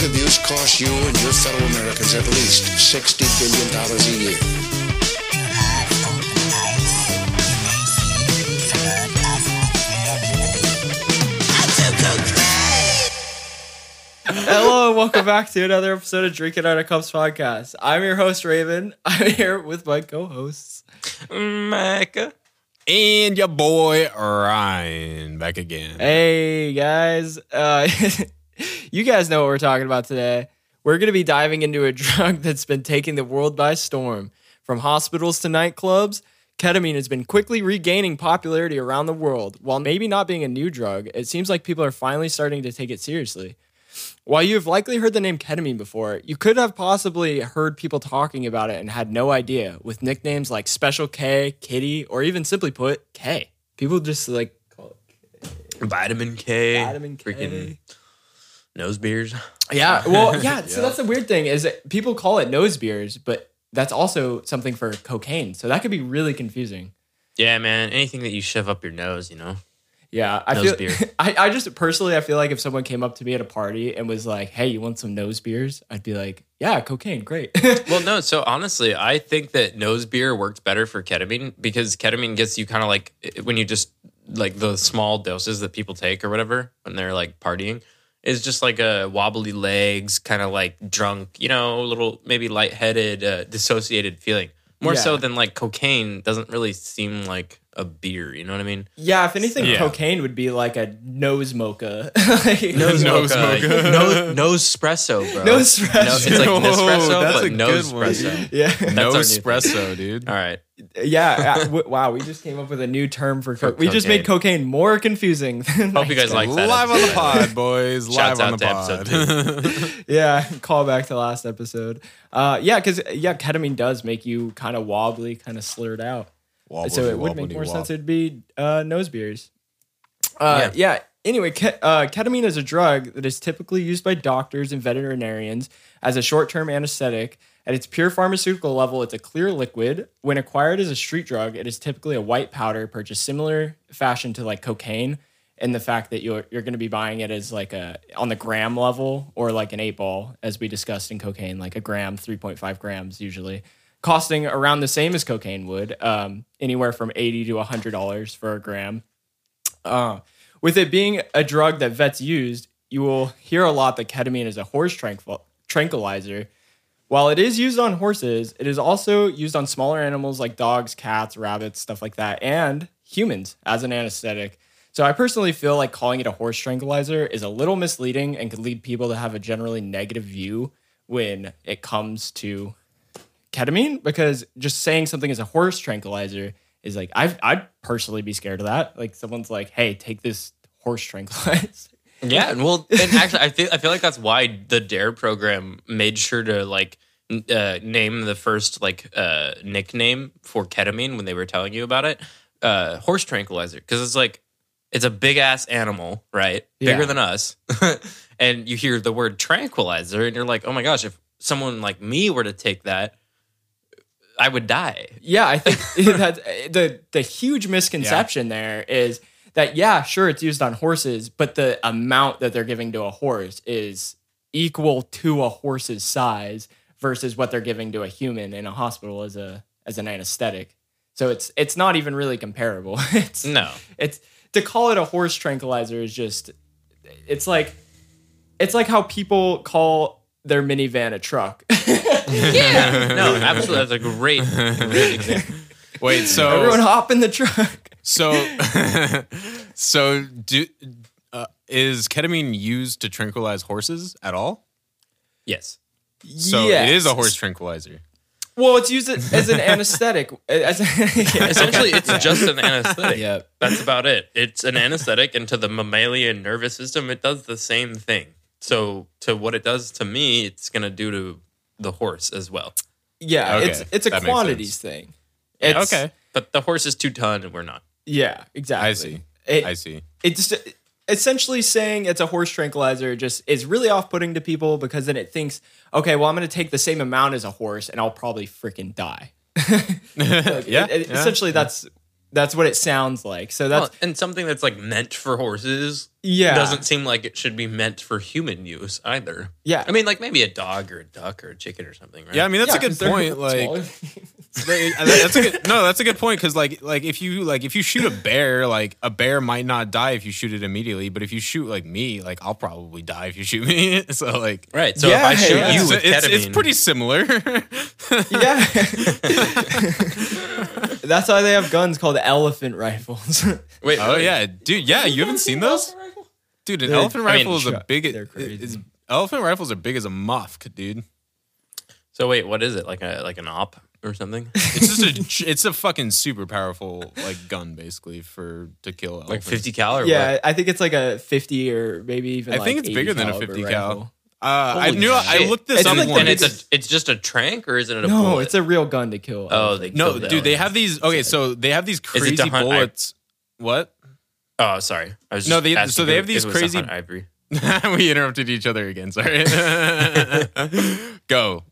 drug abuse costs you and your fellow Americans at least $60 billion a year. Hello and welcome back to another episode of Drinking Out of Cups podcast. I'm your host Raven. I'm here with my co-hosts. Micah. And your boy Ryan back again. Hey guys, uh, you guys know what we're talking about today. We're going to be diving into a drug that's been taking the world by storm. From hospitals to nightclubs, ketamine has been quickly regaining popularity around the world. While maybe not being a new drug, it seems like people are finally starting to take it seriously. While you've likely heard the name ketamine before, you could have possibly heard people talking about it and had no idea, with nicknames like Special K, Kitty, or even simply put, K. People just like call it Vitamin K. Vitamin K. Freaking nose beers. Yeah, well, yeah. So that's the weird thing is that people call it nose beers, but that's also something for cocaine. So that could be really confusing. Yeah, man. Anything that you shove up your nose, you know. Yeah, I Nose feel. beer. I, I just personally, I feel like if someone came up to me at a party and was like, "Hey, you want some nose beers?" I'd be like, "Yeah, cocaine, great." Well, no. So honestly, I think that nose beer works better for ketamine because ketamine gets you kind of like eh, when you just like the small doses that people take or whatever when they're like partying is just like a wobbly legs, kind of like drunk, you know, a little maybe lightheaded, uh, dissociated feeling. More Yeah. so than like cocaine doesn't really seem like a beer. You know what I mean? yeah, if anything, Yeah. cocaine would be like a nose mocha. Like- Nose Nose mocha. mocha. no, nose espresso, bro. Nose espresso. No, it's like Nespresso, that's but a nose good one. espresso. yeah, no our new thing. espresso, dude. All right. yeah. uh, w- wow, we just came up with a new term for. Co- we just made cocaine more confusing. than Hope you guys like that. Live on the pod, boys. Live Shouts on out the to pod. yeah, call back to last episode. Uh, yeah, because yeah, ketamine does make you kind of wobbly, kind of slurred out. So it would make more sense it'd be uh, nose beers. Uh, yeah. Anyway, ke- uh, ketamine is a drug that is typically used by doctors and veterinarians as a short-term anesthetic. At its pure pharmaceutical level, it's a clear liquid. When acquired as a street drug, it is typically a white powder purchased similar fashion to like cocaine. And the fact that you're you're going to be buying it as like a on the gram level or like an eight ball, as we discussed in cocaine, like a gram, three point five grams usually, costing around the same as cocaine would, um, anywhere from eighty to hundred dollars for a gram. Uh, with it being a drug that vets used, you will hear a lot that ketamine is a horse tranquilizer. While it is used on horses, it is also used on smaller animals like dogs, cats, rabbits, stuff like that, and humans as an anesthetic. So I personally feel like calling it a horse tranquilizer is a little misleading and could lead people to have a generally negative view when it comes to ketamine because just saying something is a horse tranquilizer is like I've, I'd personally be scared of that. Like someone's like, "Hey, take this horse tranquilizer." Yeah, and well, and actually, I feel I feel like that's why the Dare program made sure to like uh, name the first like uh, nickname for ketamine when they were telling you about it, uh, horse tranquilizer, because it's like it's a big ass animal, right? Bigger Yeah. than us, and you hear the word tranquilizer, and you're like, oh my gosh, if someone like me were to take that, I would die. Yeah, I think that eh, the the huge misconception there is that yeah, sure it's used on horses, but the amount that they're giving to a horse is equal to a horse's size versus what they're giving to a human in a hospital as a as an anesthetic. So it's it's not even really comparable. It's No, it's to call it a horse tranquilizer is just it's like it's like how people call their minivan a truck. yeah, no, absolutely, that's a great, great example. Wait, so Everyone hop in the truck. so so do uh, is ketamine used to tranquilize horses at all? Yes. So it is a horse tranquilizer. Well, it's used as an anesthetic. As Essentially, it's just an anesthetic. Yeah. That's about it. It's an anesthetic, and to the mammalian nervous system, it does the same thing. So, to what it does to me, it's going to do to the horse as well. yeah, Okay, it's it's a that quantities thing. It's, okay, But the horse is two ton, and we're not. Yeah, exactly. I see. It, I see. it's essentially saying it's a horse tranquilizer just is really off-putting to people because then it thinks, okay, well, I'm going to take the same amount as a horse and I'll probably freaking die. Like, yeah, it- it- yeah. essentially that's That's what it sounds like. So that's Well, and something that's like meant for horses yeah. doesn't seem like it should be meant for human use either. Yeah. I mean, like maybe a dog or a duck or a chicken or something, right? Yeah, I mean that's Yeah, a good point. Like. They- that's a good, no, that's a good point because like like if you like if you shoot a bear, like a bear might not die if you shoot it immediately, but if you shoot like me, like I'll probably die if you shoot me. so like, Right. So Yeah, if I shoot yeah. you it's, with it's, ketamine, it's pretty similar. yeah. that's why they have guns called elephant rifles. Wait. oh really? yeah, dude. Yeah, you haven't seen those, dude. An They're- elephant I mean, rifle is a big. they're crazy. Is, elephant rifles are big as a musk, dude. So wait, what is it? Like a like an op or something? It's just a it's a fucking super powerful like gun basically for to kill like fifty cal or yeah, what? I think it's like a 50 or maybe even I like think it's bigger than a 50 cal. rifle. Uh, I Holy knew I looked this It's up like and the once. it's a it's just a trank or is it a No, bullet? it's a real gun to kill. Oh, they No, killed the dude, they have these. Okay, so they have these crazy hunt i- bullets. What? Oh, sorry. I was No, they- so they have these if it was to crazy- ivory. we interrupted each other again. Sorry. Go.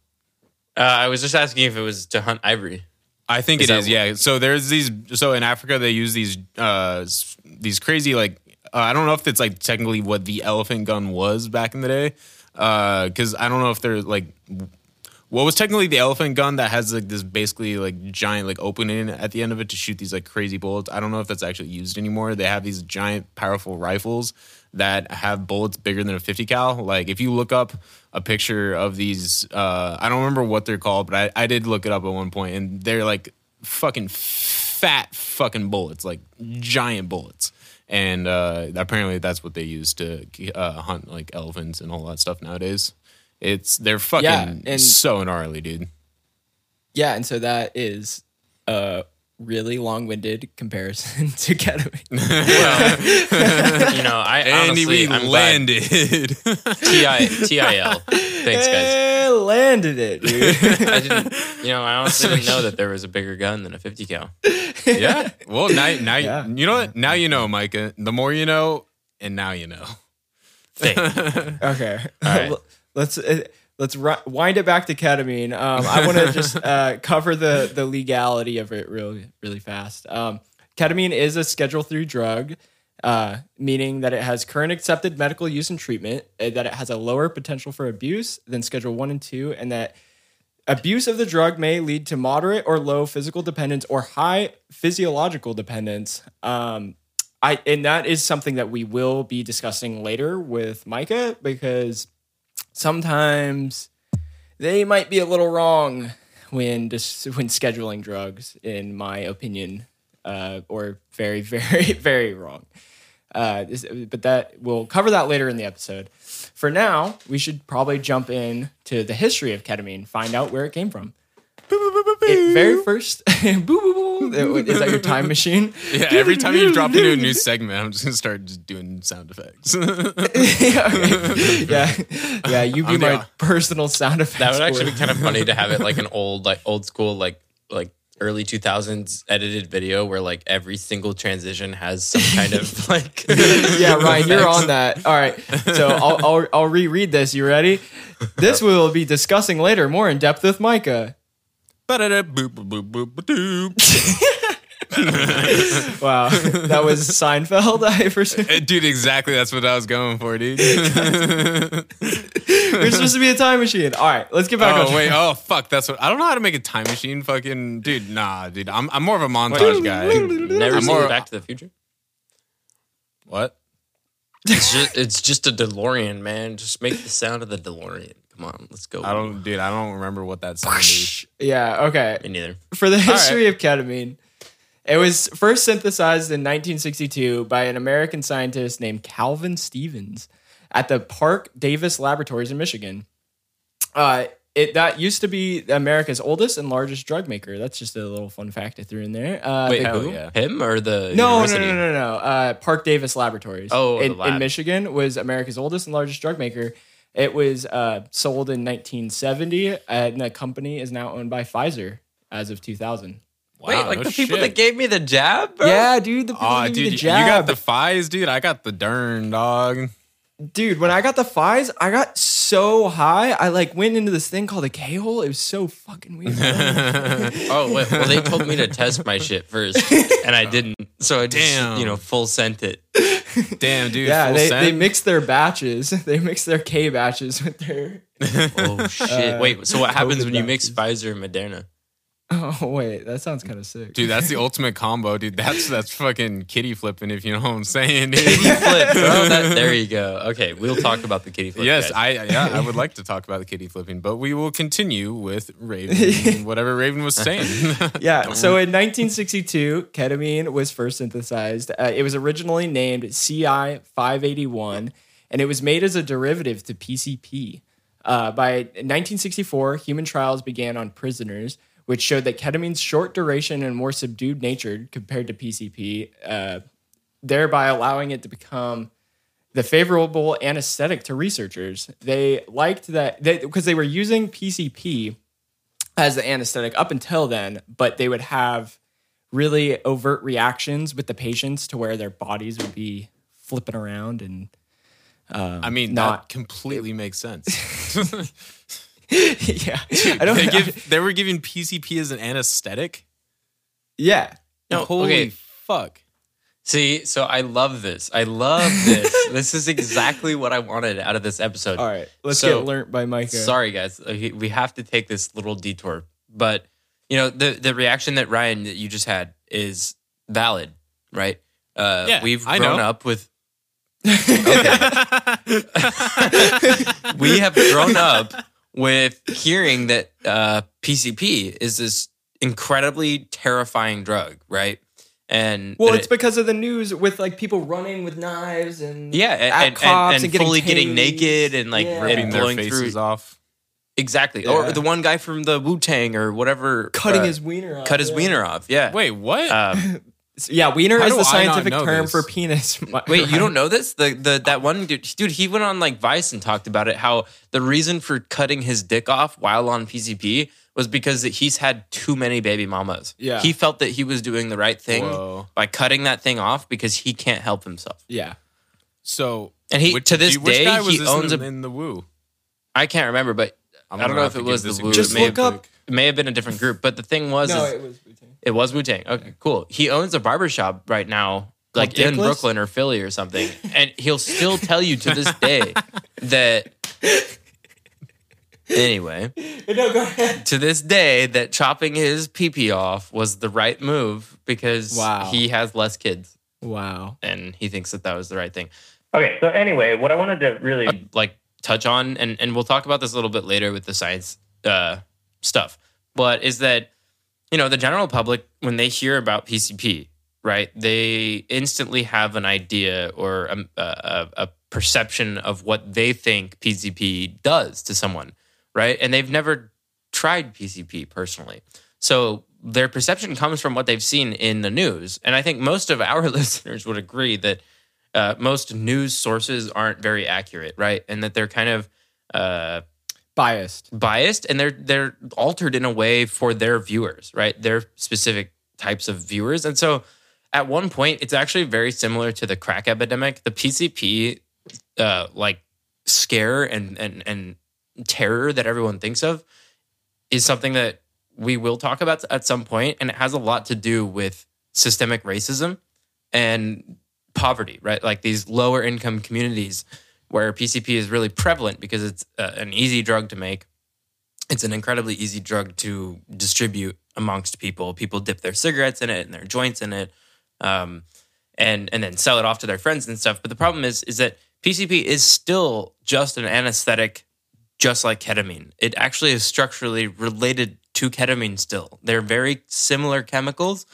Uh, I was just asking if it was to hunt ivory. I think Is it is. what- Yeah. So there's these. So in Africa, they use these. Uh, these crazy like. Uh, I don't know if it's like technically what the elephant gun was back in the day. Because I don't know if they're like. What was technically the elephant gun that has like this basically like giant like opening at the end of it to shoot these like crazy bullets? I don't know if that's actually used anymore. They have these giant powerful rifles that have bullets bigger than a 50 cal. Like if you look up a picture of these, uh, I don't remember what they're called, but I, I did look it up at one point, and they're like fucking fat fucking bullets, like giant bullets. And uh, apparently that's what they use to uh, hunt like elephants and all that stuff nowadays. It's they're fucking Yeah, and- so gnarly, dude. Yeah, and so that is a really long-winded comparison to ketamine. Well, you know, I And honestly, we I'm landed. TI, TIL. Thanks, guys. Landed it, dude. I didn't, you know, I honestly didn't know that there was a bigger gun than a 50 cal. yeah. Well, now, now Yeah. you know what? Now you know, Micah. The more you know, and now you know. Thing. Okay, right. Let's uh, let's ri- wind it back to ketamine. Um, I want to just uh, cover the the legality of it really really fast. Um, ketamine is a Schedule Three drug, uh, meaning that it has current accepted medical use and treatment, uh, that it has a lower potential for abuse than Schedule One and Two, and that abuse of the drug may lead to moderate or low physical dependence or high physiological dependence. Um, I and that is something that we will be discussing later with Micah because sometimes they might be a little wrong when when scheduling drugs, in my opinion, uh, or very very very wrong. Uh, but that we'll cover that later in the episode. For now, we should probably jump in to the history of ketamine, find out where it came from. It very first, boo, boo, boo. is that your time machine? Yeah, every time you drop into a new segment, I'm just gonna start just doing sound effects. yeah, okay. yeah, yeah. You be I'm the- my personal sound effects. That would actually boy. be kind of funny to have it like an old, like old school, like like early 2000s edited video where like every single transition has some kind of like yeah, Ryan, you're on that. All right, so I'll, I'll I'll reread this. You ready? This we'll be discussing later, more in depth with Micah. Wow, that was Seinfeld. I presume uh, dude, exactly. That's what I was going for, dude. we're supposed to be a time machine. All right, let's get back oh, on. oh track. wait, oh fuck. That's what I don't know how to make a time machine. Fucking dude, nah, dude. I'm I'm more of a montage guy. never I'm seen more- Back to the Future. What? It's just it's just a DeLorean, man. Just make the sound of the DeLorean. Come on, let's go. I don't, dude. I don't remember what that sound is. Yeah. Okay. Me neither. for the history of ketamine. It was first synthesized in 1962 by an American scientist named Calvin Stevens at the Parke-Davis Laboratories in Michigan. Uh, it that used to be America's oldest and largest drug maker. That's just a little fun fact I threw in there. Uh, Wait, the- hell who? yeah. Him or the no, no, university? no, no, no, no. Uh, Parke-Davis Laboratories. Oh, the in, in. Michigan was America's oldest and largest drug maker. It was uh, sold in 1970, and the company is now owned by Pfizer as of 2000. Wait, like no the people shit. that gave me the jab, bro? Yeah, dude. The people Oh, give you dude, the you got the fies, dude. I got the dern, dog. Dude, when I got the fives, I got so high. I like went into this thing called a K hole. It was so fucking weird. oh, wait, well, they told me to test my shit first, and I didn't. So I just, Damn. you know, full sent it. Damn, dude. Yeah, they, they mix their batches. They mix their K batches with their. oh shit! Uh, wait, so what happens when you mix Pfizer and Moderna? Oh wait, that sounds kind of sick, dude. That's the ultimate combo, dude. That's that's fucking kitty flipping, if you know what I'm saying. Kitty flip, bro. That, there you go. Okay, we'll talk about the kitty flip. Yes, guys. I yeah, I would like to talk about the kitty flipping, but we will continue with Raven, whatever Raven was saying. yeah. so in 1962, ketamine was first synthesized. Uh, it was originally named CI 581, and it was made as a derivative to PCP. Uh, by 1964, human trials began on prisoners which showed that ketamine's short duration and more subdued nature compared to PCP, uh, thereby allowing it to become the favorable anesthetic to researchers. They liked that because they, they were using PCP as the anesthetic up until then, but they would have really overt reactions with the patients to where their bodies would be flipping around and um, I mean, not that completely makes sense. yeah, I don't. They, give, they were giving PCP as an anesthetic. Yeah. No. Holy okay. fuck. See, so I love this. I love this. this is exactly what I wanted out of this episode. All right, let's so, get learned by Micah. Sorry, guys, uh, we have to take this little detour, but you know the the reaction that Ryan that you just had is valid, right? Uh, yeah, we've grown up with. we have grown up with hearing that uh, PCP is this incredibly terrifying drug, right? And well, it's it, because of the news with like people running with knives and yeah, and, and, and, and fully getting, getting, naked and like yeah. ripping their faces through. off. Exactly, yeah. or the one guy from the Wu Tang or whatever, cutting uh, his wiener off. Cut his yeah. wiener off. Yeah. Wait, what? Um, yeah, wiener is the scientific term this? for penis. Wait, you don't know this? The the that one dude, dude, he went on like Vice and talked about it. How the reason for cutting his dick off while on PCP was because he's had too many baby mamas. Yeah, he felt that he was doing the right thing Whoa. by cutting that thing off because he can't help himself. Yeah. So and he which, to this day he owns in, a, in the Wu. I can't remember, but I'm I do not know if it was the Wu. Just look up. It may have been a different group, but the thing was, no, it was it was Wu Tang. Okay, cool. He owns a barbershop right now, like in Brooklyn or Philly or something. And he'll still tell you to this day that anyway. No, go ahead. To this day, that chopping his pee pee off was the right move because wow. he has less kids. Wow. And he thinks that that was the right thing. Okay, so anyway, what I wanted to really uh, like touch on, and and we'll talk about this a little bit later with the science uh, stuff, but is that you know, the general public, when they hear about PCP, right, they instantly have an idea or a, a, a, perception of what they think PCP does to someone, right? And they've never tried PCP personally. So their perception comes from what they've seen in the news. And I think most of our listeners would agree that uh, most news sources aren't very accurate, right? And that they're kind of uh, biased. Biased and they're they're altered in a way for their viewers right? Their specific types of viewers. And so at one point it's actually very similar to the crack epidemic. The pcp uh, like scare and and and terror that everyone thinks of is something that we will talk about at some point and it has a lot to do with systemic racism and poverty right? Like these lower income communities where PCP is really prevalent because it's uh, an easy drug to make. It's an incredibly easy drug to distribute amongst people. People dip their cigarettes in it and their joints in it, um, and and then sell it off to their friends and stuff. But the problem is is that PCP is still just an anesthetic, just like ketamine. It actually is structurally related to ketamine. Still, they're very similar chemicals.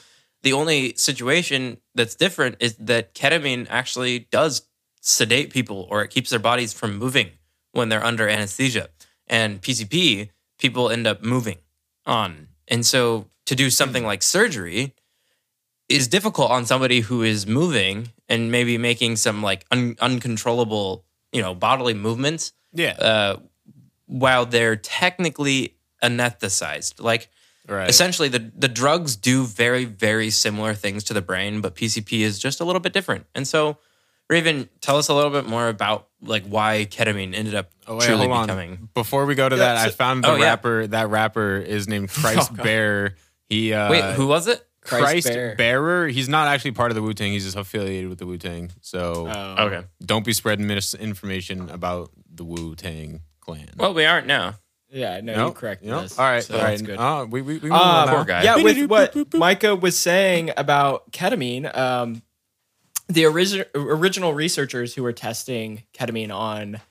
The only situation that's different is that ketamine actually does sedate people or it keeps their bodies from moving when they're under anesthesia. And PCP, people end up moving on. And so to do something like surgery is difficult on somebody who is moving and maybe making some like un- uncontrollable, you know, bodily movements. Yeah. Uh, while they're technically anesthetized. Like Right. Essentially, the, the drugs do very, very similar things to the brain, but PCP is just a little bit different. And so Raven, tell us a little bit more about like why ketamine ended up Oh, wait, truly hold on. becoming. Before we go to Yeah, that, I found the oh, yeah. rapper. That rapper is named Christ Oh, God. Bear. He uh, Wait, who was it? Christ Christ, Bear. Bearer. He's not actually part of the Wu Tang. He's just affiliated with the Wu Tang. So Oh. Okay. don't be spreading misinformation about the Wu Tang clan. Well, we aren't now. Yeah, no, No? you corrected No? us. All right, so all right. that's good. Oh, we we, we move Uh. Poor guy. Yeah, with what Micah was saying about ketamine, um, the origi- original researchers who were testing ketamine on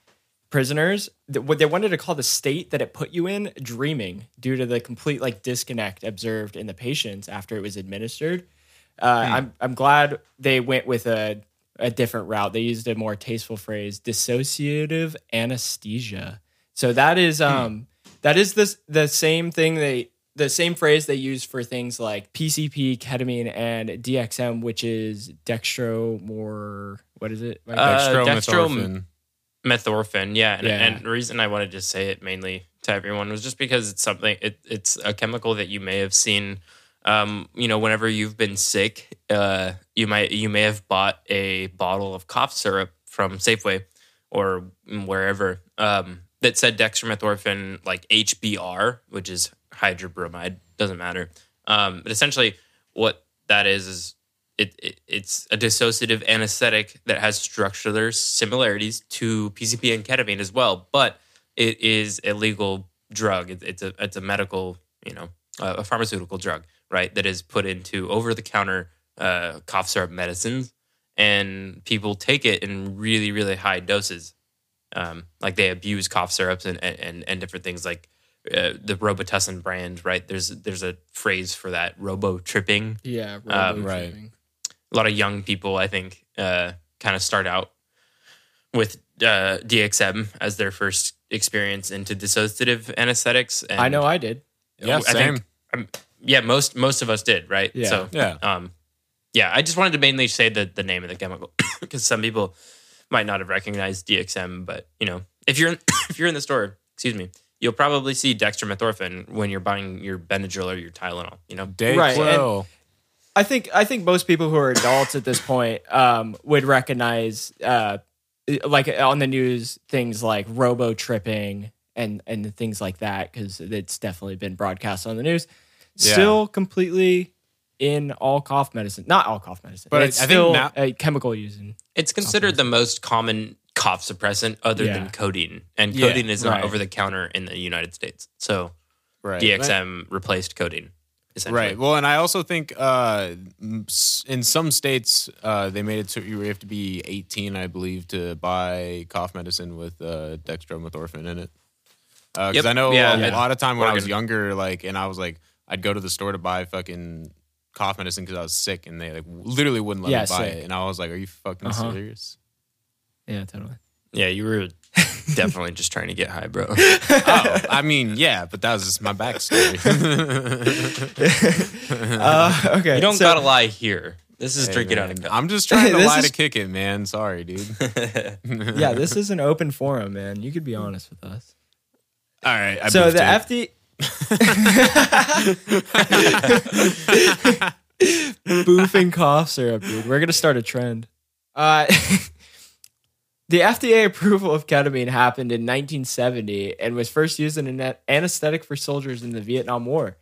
prisoners, what they wanted to call the state that it put you in dreaming due to the complete like disconnect observed in the patients after it was administered. Uh, I'm I'm glad they went with a a different route. They used a more tasteful phrase, dissociative anesthesia. So that is um that is this the same thing they the same phrase they use for things like PCP, ketamine, and DXM, which is dextro more. What is it? Like, Uh, Dextromethorphan. Methorphan, yeah. And, Yeah. and the reason I wanted to say it mainly to everyone was just because it's something, it, it's a chemical that you may have seen, um, you know, whenever you've been sick, uh, you might, you may have bought a bottle of cough syrup from Safeway or wherever, um, that said dextromethorphan, like HBR, which is hydrobromide, doesn't matter. Um, but essentially what that is, is it, it it's a dissociative anesthetic that has structural similarities to PCP and ketamine as well, but it is a legal drug. It, it's a it's a medical, you know, uh, a pharmaceutical drug, right? That is put into over the counter uh, cough syrup medicines, and people take it in really really high doses. Um, like they abuse cough syrups and and and different things like. Uh, the Robitussin brand, right? There's there's a phrase for that, robo tripping, yeah, Um, right. a lot of young people, I think, uh, kind of start out with uh, DXM as their first experience into dissociative anesthetics. And I know I did. Yeah, I same. think- um, yeah, most most of us did, right? Yeah. So, Yeah. um, yeah. I just wanted to mainly say the the name of the chemical because some people might not have recognized DXM, but you know, if you're in, if you're in the store, excuse me, you'll probably see dextromethorphan when you're buying your Benadryl or your Tylenol. You know, Day Right, and- I think I think most people who are adults at this point um, would recognize, uh, like on the news, things like robo tripping and and things like that because it's definitely been broadcast on the news. Yeah. Still completely in all cough medicine, not all cough medicine, But but it's I think still now- a chemical using. It's considered the most common cough suppressant other Yeah. than codeine. And Yeah, codeine is not right. over the counter in the United States. So Right. DXM replaced codeine. Right. Well, and I also think uh, in some states uh, they made it so you have to be 18, I believe, to buy cough medicine with uh, dextromethorphan in it. Because Yep. I know Yeah, a yeah. lot of time when I was younger, like, and I was like, I'd go to the store to buy fucking cough medicine because I was sick, and they like literally wouldn't let Yeah, me buy sick. it, and I was like, "Are you fucking Uh-huh. serious?" Yeah, totally. Yeah, you were definitely just trying to get high, bro. oh, I mean, yeah, but that was just my backstory. Uh, okay, you don't so- gotta lie here. This is Hey, drinking man, out of cup. I'm just trying to lie is- to kick it, man. Sorry, dude. yeah, this is an open forum, man. You could be honest with us. All right. I so the. FD boofing cough syrup, dude. We're gonna start a trend. Uh, the FDA approval of ketamine happened in 1970 and was first used in an anesthetic for soldiers in the Vietnam War.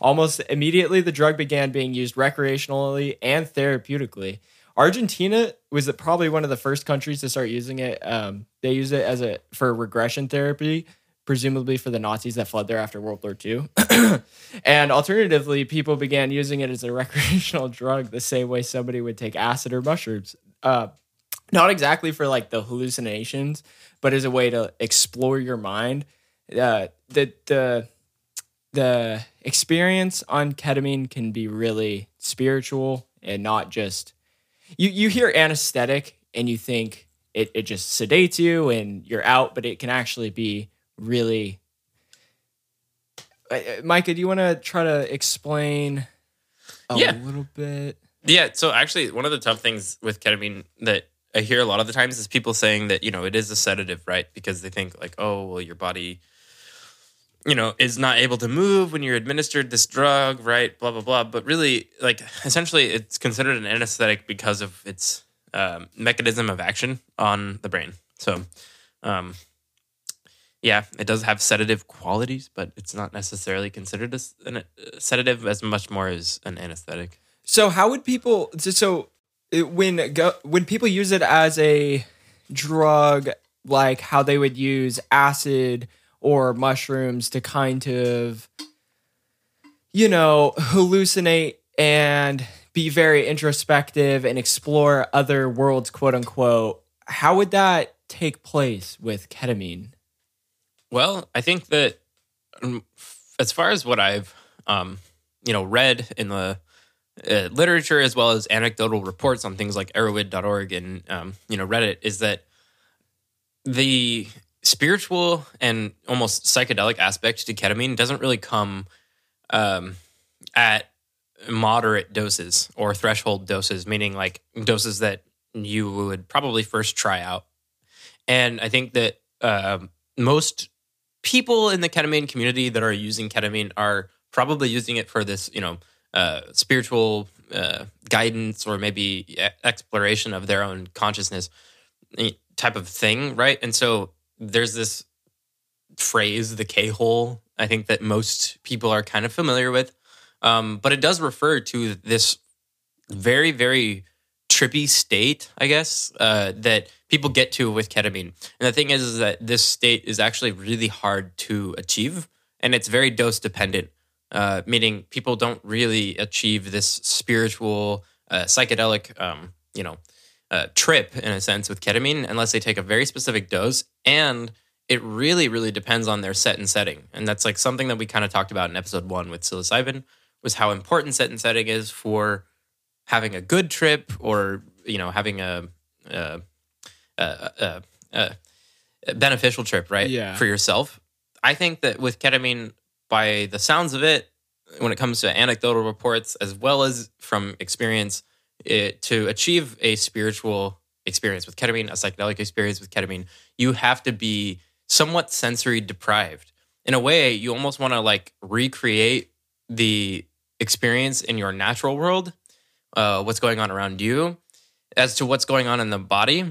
Almost immediately, the drug began being used recreationally and therapeutically. Argentina was probably one of the first countries to start using it. Um, they use it as a for regression therapy, presumably for the Nazis that fled there after World War II. and alternatively, people began using it as a recreational drug the same way somebody would take acid or mushrooms. Uh, not exactly for like the hallucinations, but as a way to explore your mind. Uh, the the the experience on ketamine can be really spiritual and not just you you hear anesthetic and you think it, it just sedates you and you're out, but it can actually be really uh, uh, Micah, do you want to try to explain a Yeah. little bit? Yeah, so actually, one of the tough things with ketamine that I hear a lot of the times is people saying that you know it is a sedative, right? Because they think like, oh, well, your body, you know, is not able to move when you're administered this drug, right? Blah blah blah. But really, like, essentially, it's considered an anesthetic because of its um, mechanism of action on the brain. So, um, yeah, it does have sedative qualities, but it's not necessarily considered a sedative as much more as an anesthetic. So, how would people? So, it, when go, when people use it as a drug, like how they would use acid or mushrooms to kind of, you know, hallucinate and be very introspective and explore other worlds, quote unquote. How would that take place with ketamine? Well, I think that um, as far as what I've, um, you know, read in the uh, literature as well as anecdotal reports on things like erowid.org and um, you know Reddit is that the spiritual and almost psychedelic aspect to ketamine doesn't really come um, at moderate doses or threshold doses, meaning like doses that you would probably first try out. And I think that uh, most people in the ketamine community that are using ketamine are probably using it for this, you know, uh, spiritual uh, guidance or maybe exploration of their own consciousness type of thing, right? And so there's this phrase, the K hole, I think that most people are kind of familiar with. Um, but it does refer to this very, very trippy state, I guess, uh, that people get to with ketamine. And the thing is, is that this state is actually really hard to achieve and it's very dose dependent, uh, meaning people don't really achieve this spiritual, uh, psychedelic, um, you know, uh, trip in a sense with ketamine unless they take a very specific dose. And it really, really depends on their set and setting. And that's like something that we kind of talked about in episode one with psilocybin was how important set and setting is for having a good trip or you know having a, a, a, a beneficial trip, right? Yeah. For yourself. I think that with ketamine, by the sounds of it, when it comes to anecdotal reports as well as from experience, it, to achieve a spiritual experience with ketamine, a psychedelic experience with ketamine, you have to be somewhat sensory deprived. In a way, you almost want to like recreate the experience in your natural world, uh, what's going on around you, as to what's going on in the body.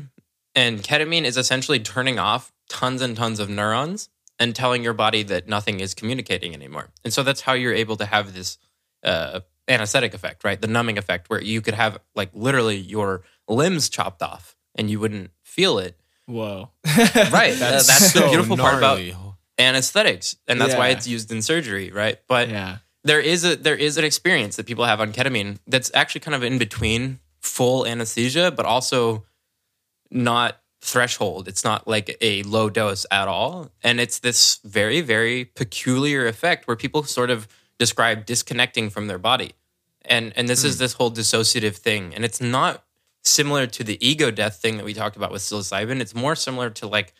And ketamine is essentially turning off tons and tons of neurons and telling your body that nothing is communicating anymore. And so that's how you're able to have this uh, anesthetic effect, right? The numbing effect, where you could have like literally your limbs chopped off and you wouldn't feel it. Whoa. right. that's, that's so the beautiful gnarly. part about anesthetics. And that's yeah. why it's used in surgery, right? But yeah there is a there is an experience that people have on ketamine that's actually kind of in between full anesthesia, but also not threshold. It's not like a low dose at all. And it's this very, very peculiar effect where people sort of describe disconnecting from their body. And and this mm. is hmm. this whole dissociative thing. And it's not similar to the ego death thing that we talked about with psilocybin. It's more similar to like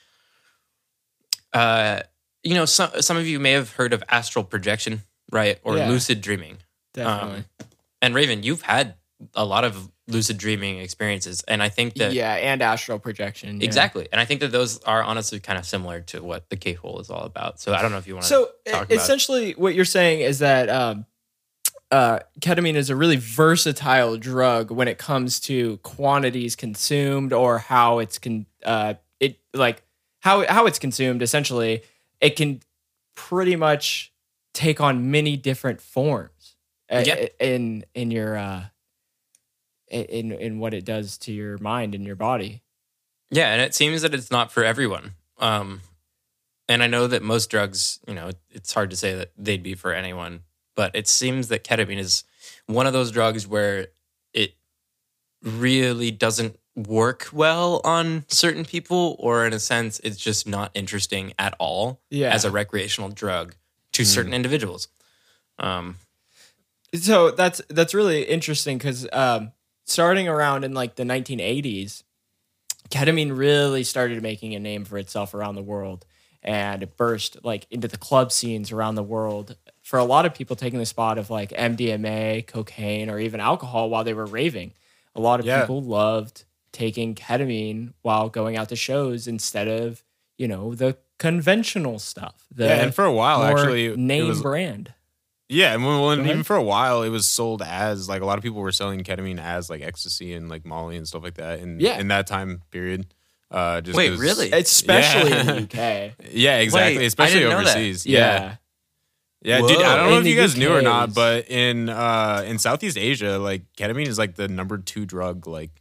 uh you know, some some of you may have heard of astral projection right? Or yeah, lucid dreaming. Definitely. Um, and Raven, you've had a lot of lucid dreaming experiences, and I think that yeah, and astral projection, yeah. exactly. And I think that those are honestly kind of similar to what the K hole is all about. So I don't know if you want to. So essentially, what you're saying is that um, uh, ketamine is a really versatile drug when it comes to quantities consumed or how it's con uh, it like how how it's consumed. Essentially, it can pretty much take on many different forms uh, yep. in in your uh in in what it does to your mind and your body. Yeah, and it seems that it's not for everyone. Um and I know that most drugs, you know, it's hard to say that they'd be for anyone, but it seems that ketamine is one of those drugs where it really doesn't work well on certain people or in a sense it's just not interesting at all yeah. as a recreational drug to mm. certain individuals. Um, so that's that's really interesting because um, starting around in like the 1980s, ketamine really started making a name for itself around the world, and it burst like into the club scenes around the world. For a lot of people, taking the spot of like MDMA, cocaine, or even alcohol while they were raving. A lot of yeah. people loved taking ketamine while going out to shows instead of you know the conventional stuff. Yeah, and for a while, actually, name was, brand. Yeah, and, well, and even for a while, it was sold as like a lot of people were selling ketamine as like ecstasy and like Molly and stuff like that. In Yeah. in that time period. Uh, just Wait, 'cause- really? especially Yeah. in the UK. Yeah, exactly. Wait, Especially didn't know overseas. Yeah. Yeah, dude. I don't know In if you the guys knew or not, but in uh in Southeast Asia, like ketamine is like the number two drug, like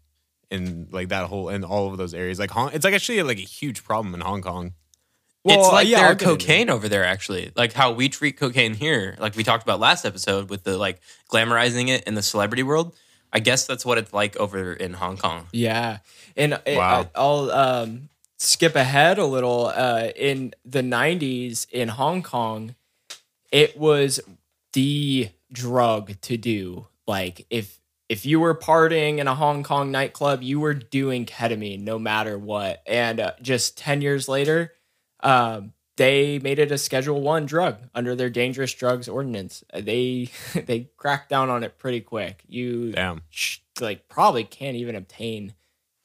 in like that whole in all of those areas. Like Hong, it's like actually like a huge problem in Hong Kong. Well, it's like yeah, their get into cocaine over there, actually. Like how we treat cocaine here, like we talked about last episode with the like glamorizing it in the celebrity world. I guess that's what it's like over in Hong Kong. Yeah, and it- Wow. I, will um, skip ahead a little. Uh, in the '90s in Hong Kong, it was the drug to do. Like if if you were partying in a Hong Kong nightclub, you were doing ketamine no matter what. And uh, just ten years later, um, they made it a Schedule One drug under their dangerous drugs ordinance. Uh, They they cracked down on it pretty quick. You Damn. sh- like probably can't even obtain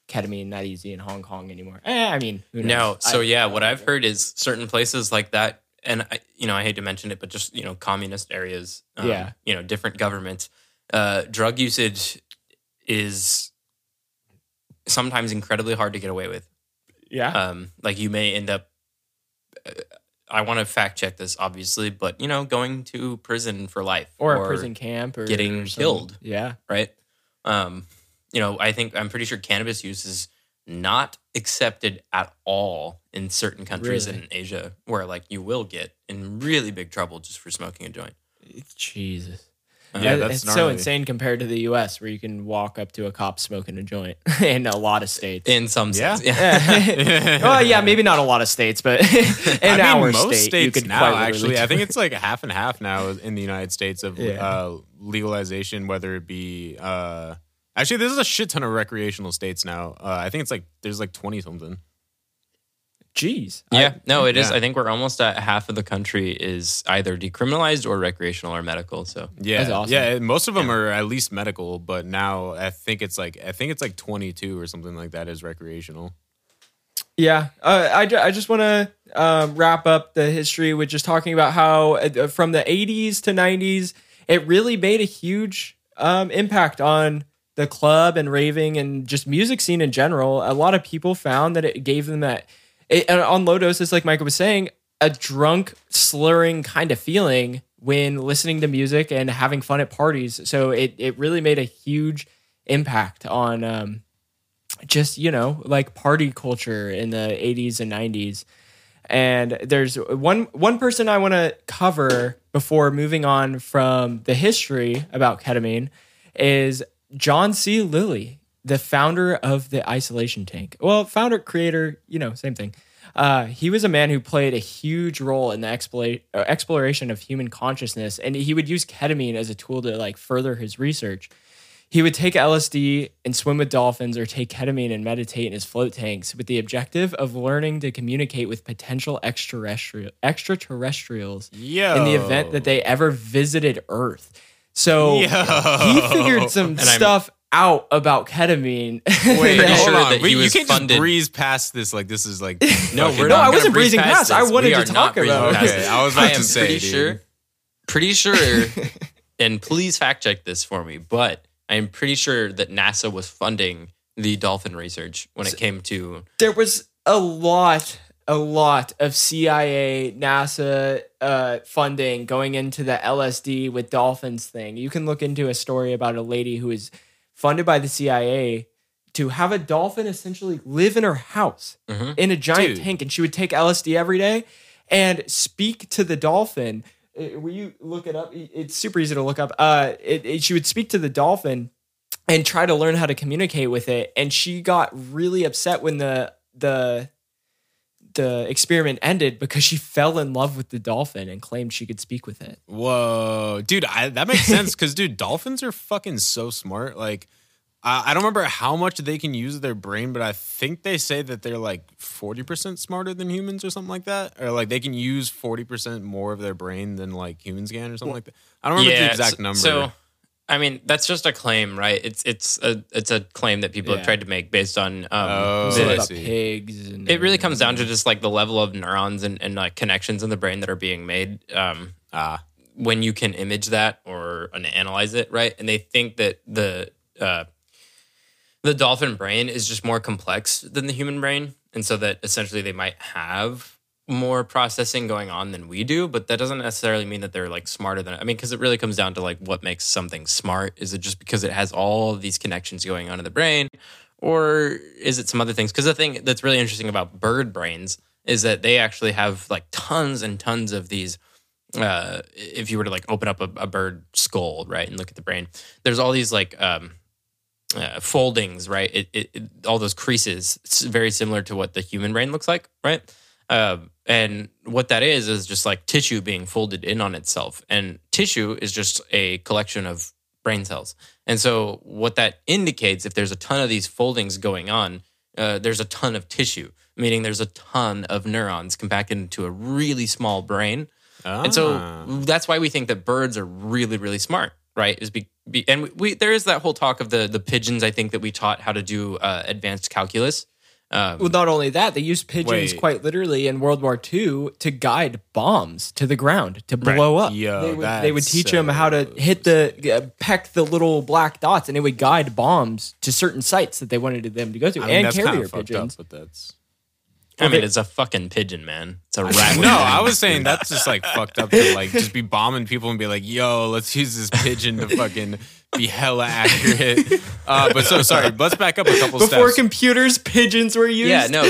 ketamine that easy in Hong Kong anymore. Eh, I mean, who No, so I- yeah, what I've heard is certain places like that, and I, you know, I hate to mention it, but just you know, communist areas, um, Yeah. you know, different governments, uh, drug usage is sometimes incredibly hard to get away with. yeah, Um, like you may end up. I want to fact check this, obviously, but you know, going to prison for life or, a prison camp or getting or killed. Yeah, right? Um, you know, I think I'm pretty sure cannabis use is not accepted at all in certain countries Really? in Asia, where like you will get in really big trouble just for smoking a joint. Jesus. Yeah, that's it's so gnarly. insane compared to the U.S., where you can walk up to a cop smoking a joint in a lot of states. In some Yeah. sense, yeah. well, yeah, maybe not a lot of states, but in I mean, our most state, states you could now actually. I think it's like half and half now in the United States of Yeah. uh, legalization, whether it be. Uh, actually, there's a shit ton of recreational states now. Uh, I think it's like there's like twenty something. Jeez. Yeah, no, it is. Yeah. I think we're almost at half of the country is either decriminalized or recreational or medical. So Yeah, That's awesome. yeah. Most of them are at least medical, but now I think it's like I think it's like 22 or something like that is recreational. Yeah, uh, I, I just want to um, wrap up the history with just talking about how uh, from the 80s to 90s, it really made a huge um, impact on the club and raving and just music scene in general. A lot of people found that it gave them that, it, on low doses, like Micah was saying, a drunk, slurring kind of feeling when listening to music and having fun at parties. So it, it really made a huge impact on um, just you know like party culture in the 80s and 90s and there's one one person i want to cover before moving on from the history about ketamine is john c. Lilly the founder of the isolation tank well founder creator you know same thing uh, he was a man who played a huge role in the explora- uh, exploration of human consciousness and he would use ketamine as a tool to like further his research he would take LSD and swim with dolphins or take ketamine and meditate in his float tanks with the objective of learning to communicate with potential extraterrestrial extraterrestrials Yo. in the event that they ever visited Earth. So Yo. he figured some I'm- stuff out about ketamine. Wait, Pretty hold sure on. that he you can't funded- just breeze past this like this is like no, we're No, not I wasn't breezing past. I this. wanted We to talk about it. past Okay. I was about am to say, pretty dude. sure, pretty sure, and please fact check this for me. But I am pretty sure that NASA was funding the dolphin research when it came to. there was a lot a lot of CIA, NASA uh, funding going into the LSD with dolphins thing. You can look into a story about a lady who is funded by the CIA to have a dolphin essentially live in her house Mhm. in a giant Dude. tank, and she would take LSD every day and speak to the dolphin. Uh, Will you look it up? It's super easy to look up. Uh, it, it- she would speak to the dolphin and try to learn how to communicate with it. And she got really upset when the the the experiment ended because she fell in love with the dolphin and claimed she could speak with it. Whoa, dude, I, that makes sense because dude, dolphins are fucking so smart. Like, I, I don't remember how much they can use their brain, but I think they say that they're like forty percent smarter than humans or something like that, or like they can use forty percent more of their brain than like humans can or something like that. I don't remember the exact so- number. So, I mean, that's just a claim, right? It's it's a it's a claim that people Yeah. have tried to make based on. Um, Oh, the- I about see. pigs. And it really comes down to just like the level of neurons and, and like connections in the brain that are being made. Um, ah, when you can image that or analyze it, right? And they think that the uh, the dolphin brain is just more complex than the human brain, and so that essentially they might have more processing going on than we do, but that doesn't necessarily mean that they're like smarter than I mean, because it really comes down to like what makes something smart. Is it just because it has all these connections going on in the brain, or is it some other things? Because the thing that's really interesting about bird brains is that they actually have like tons and tons of these. Uh, if you were to like open up a, a bird skull, right, and look at the brain, there's all these like um, uh, foldings, right? It, it, it, all those creases. It's very similar to what the human brain looks like, right? Uh, and what that is is just like tissue being folded in on itself. And tissue is just a collection of brain cells. And so what that indicates, if there's a ton of these foldings going on, uh, there's a ton of tissue, meaning there's a ton of neurons compacted into a really small brain. Ah. And so ah. that's why we think that birds are really, really smart, right? Is be, be and we, we, there is that whole talk of the the pigeons. I think that we taught how to do uh, advanced calculus, um, well, not only that, they used pigeons wait. quite literally in World War II to guide bombs to the ground to blow right. up. Yo, they, would, they would teach so them how to hit the uh, peck the little black dots, and it would guide bombs to certain sites that they wanted them to go to, I mean, and carrier pigeons. Up, but that's I mean, it's a fucking pigeon, man. It's a rat. no, I was saying that's just like fucked up to like just be bombing people and be like, "Yo, let's use this pigeon to fucking be hella accurate." Uh, but so sorry. Let's back up a couple Before steps. Before computers, pigeons were used. Yeah, no,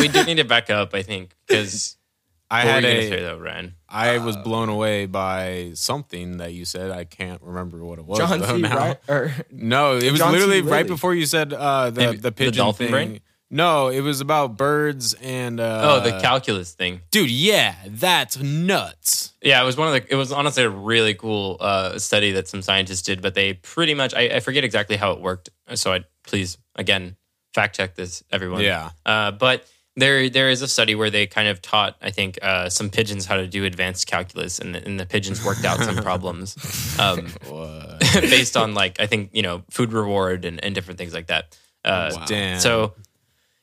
we do need to back up. I think because I had a say, though, Ryan. I was blown away by something that you said. I can't remember what it was. John C. Right, or no, it was John literally right before you said uh, the Maybe the pigeon the thing. Brain? No, it was about birds and uh, oh, the calculus thing, dude. Yeah, that's nuts. Yeah, it was one of the. It was honestly a really cool uh, study that some scientists did, but they pretty much. I, I forget exactly how it worked, so I please again fact check this, everyone. Yeah, uh, but there there is a study where they kind of taught I think uh, some pigeons how to do advanced calculus, and the, and the pigeons worked out some problems um, based on like I think you know food reward and, and different things like that. Uh, wow. Damn. So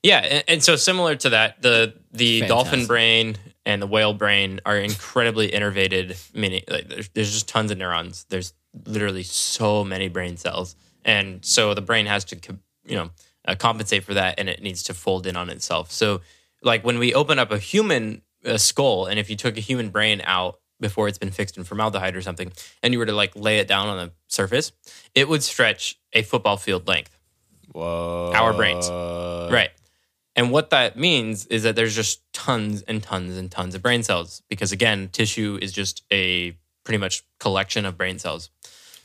yeah, and, and so similar to that, the the Fantastic. dolphin brain and the whale brain are incredibly innervated. Meaning, like, there's, there's just tons of neurons. There's literally so many brain cells, and so the brain has to, you know, uh, compensate for that, and it needs to fold in on itself. So, like when we open up a human a skull, and if you took a human brain out before it's been fixed in formaldehyde or something, and you were to like lay it down on the surface, it would stretch a football field length. Whoa. Our brains, right? And what that means is that there's just tons and tons and tons of brain cells because again, tissue is just a pretty much collection of brain cells.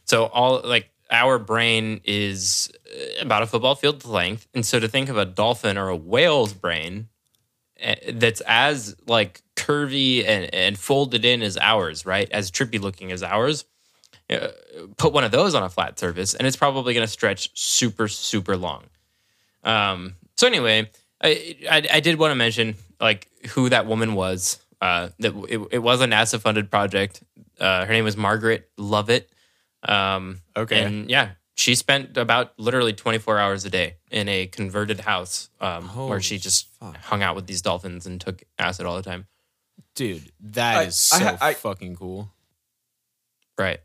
So all like our brain is uh, about a football field length, and so to think of a dolphin or a whale's brain eh, that's as like curvy and, and folded in as ours, right? As trippy looking as ours. Uh, put one of those on a flat surface, and it's probably going to stretch super super long. Um, so anyway, I, I, I did want to mention like who that woman was. Uh, that it, it was a NASA funded project. Uh, her name was Margaret Lovatt. Um, okay. And yeah, she spent about literally 24 hours a day in a converted house um, where she just fuck. hung out with these dolphins and took acid all the time. Dude, that I, is so I, I, fucking cool. Right.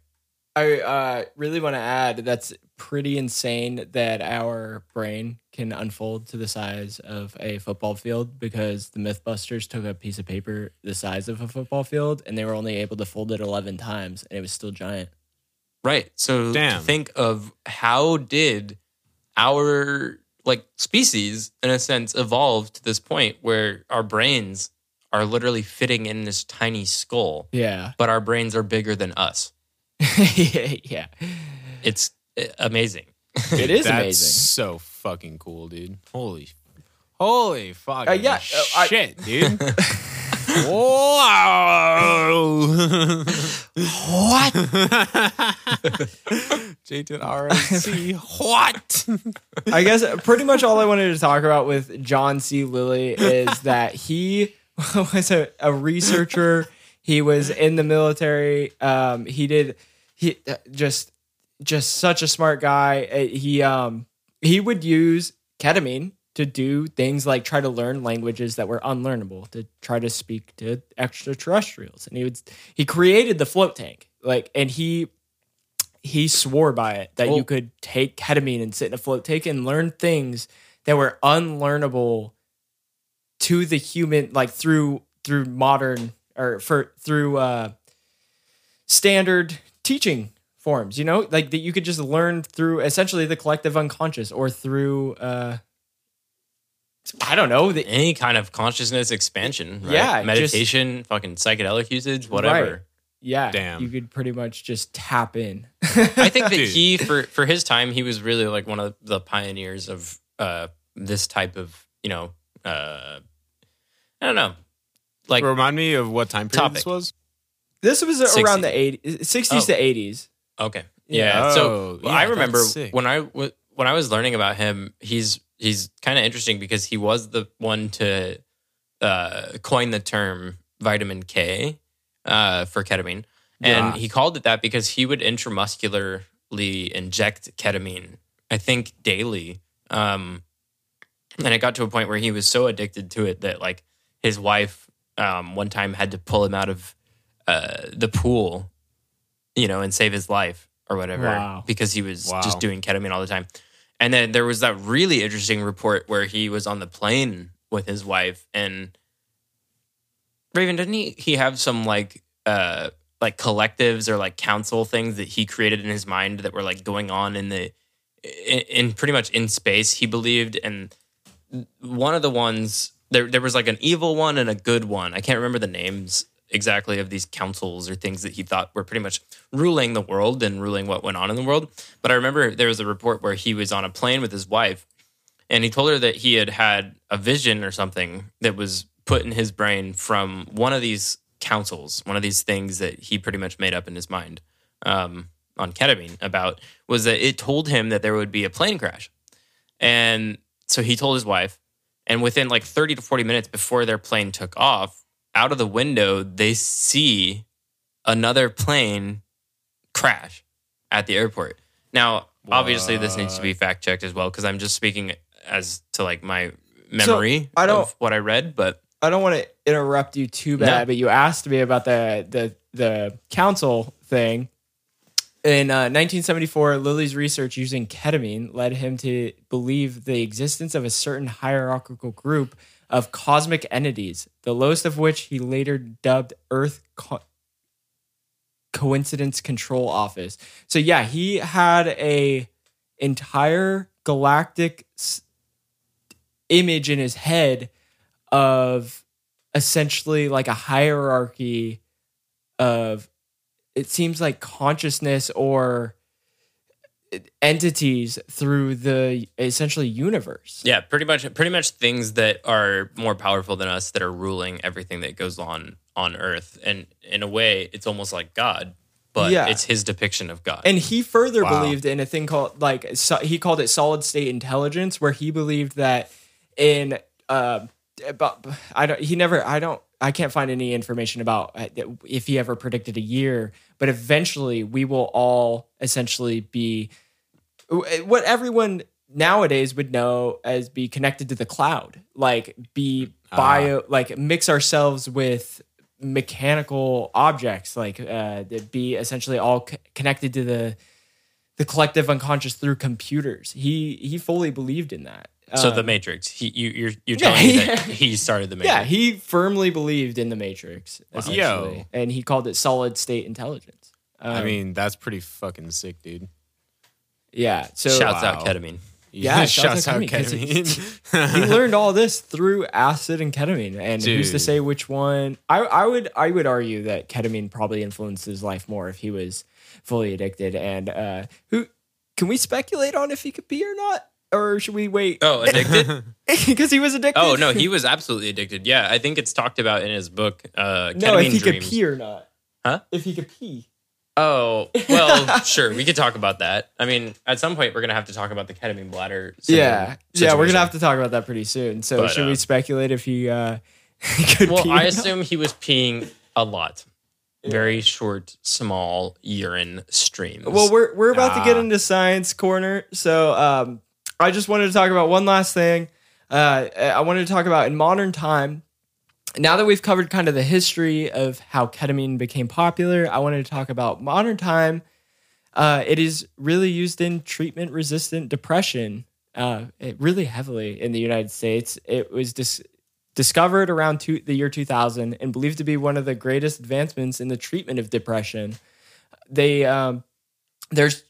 I uh, really want to add that's pretty insane that our brain can unfold to the size of a football field because the Mythbusters took a piece of paper the size of a football field and they were only able to fold it 11 times and it was still giant. Right. So Damn. think of how did our like species in a sense evolve to this point where our brains are literally fitting in this tiny skull. Yeah. But our brains are bigger than us. yeah. It's amazing. It is That's amazing. so fucking cool, dude. Holy, holy fuck. uh, yeah, uh, shit, I, dude. Wow. what? Jaden RNC. What? I guess pretty much all I wanted to talk about with John C. Lilly is that he was a, a researcher he was in the military. Um, he did he uh, just just such a smart guy. Uh, he um he would use ketamine to do things like try to learn languages that were unlearnable, to try to speak to extraterrestrials. And he would he created the float tank. like, and he he swore by it that Well- you could take ketamine and sit in a float tank and learn things that were unlearnable to the human, like through through modern or for through uh, standard teaching forms. You know, like that you could just learn through essentially the collective unconscious or through. Uh, I don't know. The, Any kind of consciousness expansion, right? Yeah, just- meditation, fucking psychedelic usage, whatever. Right. yeah, Damn. you could pretty much just tap in. I think that Dude. he for for his time he was really like one of the pioneers of uh this type of you know uh I don't know like Remind me of what time period Topic. this was. This was 60s. around the 80s, 60s Oh. to 80s. Okay Yeah. so Oh, well, yeah, I remember when I w- when I was learning about him he's he's kind of interesting because he was the one to uh coin the term vitamin K uh for ketamine and Yeah. he called it that because he would intramuscularly inject ketamine I think daily um and it got to a point where he was so addicted to it that like his wife um one time had to pull him out of uh the pool you know and save his life or whatever Wow. because he was Wow. just doing ketamine all the time and then there was that really interesting report where he was on the plane with his wife and Raven didn't he he have some like uh like collectives or like council things that he created in his mind that were like going on in the in, in pretty much in space he believed and one of the ones there there was like an evil one and a good one I can't remember the names exactly of these councils or things that he thought were pretty much ruling the world and ruling what went on in the world but I remember there was a report where he was on a plane with his wife and he told her that he had had a vision or something that was put in his brain from one of these councils, one of these things that he pretty much made up in his mind um, on ketamine about was that it told him that there would be a plane crash. And so he told his wife, and within like 30 to 40 minutes before their plane took off, out of the window, they see another plane crash at the airport. Now, obviously, this needs to be fact checked as well because I'm just speaking as to like my memory I don't- of what I read, but I don't want to interrupt you too bad, No. but you asked me about the the the council thing. In uh, 1974, Lilly's research using ketamine led him to believe the existence of a certain hierarchical group of cosmic entities, the lowest of which he later dubbed Earth Co- Coincidence Control Office. So yeah, he had a entire galactic s- image in his head of essentially like a hierarchy of it seems like consciousness or entities through the essentially universe. yeah, pretty much pretty much things that are more powerful than us that are ruling everything that goes on on Earth. And in a way, it's almost like God, but Yeah. it's his depiction of God. And he further Wow. believed in a thing called like so, he called it solid state intelligence, where he believed that in uh, about I don't he never I don't I can't find any information about uh, if he ever predicted a year, but eventually we will all essentially be what everyone nowadays would know as be connected to the cloud, like be bio, like mix ourselves with mechanical objects, like uh, that be essentially all c- connected to the the collective unconscious through computers. He he fully believed in that. So Um, the Matrix, he, you, you're you're yeah, telling me yeah. that he started the Matrix. yeah, he firmly believed in the Matrix, essentially, Yo. and he called it solid state intelligence. I Um, mean, that's pretty fucking sick, dude. yeah. So Shouts Wow. out ketamine. Yeah, shouts shouts out out ketamine. he learned all this through acid and ketamine and who's to say which one I, I would i would argue that ketamine probably influenced his life more if he was fully addicted and uh who can we speculate on if he could be or not or should we wait Oh, addicted? because he was addicted oh no, he was absolutely addicted. Yeah, I think it's talked about in his book. Uh, no if he Dreams. could pee or not Huh? if he could pee Oh well, sure. We could talk about that. I mean, at some point, we're gonna have to talk about the ketamine bladder. yeah yeah we're gonna have to talk about that pretty soon so But, should we uh, speculate if he uh could Well, I or not? assume he was peeing a lot. Very short, small urine streams. Well, we're we're about to get Ah. into science corner, so um, I just wanted to talk about one last thing. Uh, I wanted to talk about in modern time. now that we've covered kind of the history of how ketamine became popular, I wanted to talk about modern time. Uh, it is really used in treatment resistant depression, uh, really heavily in the United States. It was dis- discovered around two, the year 2000 and believed to be one of the greatest advancements in the treatment of depression. They um, there's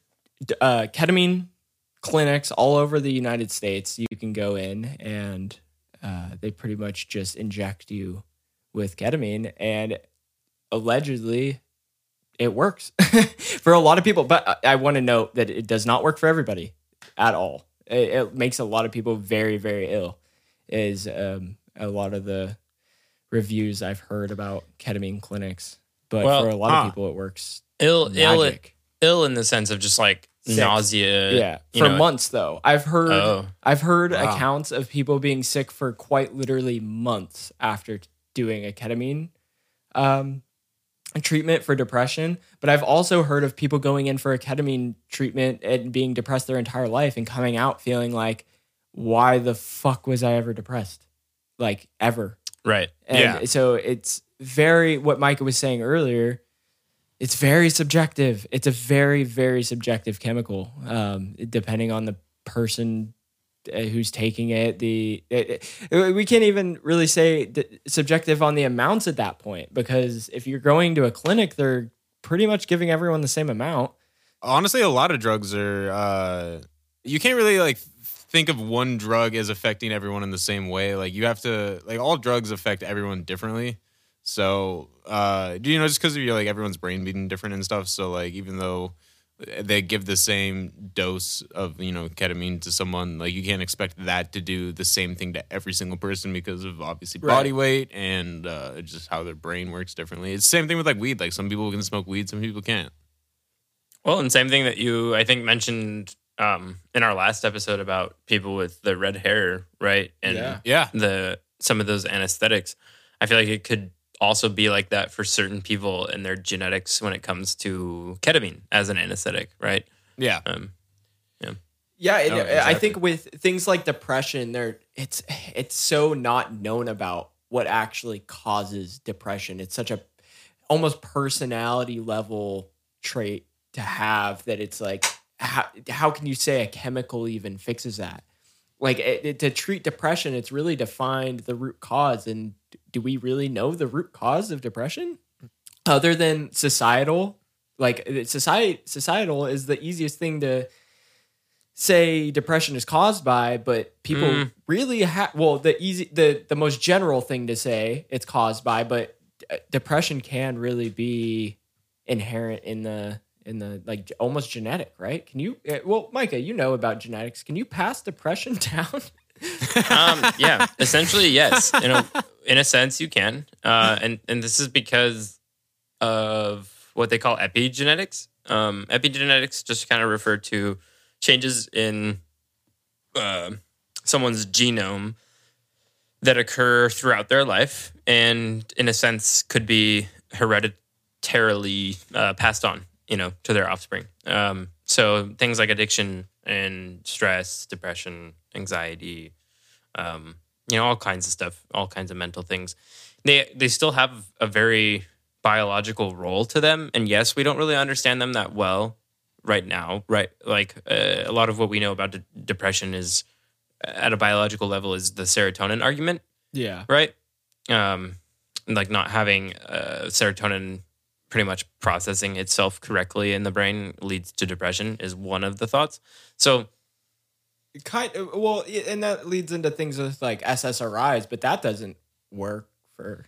uh, ketamine clinics all over the United States. You can go in and uh, they pretty much just inject you with ketamine, and allegedly it works for a lot of people. But I, I want to note that it does not work for everybody at all. It, it makes a lot of people very, very ill. Is um, a lot of the reviews I've heard about ketamine clinics, but well, for a lot huh. of people, it works. Ill, magic. ill, ill in the sense of just like Sick. nausea. Yeah, for know, months though. I've heard oh. I've heard wow. accounts of people being sick for quite literally months after doing a ketamine um, treatment for depression. But I've also heard of people going in for a ketamine treatment and being depressed their entire life and coming out feeling like, why the fuck was I ever depressed? Like ever. Right. And yeah. so it's very what Micah was saying earlier it's very subjective. It's a very, very subjective chemical, um, depending on the person uh, who's taking it. The it, it, we can't even really say subjective on the amounts at that point because if you're going to a clinic, they're pretty much giving everyone the same amount. Honestly, a lot of drugs are. Uh, you can't really like think of one drug as affecting everyone in the same way. Like you have to like all drugs affect everyone differently. So, uh, you know just because you're like everyone's brain beating different and stuff? So, like, even though they give the same dose of you know ketamine to someone, like you can't expect that to do the same thing to every single person because of obviously body weight and uh, just how their brain works differently. It's the same thing with like weed. Like some people can smoke weed, some people can't. Well, and same thing that you I think mentioned um, in our last episode about people with the red hair, right? And yeah. yeah, the some of those anesthetics. I feel like it could also be like that for certain people and their genetics when it comes to ketamine as an anesthetic, right? Yeah. Um, yeah. Yeah, it, oh, exactly. I think with things like depression, there it's it's so not known about what actually causes depression. It's such a almost personality level trait to have that it's like how, how can you say a chemical even fixes that? Like it, it, to treat depression, it's really to find the root cause and do we really know the root cause of depression other than societal? Like society, societal is the easiest thing to say depression is caused by, but people mm. really have well the easy the the most general thing to say it's caused by, but uh, depression can really be inherent in the in the like almost genetic, right? Can you uh, well, Micah, you know about genetics. Can you pass depression down? Um, yeah, essentially, yes. In a in a sense, you can, uh, and and this is because of what they call epigenetics. Um, epigenetics just kind of refer to changes in uh, someone's genome that occur throughout their life, and in a sense, could be hereditarily uh, passed on, you know, to their offspring. Um, so things like addiction and stress, depression, anxiety, um, you know, all kinds of stuff, all kinds of mental things. They they still have a very biological role to them, and yes, we don't really understand them that well right now. Right, like uh, a lot of what we know about de- depression is at a biological level is the serotonin argument. Yeah. Right. Um, like not having uh, serotonin pretty much processing itself correctly in the brain leads to depression is one of the thoughts. So kind of well and that leads into things with like ssris but that doesn't work for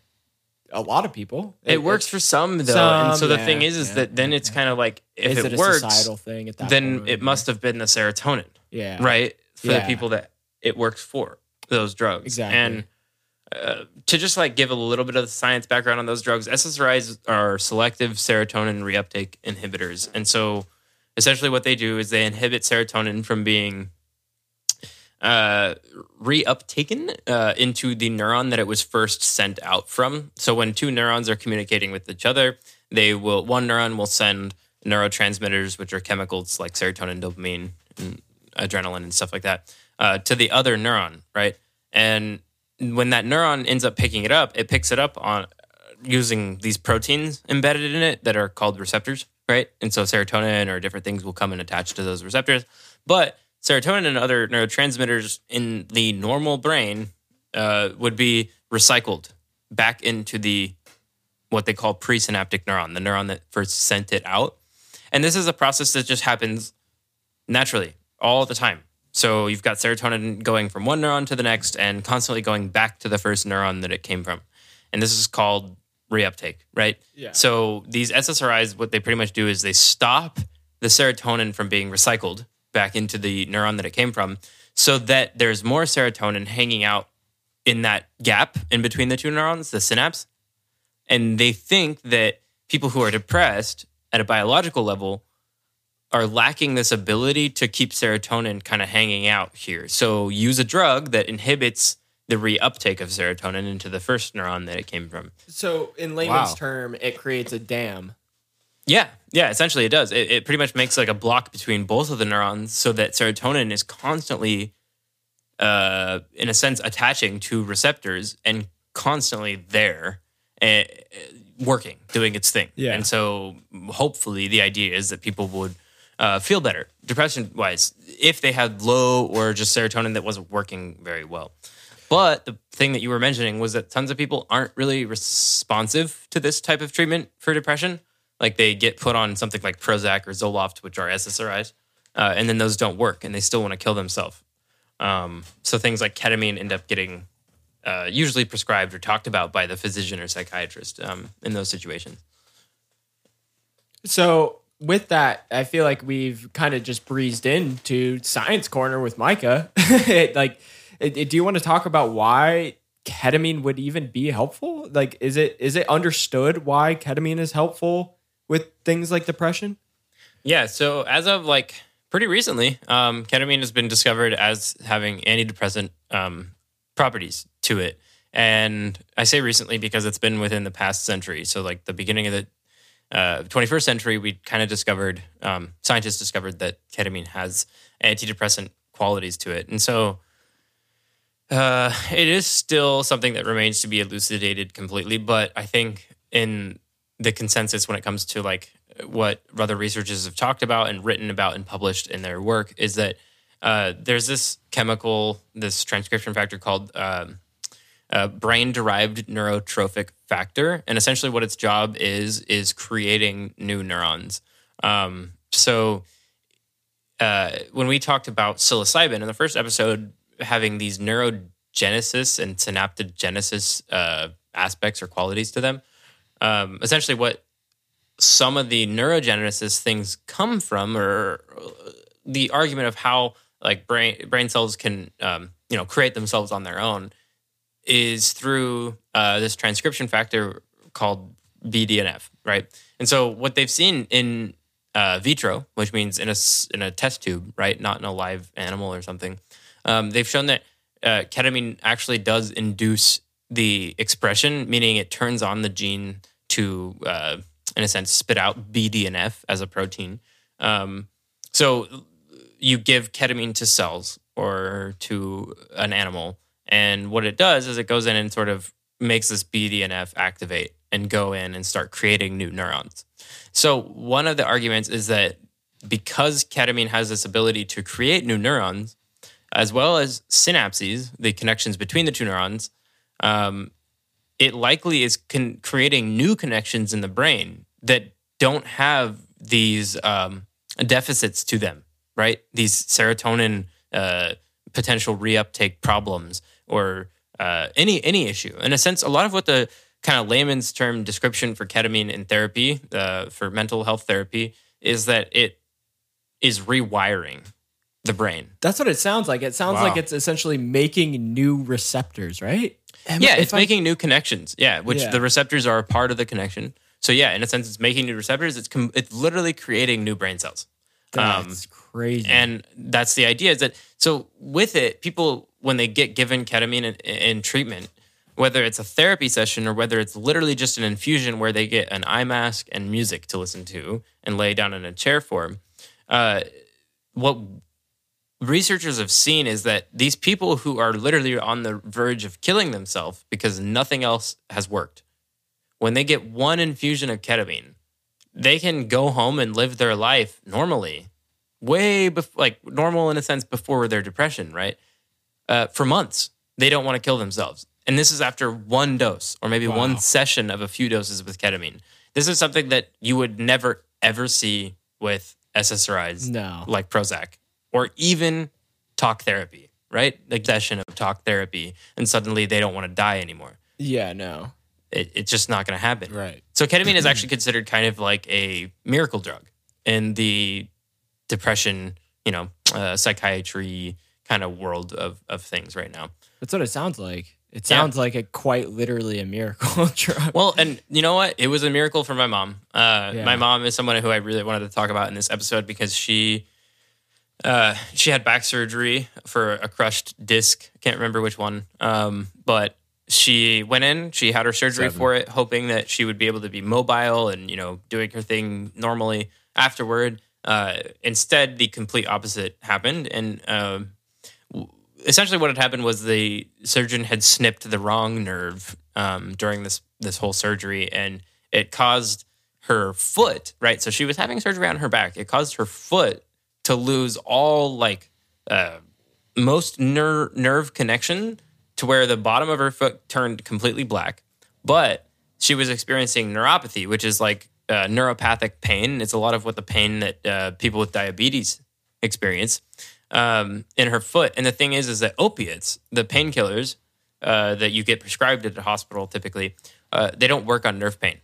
a lot of people. It, it works for some though some, and so the thing is is yeah, that then yeah, it's kind of like if is it, it works societal thing at that then point, it must have been the serotonin yeah. right for the people that it works for those drugs. Exactly. and to just like give a little bit of the science background on those drugs ssris are selective serotonin reuptake inhibitors and so essentially what they do is they inhibit serotonin from being uh, reuptaken uh, into the neuron that it was first sent out from. So when two neurons are communicating with each other, they will one neuron will send neurotransmitters, which are chemicals like serotonin, dopamine, and adrenaline, and stuff like that, uh, to the other neuron, right? And when that neuron ends up picking it up, it picks it up on using these proteins embedded in it that are called receptors, right? And so serotonin or different things will come and attach to those receptors. But serotonin and other neurotransmitters in the normal brain uh, would be recycled back into the what they call presynaptic neuron, the neuron that first sent it out. And this is a process that just happens naturally all the time. So you've got serotonin going from one neuron to the next and constantly going back to the first neuron that it came from. And this is called reuptake, right? Yeah. So these SSRIs, what they pretty much do is they stop the serotonin from being recycled back into the neuron that it came from so that there's more serotonin hanging out in that gap in between the two neurons, the synapse. And they think that people who are depressed at a biological level are lacking this ability to keep serotonin kind of hanging out here. So use a drug that inhibits the reuptake of serotonin into the first neuron that it came from. So, in layman's Wow. term, it creates a dam. Yeah, yeah, essentially it does. It, it pretty much makes like a block between both of the neurons so that serotonin is constantly, uh, in a sense, attaching to receptors and constantly there, uh, working, doing its thing. Yeah. And so hopefully the idea is that people would uh, feel better, depression wise, if they had low or just serotonin that wasn't working very well. But the thing that you were mentioning was that tons of people aren't really responsive to this type of treatment for depression. Like they get put on something like Prozac or Zoloft, which are SSRIs, uh, and then those don't work, and they still want to kill themselves. Um, so things like ketamine end up getting uh, usually prescribed or talked about by the physician or psychiatrist um, in those situations. So, with that, I feel like we've kind of just breezed into science corner with Micah. like, it- it- do you want to talk about why ketamine would even be helpful? Like, is it is it understood why ketamine is helpful with things like depression? Yeah. So as of like pretty recently, um, ketamine has been discovered as having antidepressant um, properties to it. And I say recently because it's been within the past century. So like the beginning of the uh, 21st century, we kind of discovered, um, scientists discovered that ketamine has antidepressant qualities to it. And so uh, it is still something that remains to be elucidated completely. But I think in the consensus when it comes to like what other researchers have talked about and written about and published in their work is that uh, there's this chemical, this transcription factor called um, uh, brain derived neurotrophic factor. And essentially, what its job is, is creating new neurons. Um, so, uh, when we talked about psilocybin in the first episode, having these neurogenesis and synaptogenesis uh, aspects or qualities to them, um, essentially what some of the neurogenesis things come from, or the argument of how like brain brain cells can um, you know create themselves on their own, is through uh, this transcription factor called BDNF, right? And so what they've seen in uh, vitro, which means in a in a test tube, right, not in a live animal or something, um, they've shown that uh, ketamine actually does induce the expression, meaning it turns on the gene to, uh, in a sense, spit out BDNF as a protein. Um, so you give ketamine to cells or to an animal, and what it does is it goes in and sort of makes this BDNF activate and go in and start creating new neurons. So one of the arguments is that because ketamine has this ability to create new neurons, as well as synapses, the connections between the two neurons, um, it likely is con- creating new connections in the brain that don't have these um, deficits to them, right? These serotonin uh, potential reuptake problems or uh, any any issue. In a sense, a lot of what the kind of layman's term description for ketamine in therapy, uh, for mental health therapy, is that it is rewiring the brain. That's what it sounds like. It sounds Wow. like it's essentially making new receptors, right? Am- yeah, it's I- making new connections. Yeah, which Yeah. the receptors are a part of the connection. So yeah, in a sense, it's making new receptors. It's com- it's literally creating new brain cells. Um, That's crazy. and that's the idea is that so with it, people when they get given ketamine in, in treatment, whether it's a therapy session or whether it's literally just an infusion where they get an eye mask and music to listen to and lay down in a chair for, uh, what researchers have seen is that these people who are literally on the verge of killing themselves because nothing else has worked, when they get one infusion of ketamine, they can go home and live their life normally, way before, like normal in a sense before their depression, right? Uh, for months, they don't want to kill themselves. And this is after one dose or maybe wow. one session of a few doses with ketamine. This is something that you would never, ever see with SSRIs no. like Prozac or even talk therapy, right? Like session of talk therapy, and suddenly they don't want to die anymore. Yeah, no. It, it's just not going to happen. Right. So ketamine is actually considered kind of like a miracle drug in the depression, you know, uh, psychiatry kind of world of, of things right now. That's what it sounds like. It sounds yeah. like a quite literally a miracle. Well, and you know what? It was a miracle for my mom. Uh, yeah. My mom is someone who I really wanted to talk about in this episode because she uh, she had back surgery for a crushed disc. I can't remember which one. Um, but she went in, she had her surgery Seven. for it, hoping that she would be able to be mobile and, you know, doing her thing normally afterward. Uh, instead, the complete opposite happened. And uh, essentially, what had happened was the surgeon had snipped the wrong nerve um, during this, this whole surgery, and it caused her foot, right? So she was having surgery on her back. It caused her foot to lose all like uh, most ner- nerve connection to where the bottom of her foot turned completely black, but she was experiencing neuropathy, which is like uh, neuropathic pain. It's a lot of what the pain that uh, people with diabetes experience um, in her foot. And the thing is, is that opiates, the painkillers uh, that you get prescribed at a hospital, typically, uh, they don't work on nerve pain.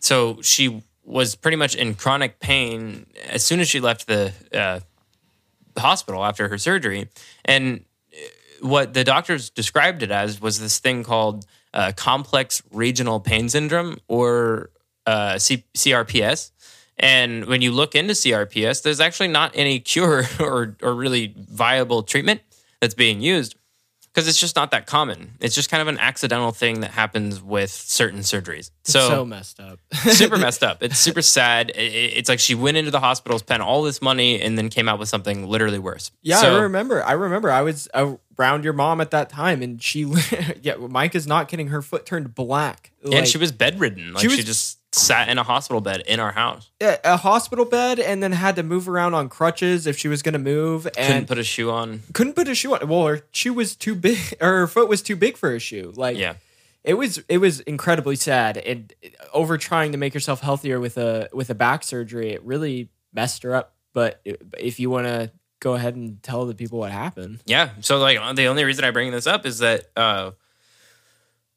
So she was pretty much in chronic pain as soon as she left the, uh, the hospital after her surgery. And uh, what the doctors described it as was this thing called uh, complex regional pain syndrome or uh, C- CRPS. And when you look into CRPS, there's actually not any cure or, or really viable treatment that's being used because it's just not that common. It's just kind of an accidental thing that happens with certain surgeries. So, so messed up. super messed up. It's super sad. it's like she went into the hospital, spent all this money, and then came out with something literally worse. Yeah, so, I remember. I remember. I was around your mom at that time, and she, yeah, Mike is not getting her foot turned black. Like, and she was bedridden. Like she, was, she just sat in a hospital bed in our house. Yeah, a hospital bed, and then had to move around on crutches if she was going to move. And couldn't put a shoe on. Couldn't put a shoe on. Well, her shoe was too big. Or her foot was too big for a shoe. Like, yeah, it was it was incredibly sad. And over trying to make herself healthier with a with a back surgery, it really messed her up. But if you want to go ahead and tell the people what happened, yeah. So like the only reason I bring this up is that. uh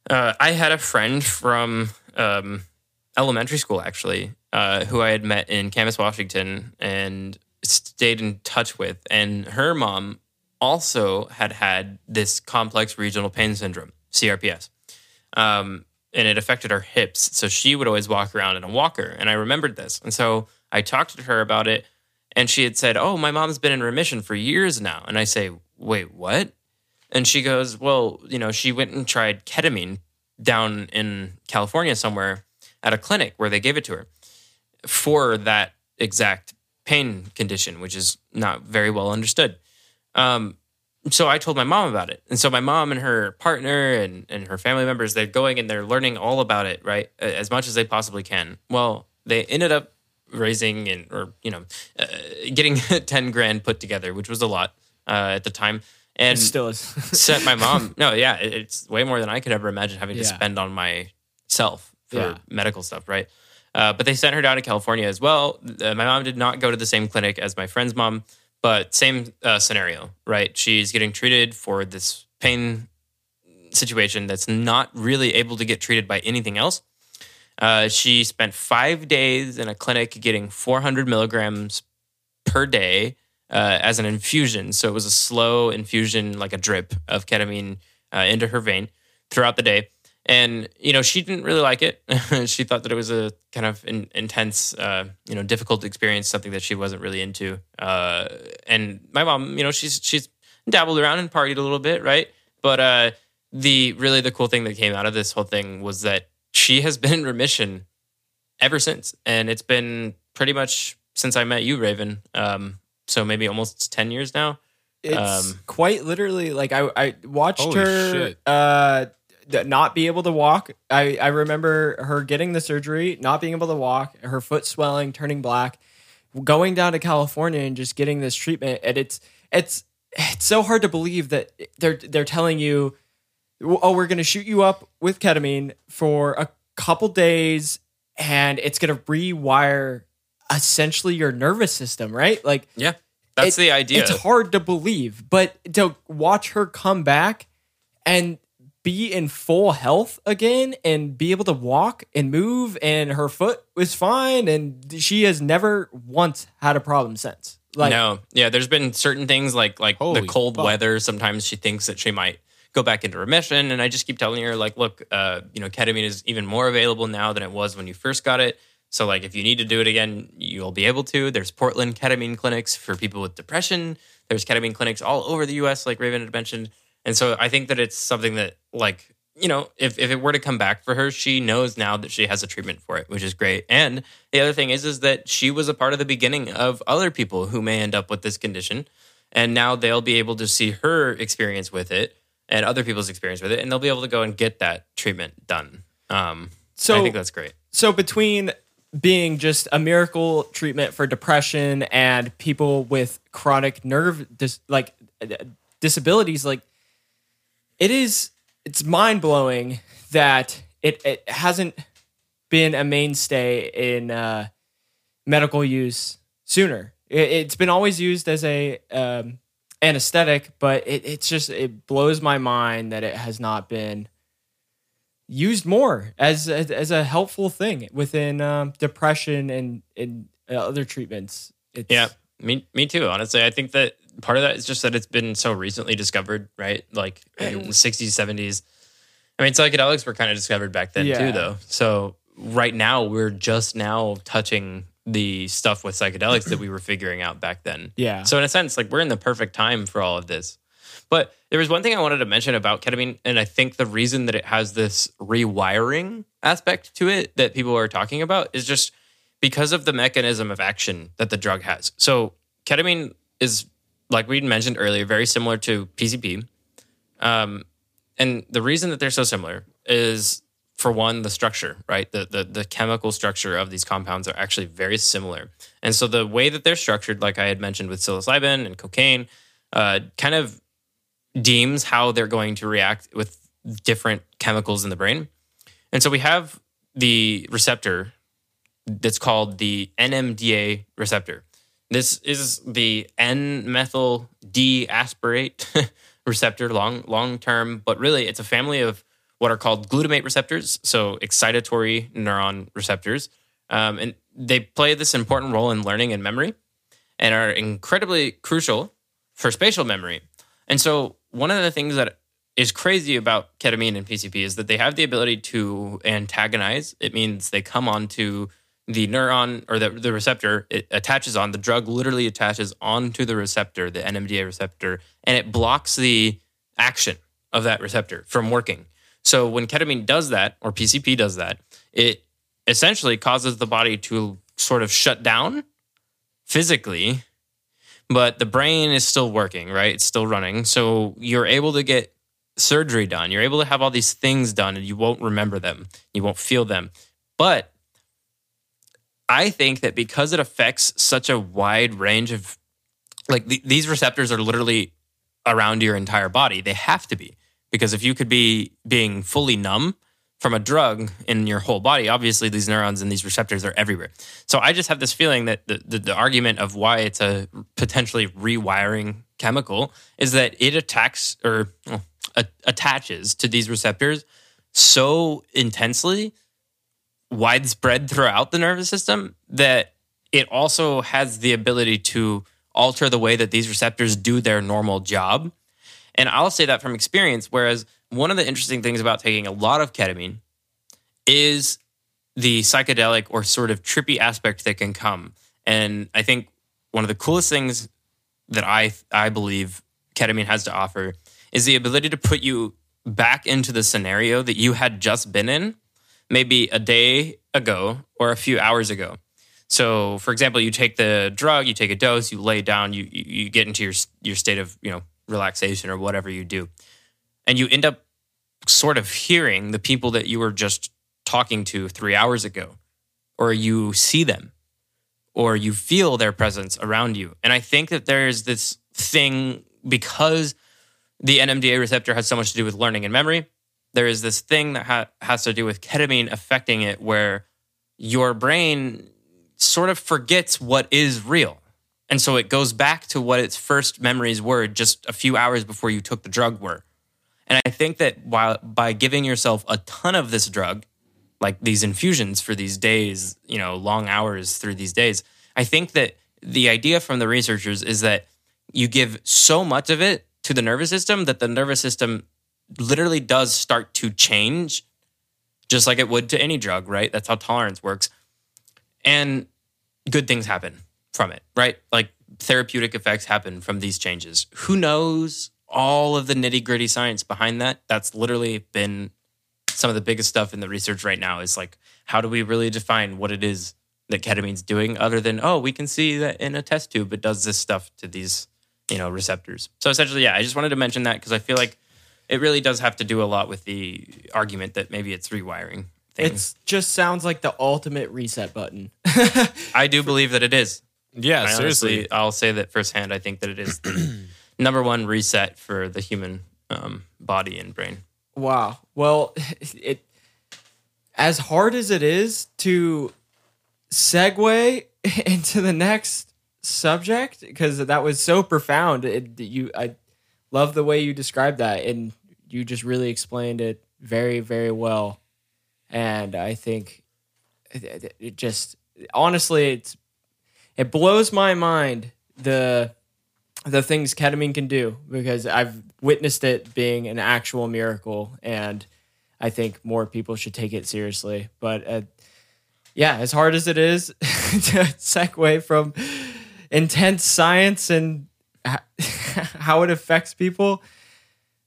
uh, I had a friend from um, elementary school actually, uh, who I had met in Camas, Washington, and stayed in touch with. And her mom also had had this complex regional pain syndrome, CRPS. Um, and it affected her hips. So she would always walk around in a walker. And I remembered this. And so I talked to her about it. And she had said, Oh, my mom's been in remission for years now. And I say, Wait, what? And she goes, Well, you know, she went and tried ketamine down in California somewhere at a clinic where they gave it to her for that exact pain condition, which is not very well understood. Um, so I told my mom about it. And so my mom and her partner and, and her family members, they're going and they're learning all about it, right? As much as they possibly can. Well, they ended up raising and, or, you know, uh, getting 10 grand put together, which was a lot uh, at the time. And it still is. sent my mom, no, yeah, it's way more than I could ever imagine having yeah. to spend on myself for yeah. medical stuff, right? Uh, but they sent her down to California as well. Uh, my mom did not go to the same clinic as my friend's mom, but same uh, scenario, right? She's getting treated for this pain situation that's not really able to get treated by anything else. Uh, she spent five days in a clinic getting 400 milligrams per day uh, as an infusion. So it was a slow infusion, like a drip of ketamine uh, into her vein throughout the day and you know she didn't really like it. She thought that it was a kind of in, intense uh, you know difficult experience something that she wasn't really into. Uh, and my mom you know she's she's dabbled around and partied a little bit right? But uh, the really the cool thing that came out of this whole thing was that she has been in remission ever since. And it's been pretty much since i met you raven. Um, so maybe almost 10 years now. It's um, quite literally like I I watched her shit. uh not be able to walk. I I remember her getting the surgery, not being able to walk, her foot swelling, turning black, going down to California and just getting this treatment. And it's it's it's so hard to believe that they're they're telling you, oh, we're going to shoot you up with ketamine for a couple days, and it's going to rewire essentially your nervous system, right? Like, yeah, that's it, the idea. It's hard to believe, but to watch her come back and be in full health again and be able to walk and move and her foot was fine and she has never once had a problem since. Like No. Yeah, there's been certain things like like the cold fuck. weather sometimes she thinks that she might go back into remission and I just keep telling her like look, uh, you know, ketamine is even more available now than it was when you first got it. So like if you need to do it again, you'll be able to. There's Portland ketamine clinics for people with depression. There's ketamine clinics all over the US like Raven had mentioned. And so I think that it's something that like you know, if, if it were to come back for her, she knows now that she has a treatment for it, which is great. And the other thing is, is that she was a part of the beginning of other people who may end up with this condition. And now they'll be able to see her experience with it and other people's experience with it. And they'll be able to go and get that treatment done. Um, so I think that's great. So between being just a miracle treatment for depression and people with chronic nerve dis- like disabilities, like it is it's mind blowing that it it hasn't been a mainstay in uh, medical use sooner. It, has been always used as a um, anesthetic, but it, it's just it blows my mind that it has not been used more as as, as a helpful thing within um, depression and and uh, other treatments. It's, yeah, me me too. Honestly, I think that part of that is just that it's been so recently discovered, right? Like in the 60s, 70s. I mean, psychedelics were kind of discovered back then yeah. too, though. So right now, we're just now touching the stuff with psychedelics that we were figuring out back then. Yeah. So in a sense, like we're in the perfect time for all of this. But there was one thing I wanted to mention about ketamine, and I think the reason that it has this rewiring aspect to it that people are talking about is just because of the mechanism of action that the drug has. So ketamine is like we'd mentioned earlier, very similar to PCP. Um, and the reason that they're so similar is for one, the structure, right? The, the the chemical structure of these compounds are actually very similar. And so the way that they're structured, like I had mentioned with psilocybin and cocaine, uh, kind of deems how they're going to react with different chemicals in the brain. And so we have the receptor that's called the NMDA receptor. This is the N-methyl D-aspartate receptor, long long term, but really it's a family of what are called glutamate receptors, so excitatory neuron receptors, um, and they play this important role in learning and memory, and are incredibly crucial for spatial memory. And so one of the things that is crazy about ketamine and PCP is that they have the ability to antagonize. It means they come onto the neuron or the, the receptor it attaches on the drug literally attaches onto the receptor the nmda receptor and it blocks the action of that receptor from working. So when ketamine does that or pcp does that it essentially causes the body to sort of shut down physically but the brain is still working right? It's still running. So you're able to get surgery done. You're able to have all these things done and you won't remember them. You won't feel them. But I think that because it affects such a wide range of like th- these receptors are literally around your entire body. They have to be because if you could be being fully numb from a drug in your whole body, obviously these neurons and these receptors are everywhere. So I just have this feeling that the, the, the argument of why it's a potentially rewiring chemical is that it attacks or a- attaches to these receptors so intensely widespread throughout the nervous system that it also has the ability to alter the way that these receptors do their normal job. And I'll say that from experience. Whereas one of the interesting things about taking a lot of ketamine is the psychedelic or sort of trippy aspect that can come. And I think one of the coolest things that I I believe ketamine has to offer is the ability to put you back into the scenario that you had just been in maybe a day ago or a few hours ago. So, for example, you take the drug, you take a dose, you lay down, you you get into your your state of you know relaxation or whatever you do, and you end up sort of hearing the people that you were just talking to three hours ago, or you see them, or you feel their presence around you. And I think that there is this thing because the NMDA receptor has so much to do with learning and memory. There is this thing that ha- has to do with ketamine affecting it, where your brain sort of forgets what is real. And so it goes back to what its first memories were just a few hours before you took the drug were. And I think that while by giving yourself a ton of this drug, like these infusions for these days, you know, long hours through these days, I think that the idea from the researchers is that you give so much of it to the nervous system that the nervous system literally does start to change just like it would to any drug, right? That's how tolerance works. And good things happen from it, right? Like therapeutic effects happen from these changes. Who knows all of the nitty gritty science behind that? That's literally been some of the biggest stuff in the research right now is like, how do we really define what it is that ketamine's doing other than, oh, we can see that in a test tube it does this stuff to these, you know, receptors. So essentially, yeah, I just wanted to mention that because I feel like it really does have to do a lot with the argument that maybe it's rewiring. Things. It just sounds like the ultimate reset button. I do believe that it is. Yeah, I seriously. honestly, I'll say that firsthand. I think that it is the number one reset for the human um, body and brain. Wow. Well, it as hard as it is to segue into the next subject because that was so profound. It, you, I love the way you described that, and you just really explained it very, very well. And I think it, just honestly, it's it blows my mind the the things ketamine can do because I've witnessed it being an actual miracle, and I think more people should take it seriously. But uh, yeah, as hard as it is to segue from intense science and how it affects people,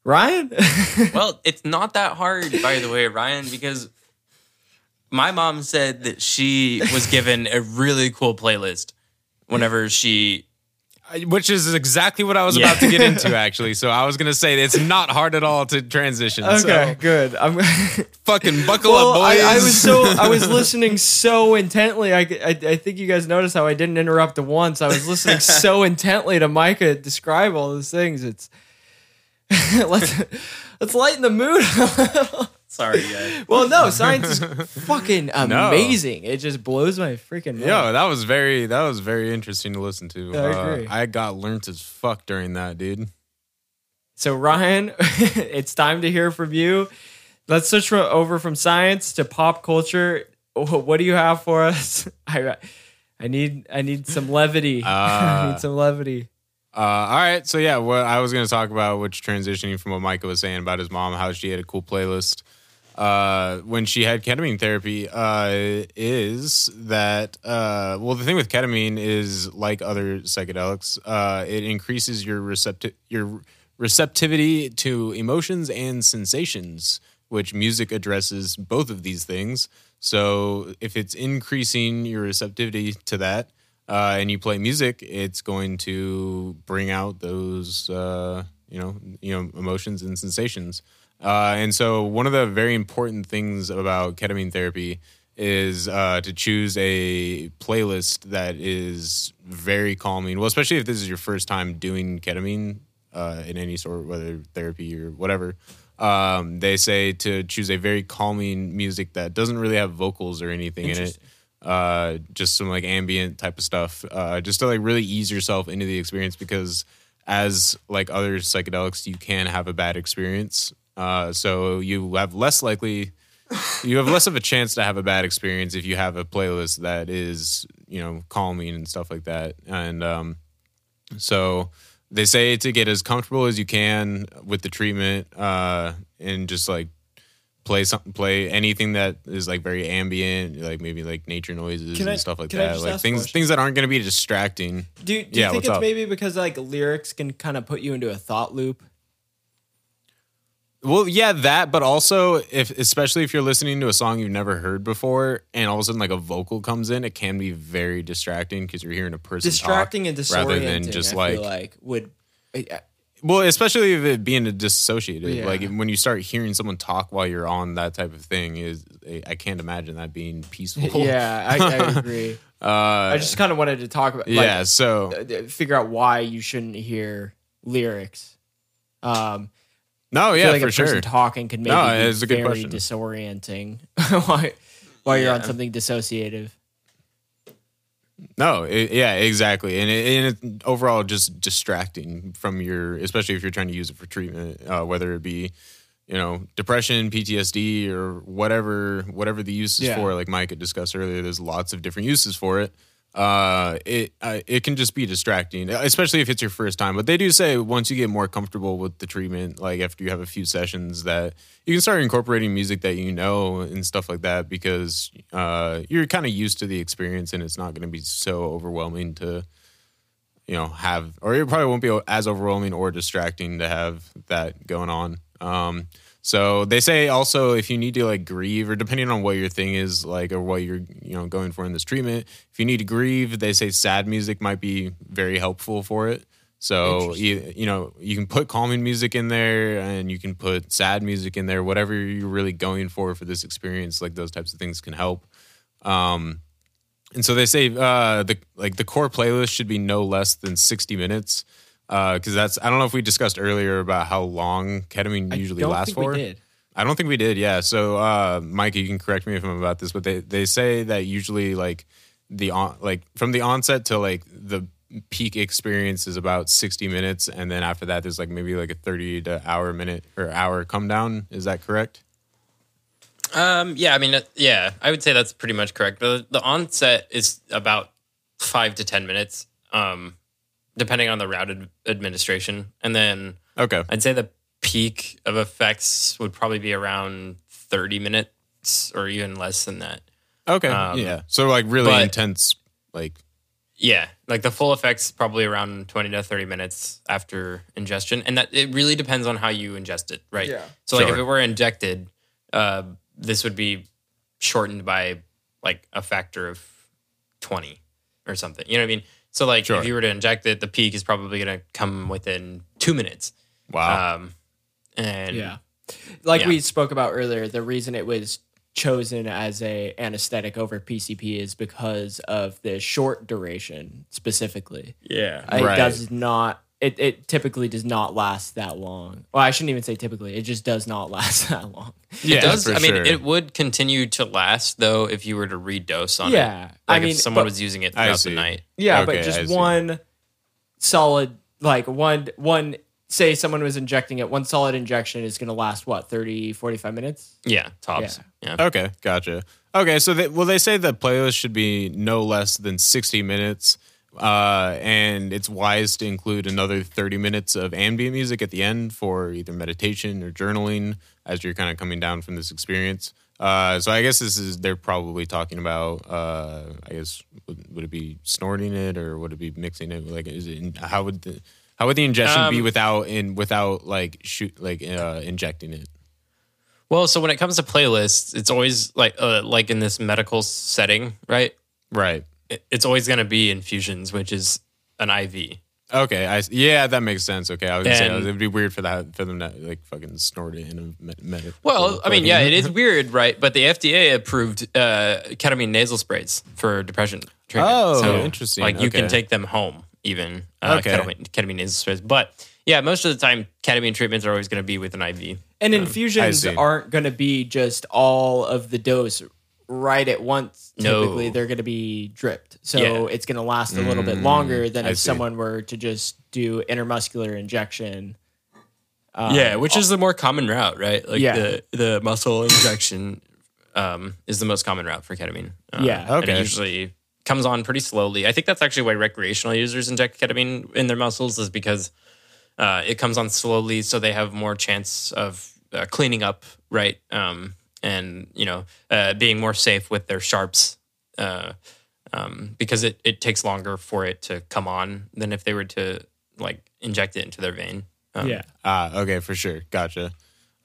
Ryan. well, it's not that hard, by the way, Ryan, because my mom said that she was given a really cool playlist whenever she which is exactly what I was Yeah. about to get into, actually. So I was gonna say it's not hard at all to transition. okay, So good. I'm. fucking buckle well, up, boys. I, I was so I was listening so intently. I, I I think you guys noticed how I didn't interrupt once. I was listening so intently to Micah describe all those things. It's let's let's lighten the mood. sorry, guys. well, no, science is fucking amazing. It just blows my freaking mind. Yo, that was very that was very interesting to listen to. I Uh, agree. I got learnt as fuck during that, dude. So Ryan, it's time to hear from you. Let's switch fro- over from science to pop culture. Wh- What do you have for us? I I need I need some levity. I Uh, need some levity. Uh, all right, so yeah, what I was going to talk about, which transitioning from what Micah was saying about his mom, how she had a cool playlist uh, when she had ketamine therapy, uh, is that uh, well, the thing with ketamine is like other psychedelics, uh, it increases your recepti- your receptivity to emotions and sensations, which music addresses both of these things. So if it's increasing your receptivity to that uh, and you play music, it's going to bring out those uh, you know you know emotions and sensations. Uh, and so one of the very important things about ketamine therapy is uh, to choose a playlist that is very calming. Well, especially if this is your first time doing ketamine uh, in any sort, whether therapy or whatever. Um, they say to choose a very calming music that doesn't really have vocals or anything in it uh, just some like ambient type of stuff, uh, just to like really ease yourself into the experience because as like other psychedelics, you can have a bad experience. Uh, so you have less likely, you have less of a chance to have a bad experience if you have a playlist that is you know calming and stuff like that. And um, so they say to get as comfortable as you can with the treatment uh, and just like play something play anything that is like very ambient like maybe like nature noises I- and stuff like that like things things that aren't going to be distracting Do, you- do you Yeah, think it's up? maybe because like lyrics can kind of put you into a thought loop? Well, yeah, that, but also if especially if you're listening to a song you've never heard before, and all of a sudden like a vocal comes in, it can be very distracting because you're hearing a person distracting and disorienting. rather than just I like, like would. Uh, well, especially if it being dissociated. Yeah. Like when you start hearing someone talk while you're on that type of thing, is I can't imagine that being peaceful. Yeah, I, I agree. Uh, I just kind of wanted to talk about. Like, yeah. So uh, figure out why you shouldn't hear lyrics. Um, no, yeah, like for a sure. talking could maybe No, be it's a good very question. disorienting while, while you're on something dissociative. No, it, yeah, exactly, and, it, and it, overall, just distracting from your, especially if you're trying to use it for treatment, uh, whether it be, you know, depression, PTSD, or whatever, whatever the use is Yeah. for. Like Mike had discussed earlier, there's lots of different uses for it. Uh, it uh, it can just be distracting, especially if it's your first time. But they do say once you get more comfortable with the treatment, like after you have a few sessions, that you can start incorporating music that you know and stuff like that because uh, you're kind of used to the experience and it's not going to be so overwhelming to you know have or it probably won't be as overwhelming or distracting to have that going on um so they say also if you need to like grieve or depending on what your thing is like or what you're you know going for in this treatment if you need to grieve they say sad music might be very helpful for it. So you, you know you can put calming music in there and you can put sad music in there. Whatever you're really going for for this experience like those types of things can help. Um and so they say uh, the like the core playlist should be no less than sixty minutes because that's I don't know if we discussed earlier about how long ketamine usually I don't lasts think for. we did. I don't think we did. Yeah. So uh, Mike, you can correct me if I'm about this, but they they say that usually like the on like from the onset to like the peak experience is about 60 minutes and then after that there's like maybe like a 30 to hour minute or hour come down is that correct Um, yeah, I mean, uh, yeah, I would say that's pretty much correct. The, the onset is about five to ten minutes, um, depending on the route ad- administration, and then okay I'd say the peak of effects would probably be around thirty minutes or even less than that. okay Um, yeah so like really but- intense like Yeah, like the full effects probably around twenty to thirty minutes after ingestion, and that it really depends on how you ingest it, right? Yeah. So like if it were injected, uh, this would be shortened by like a factor of twenty or something. You know what I mean? So like Sure. if you were to inject it, the peak is probably going to come within two minutes. wow Um, and Yeah. Like Yeah. we spoke about earlier, the reason it was chosen as a anesthetic over PCP is because of the short duration specifically. yeah, It Right. does not it, it typically does not last that long. Well, I shouldn't even say typically. It just does not last that long. yeah it does. for I mean, sure. it would continue to last though if you were to redose on it. Yeah. I Like mean, if someone but- was using it throughout the night. Yeah, Okay, but just one solid like one one say someone was injecting it, one solid injection is going to last what, 30 45 minutes? Yeah, tops. Yeah. Yeah. Okay, gotcha. Okay, so they, well, they say the playlist should be no less than sixty minutes, uh, and it's wise to include another thirty minutes of ambient music at the end for either meditation or journaling as you're kind of coming down from this experience. Uh, so I guess this is they're probably talking about. Uh, I guess would, would it be snorting it or would it be mixing it? Like, is it how would the how would the ingestion be Um, without in without like shoot like uh, injecting it? Well, so when it comes to playlists, it's always like uh, like in this medical setting, right? Right. It- It's always going to be infusions, which is an IV. Okay, I yeah, that makes sense. Okay, I was gonna say it would be weird for that for them to like fucking snort it in a med. med Well, I mean, yeah, it is weird, right? But the FDA approved uh, ketamine nasal sprays for depression treatment. Oh, interesting. Like you can take them home, even uh, Okay. ketamine, ketamine nasal sprays. But yeah, most of the time, ketamine treatments are always going to be with an IV. And I infusions see. aren't going to be just all of the dose right at once. No. Typically, they're going to be dripped. So Yeah. it's going to last a little bit longer than Mm, I if see. someone were to just do intermuscular injection. Um, yeah, which is the more common route, right? Like Yeah. the the muscle injection um, is the most common route for ketamine. Uh, Yeah. Okay. it usually comes on pretty slowly. I think that's actually why recreational users inject ketamine in their muscles is because uh, it comes on slowly, so they have more chance of uh, cleaning up, right? Um, and you know, uh, being more safe with their sharps. Uh, um, because it, it takes longer for it to come on than if they were to like inject it into their vein. Um, yeah. Ah, okay, for sure, gotcha.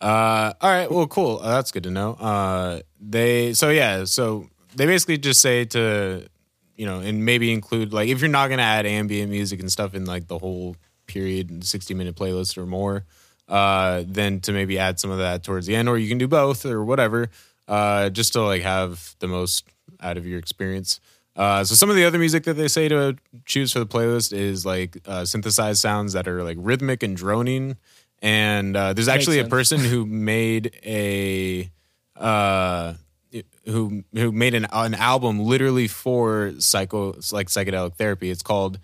Uh, all right. Well, cool. Uh, that's good to know. Uh, they so yeah. So they basically just say to you know, and maybe include like if you're not gonna add ambient music and stuff in like the whole period, sixty minute playlist or more, uh, then to maybe add some of that towards the end, or you can do both or whatever, uh, just to like have the most out of your experience. Uh, so some of the other music that they say to choose for the playlist is like uh, synthesized sounds that are like rhythmic and droning. And uh, there's actually a person who made a uh, who who made an an album literally for psycho like psychedelic therapy. It's called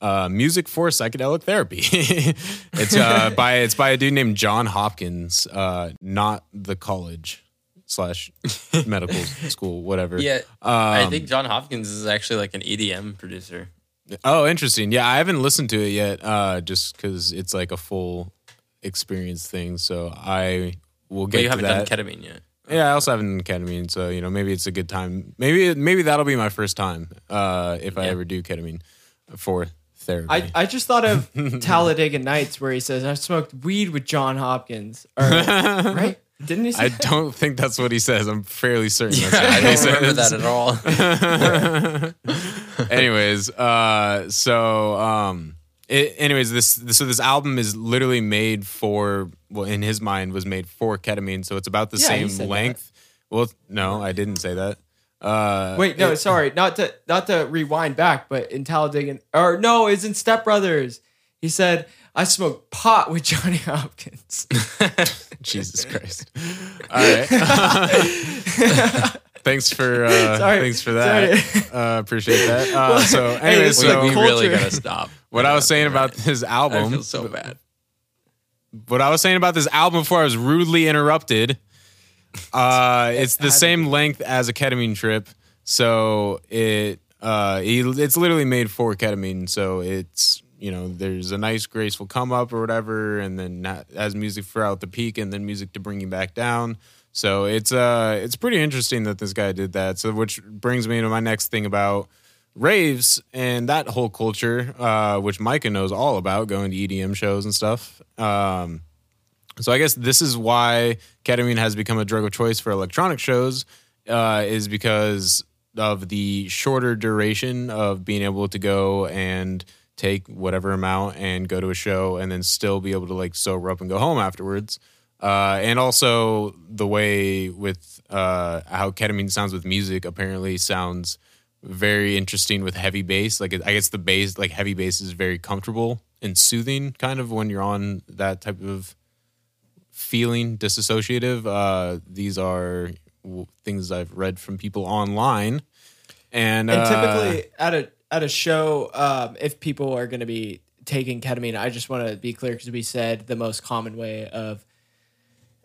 uh, Music for Psychedelic Therapy. it's uh, by it's by a dude named Jon Hopkins, uh, not the college slash medical school, whatever. Yeah, um, I think Jon Hopkins is actually like an EDM producer. Oh, interesting. Yeah, I haven't listened to it yet, uh, just because it's like a full experience thing. So I will get. But you haven't that. done ketamine yet. Yeah, I also haven't done ketamine, so you know maybe it's a good time. Maybe maybe that'll be my first time uh, if I ever do ketamine for therapy. I, I just thought of Talladega Nights where he says I smoked weed with John Hopkins, or, right? Didn't he? I that? don't think that's what he says. I'm fairly certain. That's I what he don't remember that at all. anyways, uh, so um, it, anyways, this, this so this album is literally made for well, in his mind, was made for ketamine. So it's about the Yeah, same length. Well, no, I didn't say that. Uh, Wait, no, it- sorry, not to not to rewind back, but in Talladega, or no, it's in Step Brothers. He said, "I smoked pot with Johnny Hopkins." Jesus Christ! All right. thanks for uh, Sorry. thanks for that. Uh, appreciate that. Uh, so, Hey, anyways, it's We, so we really gotta stop. what I was saying about this I album, feel so bad. what I was saying about this album before I was rudely interrupted. Uh, it's the same length as a ketamine trip, so it uh, it's literally made for ketamine. So it's you know there's a nice graceful come up or whatever, and then not, as music throughout the peak, and then music to bring you back down. So it's uh it's pretty interesting that this guy did that. So which brings me to my next thing about raves and that whole culture, uh, which Micah knows all about, going to EDM shows and stuff. Um, so I guess this is why ketamine has become a drug of choice for electronic shows, uh, is because of the shorter duration of being able to go and take whatever amount and go to a show and then still be able to like sober up and go home afterwards. Uh, and also the way with uh, how ketamine sounds with music apparently sounds very interesting with heavy bass. Like I guess the bass, like heavy bass, is very comfortable and soothing, kind of when you're on that type of feeling disassociative. Uh, these are w- things I've read from people online, and, And uh, typically at a at a show, um, if people are going to be taking ketamine, I just want to be clear because we said the most common way of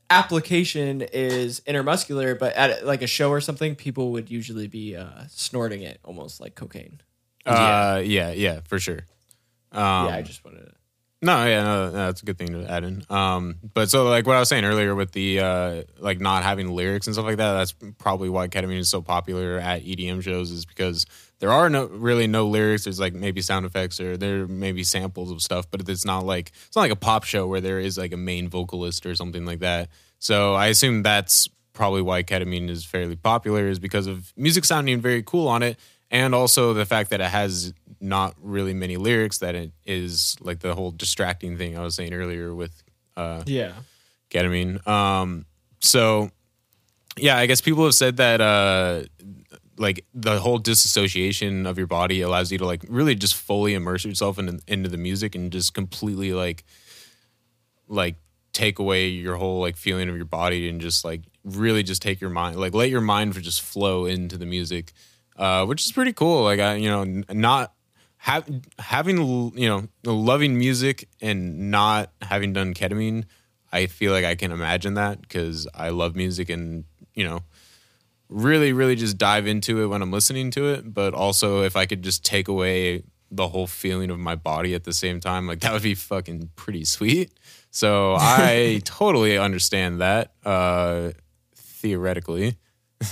application is intermuscular, but at like a show or something, people would usually be uh, snorting it almost like cocaine. uh, yeah, yeah, for sure. Um, yeah, I just wanted to. No, yeah, no, that's a good thing to add in. Um, but so like what I was saying earlier with the uh, like not having lyrics and stuff like that, that's probably why ketamine is so popular at EDM shows is because there are no really no lyrics. There's like maybe sound effects or there may be samples of stuff, but it's not like it's not like a pop show where there is like a main vocalist or something like that. So I assume that's probably why ketamine is fairly popular is because of music sounding very cool on it and also the fact that it has not really many lyrics that it is like the whole distracting thing I was saying earlier with uh Yeah. ketamine. Um so yeah, I guess people have said that uh like the whole disassociation of your body allows you to like really just fully immerse yourself in, into the music and just completely like like take away your whole like feeling of your body and just like really just take your mind like let your mind just flow into the music uh which is pretty cool. Like i you know not have having you know loving music and not having done ketamine i feel like i can imagine that because i love music and you know really really just dive into it when i'm listening to it. But also if i could just take away the whole feeling of my body at the same time like that would be fucking pretty sweet. So i totally understand that uh theoretically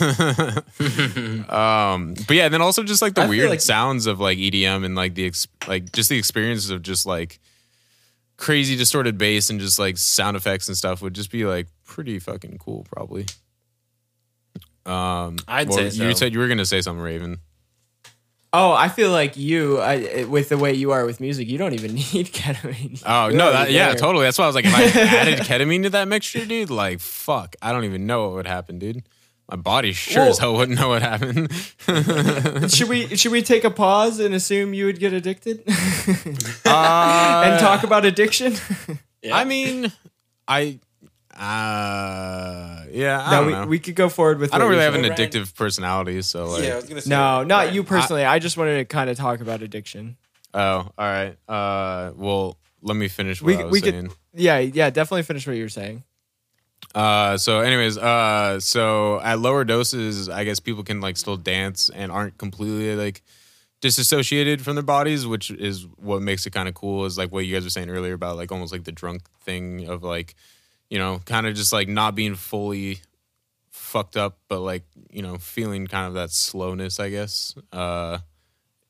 um but yeah and then also just like the I weird like- sounds of like edm and like the ex- like just the experiences of just like crazy distorted bass and just like sound effects and stuff would just be like pretty fucking cool, probably. Um, I'd well, say so. you said you were gonna say something, Raven. Oh, I feel like you, I, with the way you are with music, you don't even need ketamine. Oh You're no, that, yeah, totally. That's why I was like, if I added ketamine to that mixture, dude, like fuck, I don't even know what would happen, dude. My body sure as hell wouldn't know what happened. Should we should we take a pause and assume you would get addicted Uh, and talk about addiction? I mean, I, uh, yeah, I no, don't we, know. we could go forward with. I don't really have an said. addictive personality, so like, I was gonna say. No, not you personally. I, just wanted to kind of talk about addiction. oh, all right. Uh, well, let me finish what We I was we saying. could yeah yeah definitely finish what you were saying. Uh, so anyways, uh, so at lower doses, I guess people can like still dance and aren't completely like disassociated from their bodies, which is what makes it kind of cool. Is like what you guys were saying earlier about like almost like the drunk thing of like, you know, kind of just like not being fully fucked up, but like you know feeling kind of that slowness. I guess uh,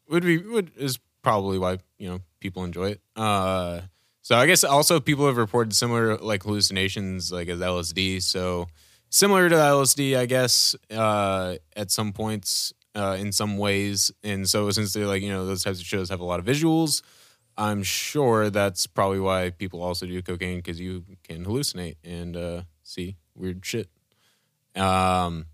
would be would is probably why you know people enjoy it. Uh, so I guess also people have reported similar like hallucinations like as LSD. So similar to LSD, I guess, uh, at some points, uh, in some ways. And so since they're like, you know, those types of shows have a lot of visuals, I'm sure that's probably why people also do cocaine because you can hallucinate and uh, see weird shit. Um,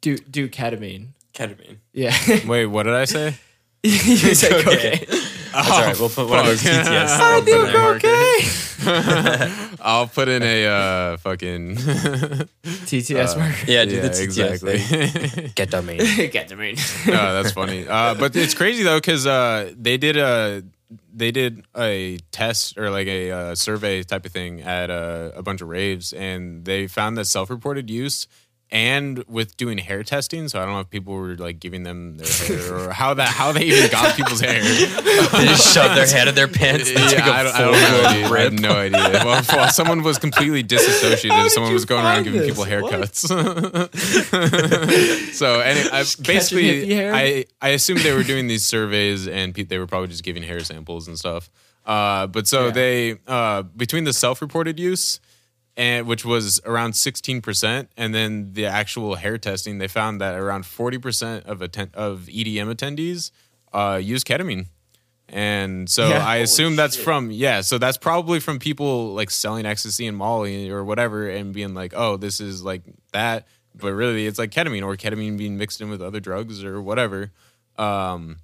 Do do ketamine. ketamine. Yeah, wait, what did I say? you said Okay. cocaine. That's all right. We'll put one of those fuck. TTS. I do in there. cocaine. I'll put in a uh, fucking TTS marker. Yeah, do yeah, the TTS exactly. thing. Ketamine. ketamine. oh, that's funny. Uh, but it's crazy though because uh, they did a they did a test or like a uh, survey type of thing at uh, a bunch of raves, and they found that self-reported use and with doing hair testing. So I don't know if people were like giving them their hair or how that how they even got people's hair. They just shoved their head in their pants. and Yeah, took a I don't, I don't know. Dude. I have no idea. Well, well, someone was completely disassociated. How someone was going around find giving this? people haircuts. so, and I, basically. I I assumed they were doing these surveys and pe- they were probably just giving hair samples and stuff. Uh, but so Yeah. they uh, between the self-reported use and which was around 16% and then the actual hair testing they found that around 40% of atten- of EDM attendees uh, use ketamine. And so Yeah. I assume that's from yeah so that's probably from people like selling ecstasy and molly or whatever and being like oh this is like that. But really it's like ketamine or ketamine being mixed in with other drugs or whatever. Um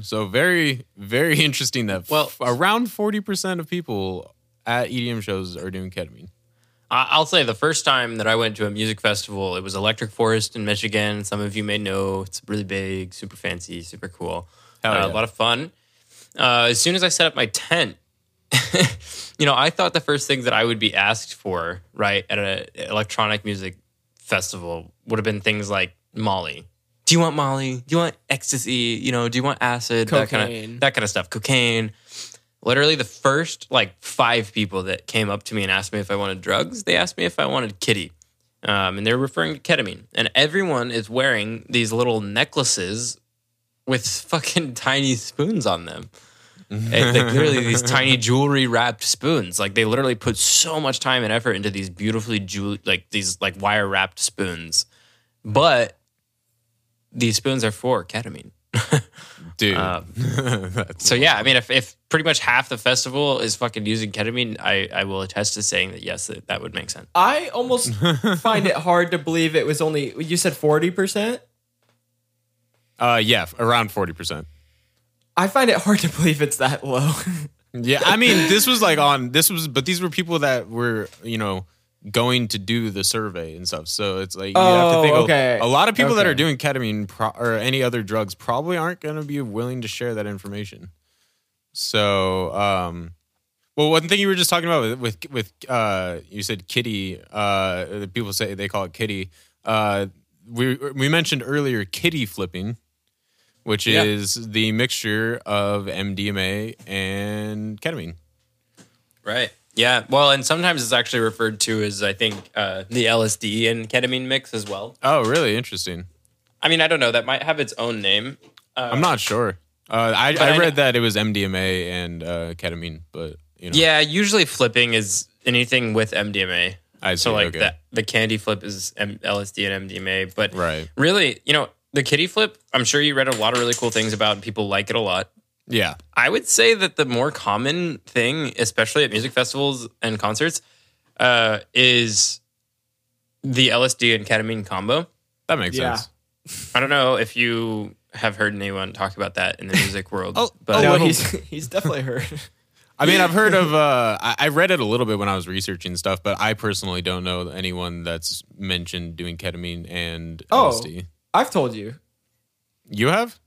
so very very interesting that Well- well around 40% of people at EDM shows are doing ketamine I'll say the first time that I went to a music festival, it was Electric Forest in Michigan. Some of you may know it's really big, super fancy, super cool. Uh, yeah. A lot of fun. Uh, as soon as I set up my tent, you know, I thought the first thing that I would be asked for, right, at an electronic music festival would have been things like Molly. Do you want Molly? Do you want ecstasy? You know, do you want acid? That kind Cocaine. of that kind of stuff. Cocaine literally the first like five people that came up to me and asked me if I wanted drugs, they asked me if I wanted kitty. Um, and they're referring to ketamine. And everyone is wearing these little necklaces with fucking tiny spoons on them. And, like literally these tiny jewelry wrapped spoons. Like they literally put so much time and effort into these beautifully jewel like these like wire wrapped spoons. But these spoons are for ketamine. dude Um, So yeah, I mean, if, if pretty much half the festival is fucking using ketamine, I, I will attest to saying that yes, that, that would make sense. I almost find it hard to believe it was only you said forty percent. uh yeah around 40% I find it hard to believe it's that low. Yeah, I mean, this was like on this was, but these were people that were you know going to do the survey and stuff. So it's like you have to Oh, think. a- okay. A, lot of people that are doing ketamine pro- or any other drugs probably aren't going to be willing to share that information. So, um, well, one thing you were just talking about with with, with uh, you said kitty. Uh, the people say they call it kitty. Uh, we we mentioned earlier kitty flipping which Yeah. is the mixture of MDMA and ketamine. Right. Yeah. Well, and sometimes it's actually referred to as I think uh, the LSD and ketamine mix as well. Oh, really? Interesting. I mean, I don't know. That might have its own name. Uh, I'm not sure. Uh, I, I know- read that it was MDMA and uh, ketamine, but You know? Yeah, usually flipping is anything with MDMA. I see, so like okay. the the candy flip is M- LSD and MDMA, but Right. really, you know, the kitty flip. I'm sure you read a lot of really cool things about. and People like it a lot. Yeah. I would say that the more common thing, especially at music festivals and concerts, uh, is the LSD and ketamine combo. That makes Yeah. sense. I don't know if you have heard anyone talk about that in the music world, Oh, but oh, no, he's he's definitely heard. I mean, I've heard of. Uh, I, I read it a little bit when I was researching stuff, but I personally don't know anyone that's mentioned doing ketamine and Oh. LSD. I've told you. You have?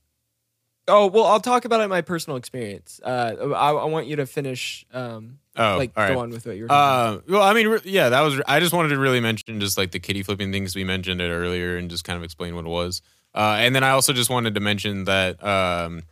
Oh well, I'll talk about it in my personal experience. Uh, I, I want you to finish. Um, Oh, like right. go on with what you were. talking Uh, well, I mean, re- yeah, that was. I just wanted to really mention just like the kitty flipping things we mentioned it earlier, and just kind of explain what it was. Uh, and then I also just wanted to mention that um,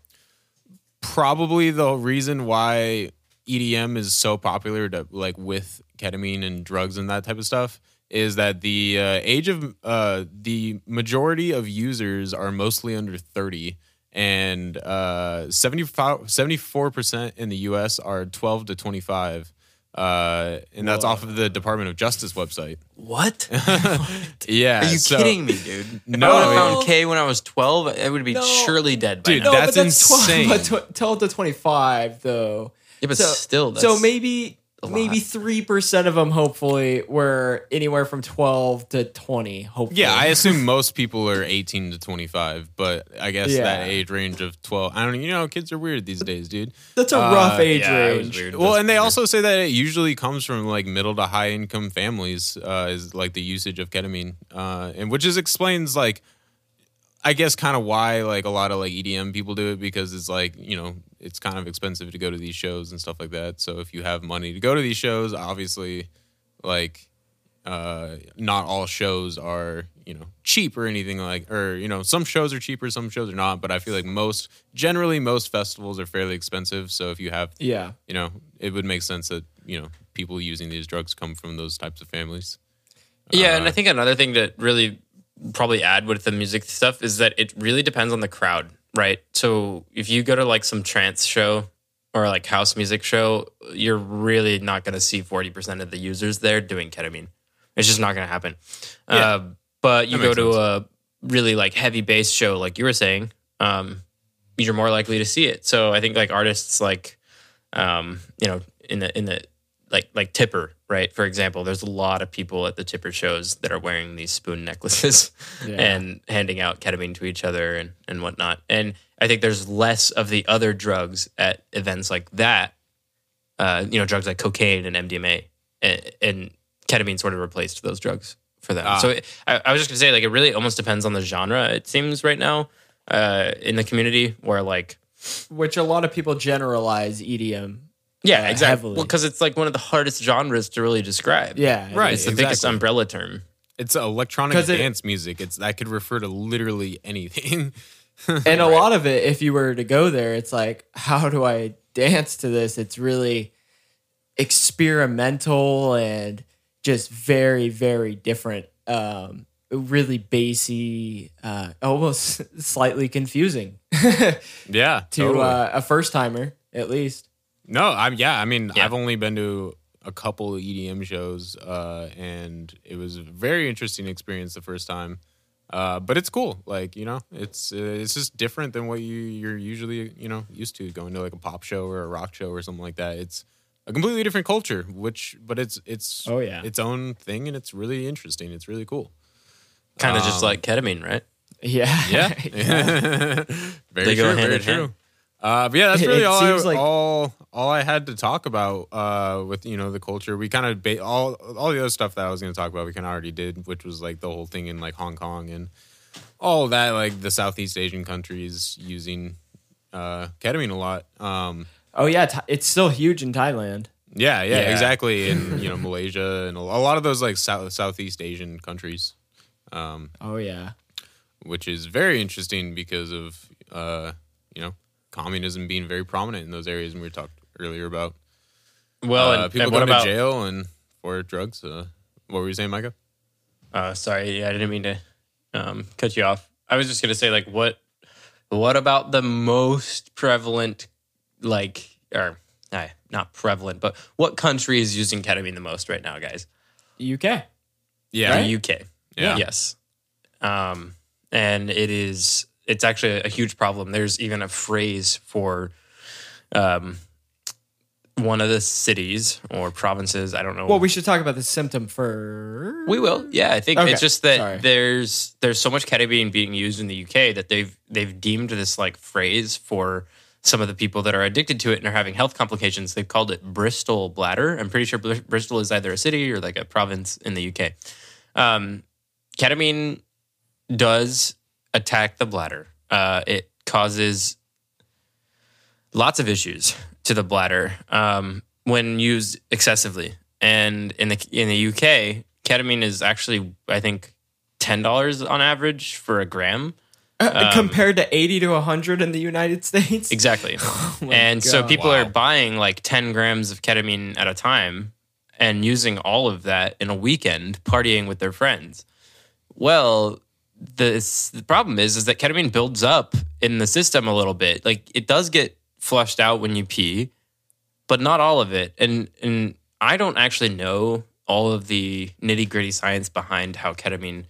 probably the reason why EDM is so popular, to, like with ketamine and drugs and that type of stuff, is that the uh, age of uh, the majority of users are mostly under thirty. And uh, 74 percent in the U.S. are 12 to 25, uh, and that's off of the Department of Justice website. what? Yeah, Are you so- kidding me, dude? If No, I would have found K when I was 12, I would be No. surely dead by Dude, now. no, that's but that's insane. 12, but tw- 12 to 25 though. yeah, but so, still, that's, so maybe a maybe three percent of them hopefully were anywhere from 12 to 20. Hopefully, Yeah, I assume most people are 18 to 25, but I guess Yeah. that age range of 12. I don't. You know, kids are weird these days, dude. that's a Uh, rough age yeah, range. weird. Well, That's and they weird. also say that it usually comes from like middle to high income families, uh, is like the usage of ketamine, uh, and which is explains like, I guess, kind of why like a lot of like EDM people do it because it's like you know it's kind of expensive to go to these shows and stuff like that. So if you have money to go to these shows, obviously, like, uh, not all shows are you know cheap or anything like, or you know some shows are cheaper, some shows are not. But I feel like most generally most festivals are fairly expensive. So if you have Yeah, you know, it would make sense that, you know, people using these drugs come from those types of families. Yeah, Uh, and I think another thing to really probably add with the music stuff is that it really depends on the crowd, right? So if you go to like some trance show or like house music show, you're really not going to see 40% of the users there doing ketamine. It's just not going to happen. Yeah. Uh, but you go to sense. a really like heavy bass show, like you were saying, um, you're more likely to see it. So I think like artists like, um, you know, in the in the like like Tipper, right? For example, there's a lot of people at the Tipper shows that are wearing these spoon necklaces Yeah. and handing out ketamine to each other and and whatnot. And I think there's less of the other drugs at events like that. Uh, you know, drugs like cocaine and MDMA, and, and ketamine sort of replaced those drugs for them. Ah. So it, I, I was just gonna say, like, it really almost depends on the genre. It seems right now uh, in the community where like which a lot of people generalize EDM. Yeah, Uh, exactly. heavily. Well, because it's like one of the hardest genres to really describe. Yeah, Right. it's the biggest umbrella term. It's electronic 'Cause it- dance music. It's that could refer to literally anything. and a lot of it, if you were to go there, it's like, how do I dance to this? It's really experimental and just very, very different. Um, really bassy, uh, almost slightly confusing yeah. to totally. uh, a first timer, at least. No, I'm yeah, I mean, Yeah. I've only been to a couple EDM shows uh and it was a very interesting experience the first time. Uh, but it's cool. Like you know, it's uh, it's just different than what you you're usually you know used to going to like a pop show or a rock show or something like that. It's a completely different culture, which but it's it's Oh, yeah. its own thing and it's really interesting. It's really cool. Kind of just Um, like ketamine, right? Yeah. Yeah, very They go true. hand very true. hand. Uh, but yeah, that's really it all I, like- all all I had to talk about uh, with you know the culture. We kind of ba- all all the other stuff that I was going to talk about. We kind of already did, which was like the whole thing in like Hong Kong and all that, like the Southeast Asian countries using uh, ketamine a lot. Um, oh, yeah. Th- It's still huge in Thailand. yeah, yeah, Yeah. exactly. And you know Malaysia and a a lot of those like South Southeast Asian countries. Um, Oh, yeah. which is very interesting because of uh, you know communism being very prominent in those areas, and we talked earlier about Well, uh, and, people and what going about? to jail and for drugs. Uh, what were you saying, Micah? Uh, sorry, yeah, I didn't mean to um, cut you off. I was just gonna say, like, what what about the most prevalent, like, or uh, not prevalent, but what country is using ketamine the most right now, guys? UK. Yeah. The UK. Yeah. Yes. Um, and it is. It's actually a huge problem. There's even a phrase for um, one of the cities or provinces. I don't know. Well, we should talk about the symptom first. We will. Yeah, I think Okay, it's just that sorry. there's there's so much ketamine being used in the UK that they've they've deemed this like phrase for some of the people that are addicted to it and are having health complications. They've called it Bristol bladder. I'm pretty sure Br- Bristol is either a city or like a province in the UK. Um, ketamine does attack the bladder. Uh, it causes lots of issues to the bladder um, when used excessively. And in the in the UK, ketamine is actually I think ten dollars on average for a gram. Uh, compared to 80 to 100 in the United States. Exactly. Oh and so God. people are buying like 10 grams of ketamine at a time and using all of that in a weekend partying with their friends. Well, this, the problem is is that ketamine builds up in the system a little bit. Like it does get flushed out when you pee, but not all of it. And and I don't actually know all of the nitty-gritty science behind how ketamine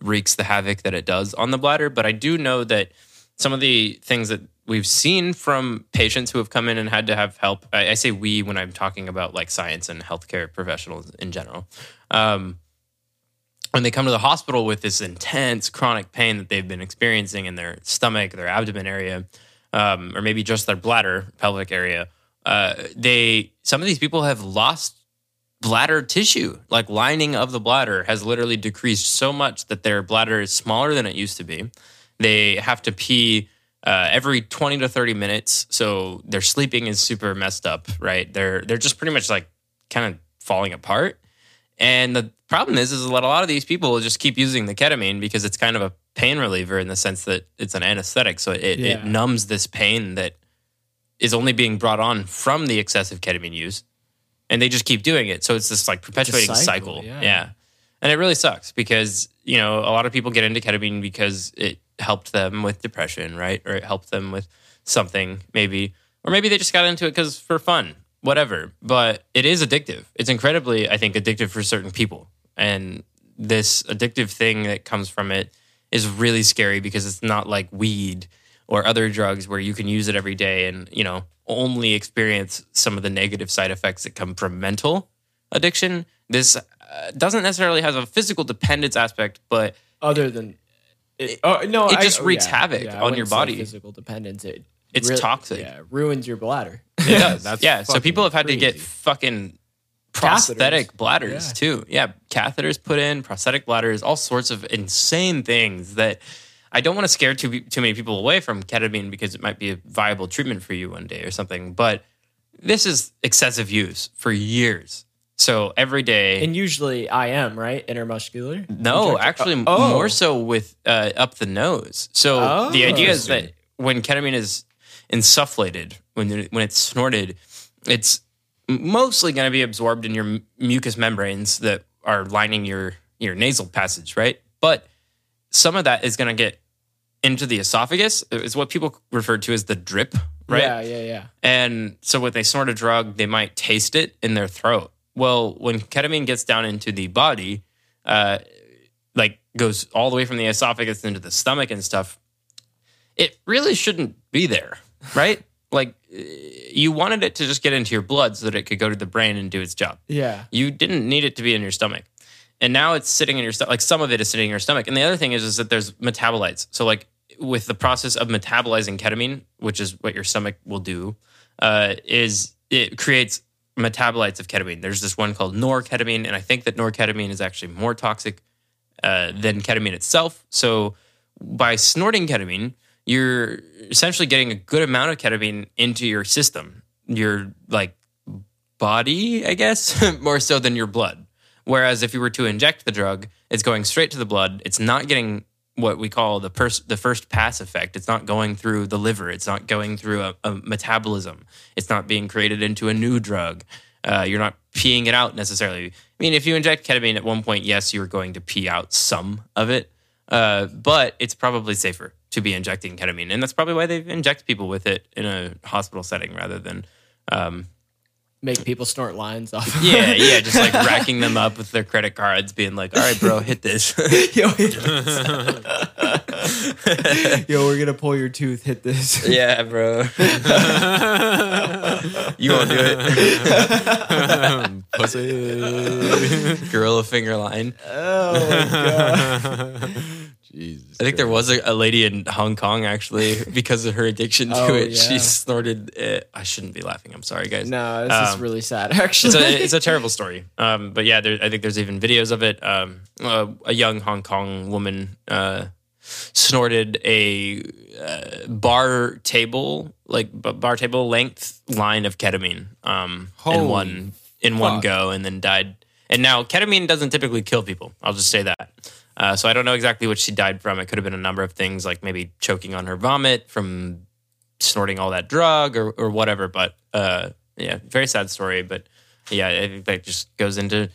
wreaks the havoc that it does on the bladder, but I do know that some of the things that we've seen from patients who have come in and had to have help. I, I say we when I'm talking about like science and healthcare professionals in general. Um, when they come to the hospital with this intense chronic pain that they've been experiencing in their stomach, their abdomen area, um, or maybe just their bladder, pelvic area, uh, they some of these people have lost bladder tissue. Like lining of the bladder has literally decreased so much that their bladder is smaller than it used to be. They have to pee uh, every 20 to 30 minutes. So their sleeping is super messed up, right? They're they're just pretty much like kind of falling apart. And the problem is, is that a lot of these people will just keep using the ketamine because it's kind of a pain reliever in the sense that it's an anesthetic. So it, Yeah. it numbs this pain that is only being brought on from the excessive ketamine use. And they just keep doing it. So it's this like perpetuating cycle, cycle. yeah. yeah. And it really sucks because, you know, a lot of people get into ketamine because it helped them with depression, right? Or it helped them with something, maybe. Or maybe they just got into it because for fun, whatever. But it is addictive. It's incredibly, I think, addictive for certain people. And this addictive thing that comes from it is really scary because it's not like weed or other drugs where you can use it every day and, you know, only experience some of the negative side effects that come from mental addiction. This uh, doesn't necessarily have a physical dependence aspect, but Other than. It, oh, no, It I- just oh, wreaks yeah, havoc yeah, on your body. Physical dependence. It It's really- toxic. Yeah, ruins your bladder. it does. that's yeah. So people have had to get fucking prosthetic Catheters. bladders Yeah. too. Yeah, catheters put in, prosthetic bladders, all sorts of insane things that I don't want to scare too too many people away from ketamine because it might be a viable treatment for you one day or something. But this is excessive use for years. So every day, And usually I am, right? Intermuscular? no, Inject- actually, oh. more so with uh, up the nose. So the Oh. idea is that when ketamine is insufflated, when when it's snorted, it's mostly going to be absorbed in your mu- mucous membranes that are lining your your nasal passage, right? But some of that is going to get into the esophagus. It's what people refer to as the drip, right? Yeah, yeah, yeah. And so when they snort a drug, they might taste it in their throat. Well, when ketamine gets down into the body, uh, like goes all the way from the esophagus into the stomach and stuff, it really shouldn't be there, right? like uh, you wanted it to just get into your blood so that it could go to the brain and do its job. Yeah. You didn't need it to be in your stomach. And now it's sitting in your stomach. Like some of it is sitting in your stomach. And the other thing is, is that there's metabolites. So like with the process of metabolizing ketamine, which is what your stomach will do, uh, is it creates metabolites of ketamine. There's this one called norketamine, and I think that norketamine is actually more toxic uh, than ketamine itself. So by snorting ketamine, you're essentially getting a good amount of ketamine into your system, your like body, I guess, more so than your blood. Whereas if you were to inject the drug, it's going straight to the blood. It's not getting what we call the pers- the first pass effect. It's not going through the liver. It's not going through a, a metabolism. It's not being created into a new drug. Uh, you're not peeing it out necessarily. I mean, if you inject ketamine at one point, yes, you're going to pee out some of it, uh, but it's probably safer to be injecting ketamine, and that's probably why they inject people with it in a hospital setting rather than um, make people snort lines off. Yeah, yeah, just like racking them up with their credit cards, being like, "All right, bro, hit this." Yo, hit this. Yo, we're gonna pull your tooth. Hit this. yeah, bro. you won't do it. Pussy. Gorilla finger line. Oh my god. Jesus. I think there was a, a lady in Hong Kong actually because of her addiction to Oh, it. yeah. She snorted. It. I shouldn't be laughing. I'm sorry, guys. No, this is Um, really sad. it's Actually, a it's a terrible story. Um, but yeah, there, I think there's even videos of it. Um, uh, a young Hong Kong woman uh, snorted a uh, bar table like b- bar table length line of ketamine um, in one in one go, and then died. And now ketamine doesn't typically kill people. I'll just say that. Uh, so I don't know exactly what she died from. It could have been a number of things, like maybe choking on her vomit from snorting all that drug or, or whatever. But uh, yeah, very sad story. But yeah, I think that just goes into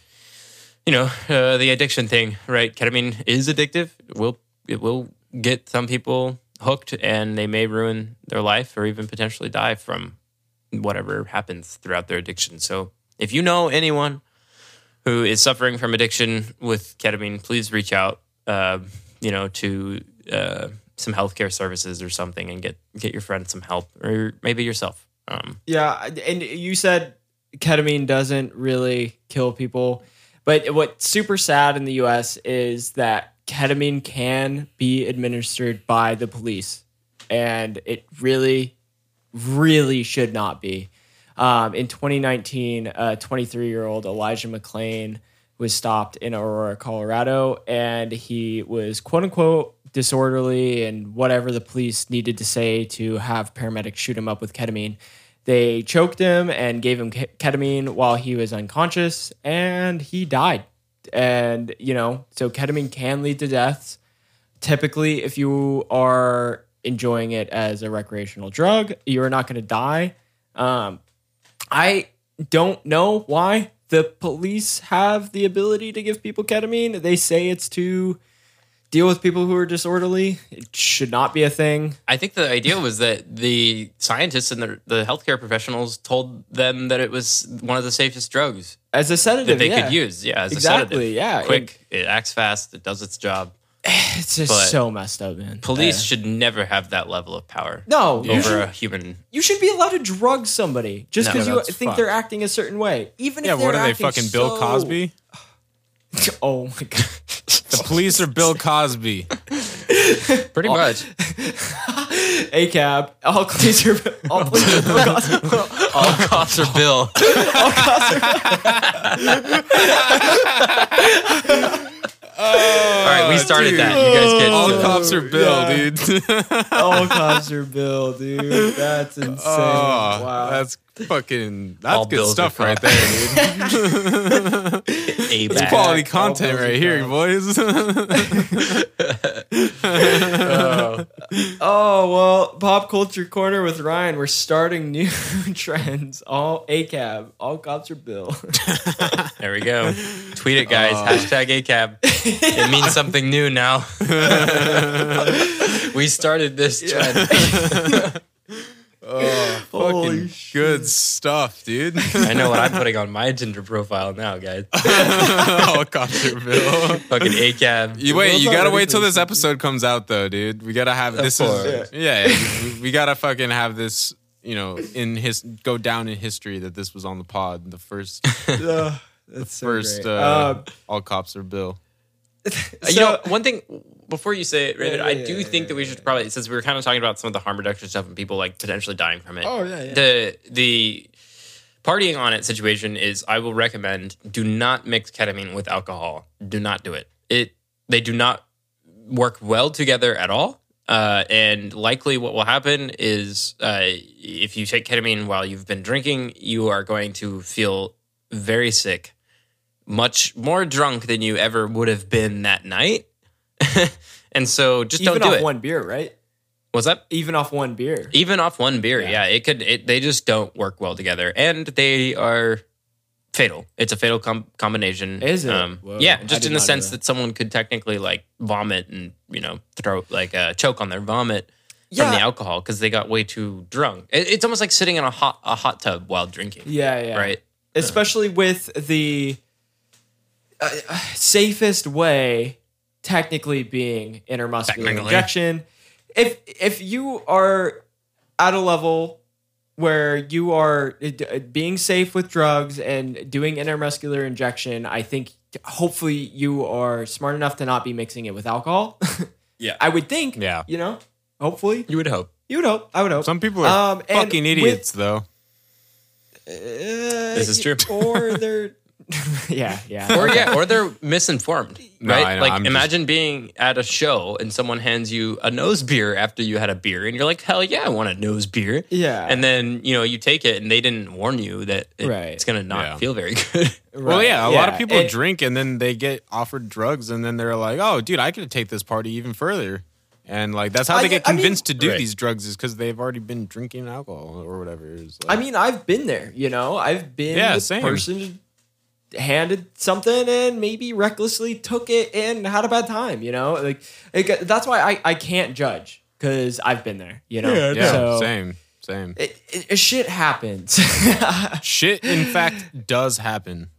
you know uh, the addiction thing, right? Ketamine is addictive. It will it will get some people hooked, and they may ruin their life or even potentially die from whatever happens throughout their addiction. So if you know anyone who is suffering from addiction with ketamine, please reach out, uh, you know, to uh, some healthcare services or something, and get get your friend some help, or maybe yourself. Um, yeah, and you said ketamine doesn't really kill people, but what's super sad in the U.S. is that ketamine can be administered by the police, and it really, really should not be. Um, in 2019, a 23 year old Elijah McClain was stopped in Aurora, Colorado, and he was quote unquote disorderly and whatever the police needed to say to have paramedics shoot him up with ketamine. They choked him and gave him ketamine while he was unconscious, and he died. And, you know, so ketamine can lead to deaths typically if you are enjoying it as a recreational drug you're not going to die um, i don't know why the police have the ability to give people ketamine they say it's to deal with people who are disorderly it should not be a thing I think the idea was that the scientists and the, the healthcare professionals told them that it was one of the safest drugs as a sedative that they yeah. could use. Yeah, as Exactly, a sedative. yeah. quick. It acts fast. It does its job. it's just but so messed up man Police Uh, should never have that level of power no you over should, a human. you should be allowed to drug somebody just No, because you that's think fucked. they're acting a certain way even Yeah, if what they're are they acting fucking Bill so- Cosby? oh my god The police are Bill Cosby. Pretty much. A cab. All police are all police are Bill All cops are Bill. All right, we started that. You guys get All to- cops are Bill, Yeah. dude. All cops are Bill, dude. That's insane. Oh, wow. that's fucking that's All good Bills stuff right there, dude. A That's back. quality content right here, Bills. boys. Uh, oh well, pop culture corner with Ryan. We're starting new trends. All ACAB. All cops are Bill. There we go. Tweet it, guys. Uh, Hashtag ACAB. It means something new now. we started this trend. Holy fucking good stuff, dude. I know what I'm putting on my Tinder profile now, guys. All cops are Bill. Fucking A ACAB. You wait, you gotta wait till this episode comes out, though, dude. We gotta have this. course. Is, yeah, we- we gotta fucking have this. You know, in his go down in history that this was on the pod. The first, Ugh, that's so first, great. uh, Um, all cops are Bill. Uh, so, you know, one thing before you say it, Raymond, Yeah, I do yeah, think that we should probably, since we were kind of talking about some of the harm reduction stuff and people like potentially dying from it. Oh, yeah, yeah. The the partying on it situation is, I will recommend do not mix ketamine with alcohol. Do not do it. It they do not work well together at all. Uh, and likely, what will happen is uh, if you take ketamine while you've been drinking, you are going to feel very sick, much more drunk than you ever would have been that night. and so, just even don't do off it. one beer, right? What's that? Even off one beer. Even off one beer, yeah, it could. It, they just don't work well together, and they are fatal. It's a fatal com- combination. Is it? Um, yeah, just in the sense that. that someone could technically like vomit and you know throw like uh, choke on their vomit. from the alcohol because they got way too drunk. It, it's almost like sitting in a hot a hot tub while drinking. Yeah, yeah. Right. Especially with the uh, safest way, technically being intermuscular Technically. injection. If if you are at a level where you are uh, being safe with drugs and doing intermuscular injection, I think hopefully you are smart enough to not be mixing it with alcohol. Yeah. I would think. Yeah. You know, hopefully. You would hope. You would hope. I would hope. Some people are Um, and fucking with- idiots, though. this is true. Or they're, yeah, yeah. Or yeah, or they're misinformed, right? I know, like I'm just- imagine being at a show and someone hands you a nose beer after you had a beer, and you're like, hell yeah, I want a nose beer. Yeah. And then you know you take it, and they didn't warn you that it- Right. it's gonna not Yeah. feel very good. Well, yeah, a lot of people And- drink and then they get offered drugs and then they're like, "Oh, dude, I could take this party even further." And like that's how I- they get I mean- convinced to do Right. these drugs is because they've already been drinking alcohol or whatever. It's I mean, I've been there. You know, I've been Yeah, the same. person handed something and maybe recklessly took it and had a bad time. You know, like it, that's why I I can't judge because I've been there. You know, yeah, So same, same. It, it, shit happens. Shit, in fact, does happen.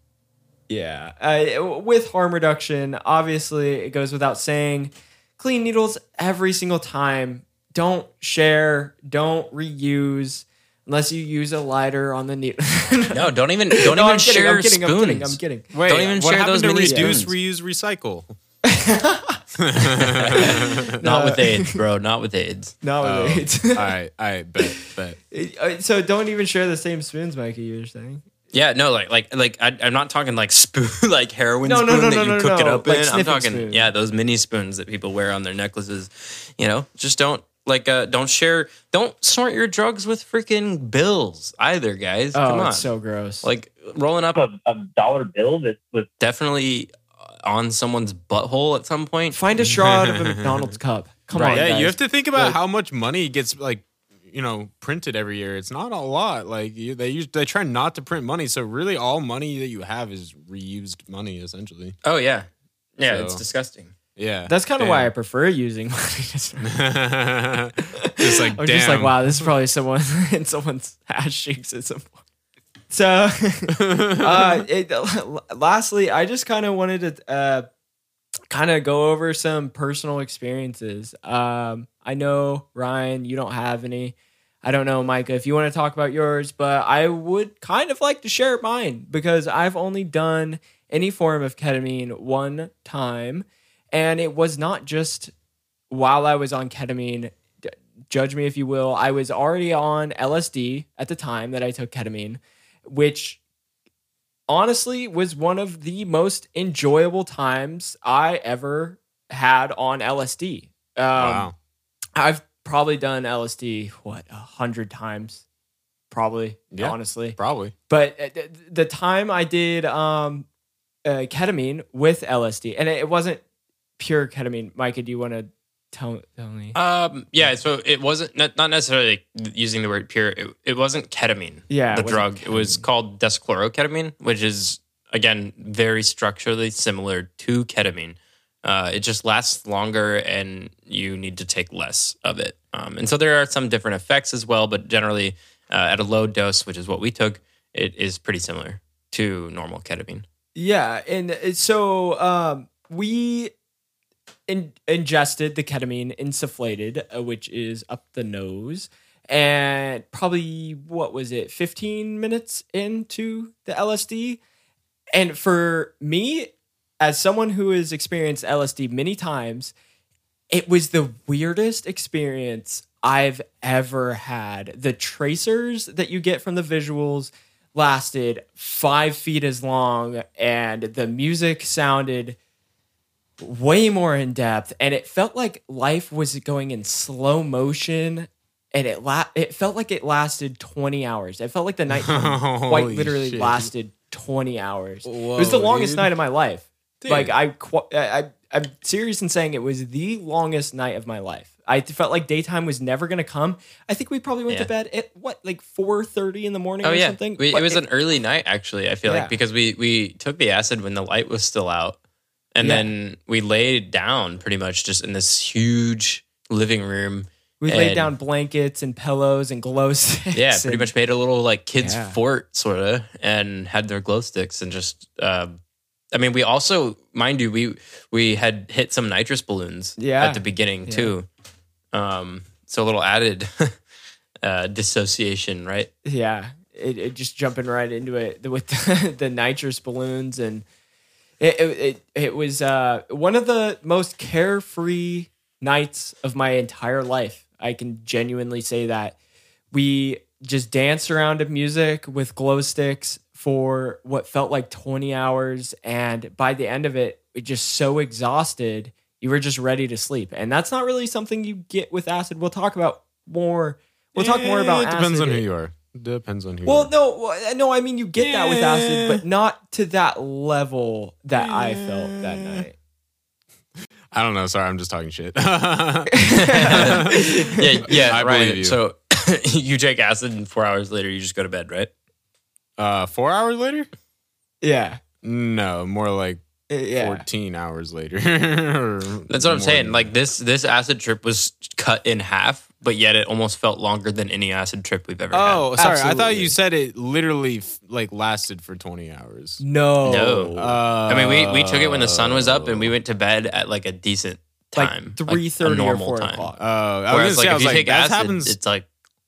Yeah. Uh, with harm reduction, obviously, it goes without saying clean needles every single time. Don't share, don't reuse unless you use a lighter on the needle. no, don't even don't No, even I'm kidding, share I'm kidding, spoons. I'm kidding, I'm kidding. Wait, Don't even what share happened those to mini reduce, spoons. reuse, recycle? Not with AIDS, bro. Not with AIDS. No, Oh, wait. all right, all right, bet, bet. Uh, so don't even share the same spoons, Mikey, you're saying? Yeah, no, like like like I, I'm not talking like spoon like heroin No, no, spoon no, that you no, cook it up like in. I'm talking spoon. yeah, those mini spoons that people wear on their necklaces. You know, just don't like uh don't share don't snort your drugs with freaking bills either, guys. Oh, Come on. it's so gross. like rolling up A, a dollar bill that was definitely on someone's butthole at some point. find a straw out of a McDonald's cup. Come on, yeah, guys. you have to think about Like- how much money gets like you know printed every year. It's not a lot. Like you, they use they try not to print money, so really all money that you have is reused money essentially. Oh yeah. Yeah, So- it's disgusting. Yeah, That's kind of why I prefer using money. just like I'm damn. just like, wow, this is probably someone in someone's ass cheeks at some point. So, uh, it, lastly, I just kind of wanted to uh, kind of go over some personal experiences. Um, I know Ryan, you don't have any. I don't know, Micah, if you want to talk about yours, but I would kind of like to share mine because I've only done any form of ketamine one time, and it was not just while I was on ketamine d- judge me if you will. I was already on LSD at the time that I took ketamine, which honestly was one of the most enjoyable times I ever had on LSD. Um, wow. I've probably done LSD what a hundred times, probably Yeah. honestly. Probably. But uh, th- the time I did um, uh, ketamine with LSD, and it it wasn't pure ketamine. Micah, do you want to tell tell me? Um, yeah, so it wasn't not, not necessarily using the word pure. It, it wasn't ketamine. Yeah, the it drug. It was called deschloroketamine, which is again very structurally similar to ketamine. Uh, it just lasts longer, and you need to take less of it. Um, and so there are some different effects as well, but generally uh, at a low dose, which is what we took, it is pretty similar to normal ketamine. Yeah, and uh, so um, we in- ingested the ketamine insufflated, uh, which is up the nose, and probably what was it, fifteen minutes into the LSD, and for me, as someone who has experienced LSD many times, it was the weirdest experience I've ever had. The tracers that you get from the visuals lasted five feet as long, and the music sounded way more in depth, and it felt like life was going in slow motion. And it la- it felt like it lasted 20 hours. It felt like the night quite Holy literally shit. lasted 20 hours. it was the longest dude. night of my life. Dude. Like I, qu- I, I- I'm serious in saying it was the longest night of my life. I felt like daytime was never going to come. I think we probably went Yeah. to bed at what, like 4:30 in the morning Oh or yeah, something. We, it But was an early night actually. I feel Yeah. like because we we took the acid when the light was still out, and Yeah. then we laid down pretty much just in this huge living room We laid down blankets and pillows and glow sticks. Yeah, pretty and- much made a little like kids Yeah. fort sort of, and had their glow sticks and just. Um, I mean, we also, mind you, we we had hit some nitrous balloons Yeah. at the beginning too. Um, so a little added uh, dissociation, right? yeah, it, it just jumping right into it with the, the nitrous balloons and it it it, it was uh, one of the most carefree nights of my entire life. I can genuinely say that we just danced around to music with glow sticks for what felt like 20 hours and by the end of it we just so exhausted you were just ready to sleep and that's not really something you get with acid we'll talk about more we'll talk more about It depends acid on who you are. Depends on who. well, no, no. I mean, you get that with acid, but not to that level that I felt that night. I don't know. Sorry, I'm just talking shit. yeah, yeah, I Ryan. believe you. So you take acid, and four hours later, you just go to bed, right? uh, four hours later? Yeah, No, more like yeah. 14 hours later. That's what I'm saying. Like this, this acid trip was cut in half, but yet it almost felt longer than any acid trip we've ever had. Oh, had. sorry. I thought you said it literally f- like lasted for 20 hours. No, No. Uh, I mean, we we took it when the sun was up, and we went to bed at like a decent time, like three thirty a or normal four time. o'clock. Uh, I was Whereas, like, say, if you like, take that acid, happens it's like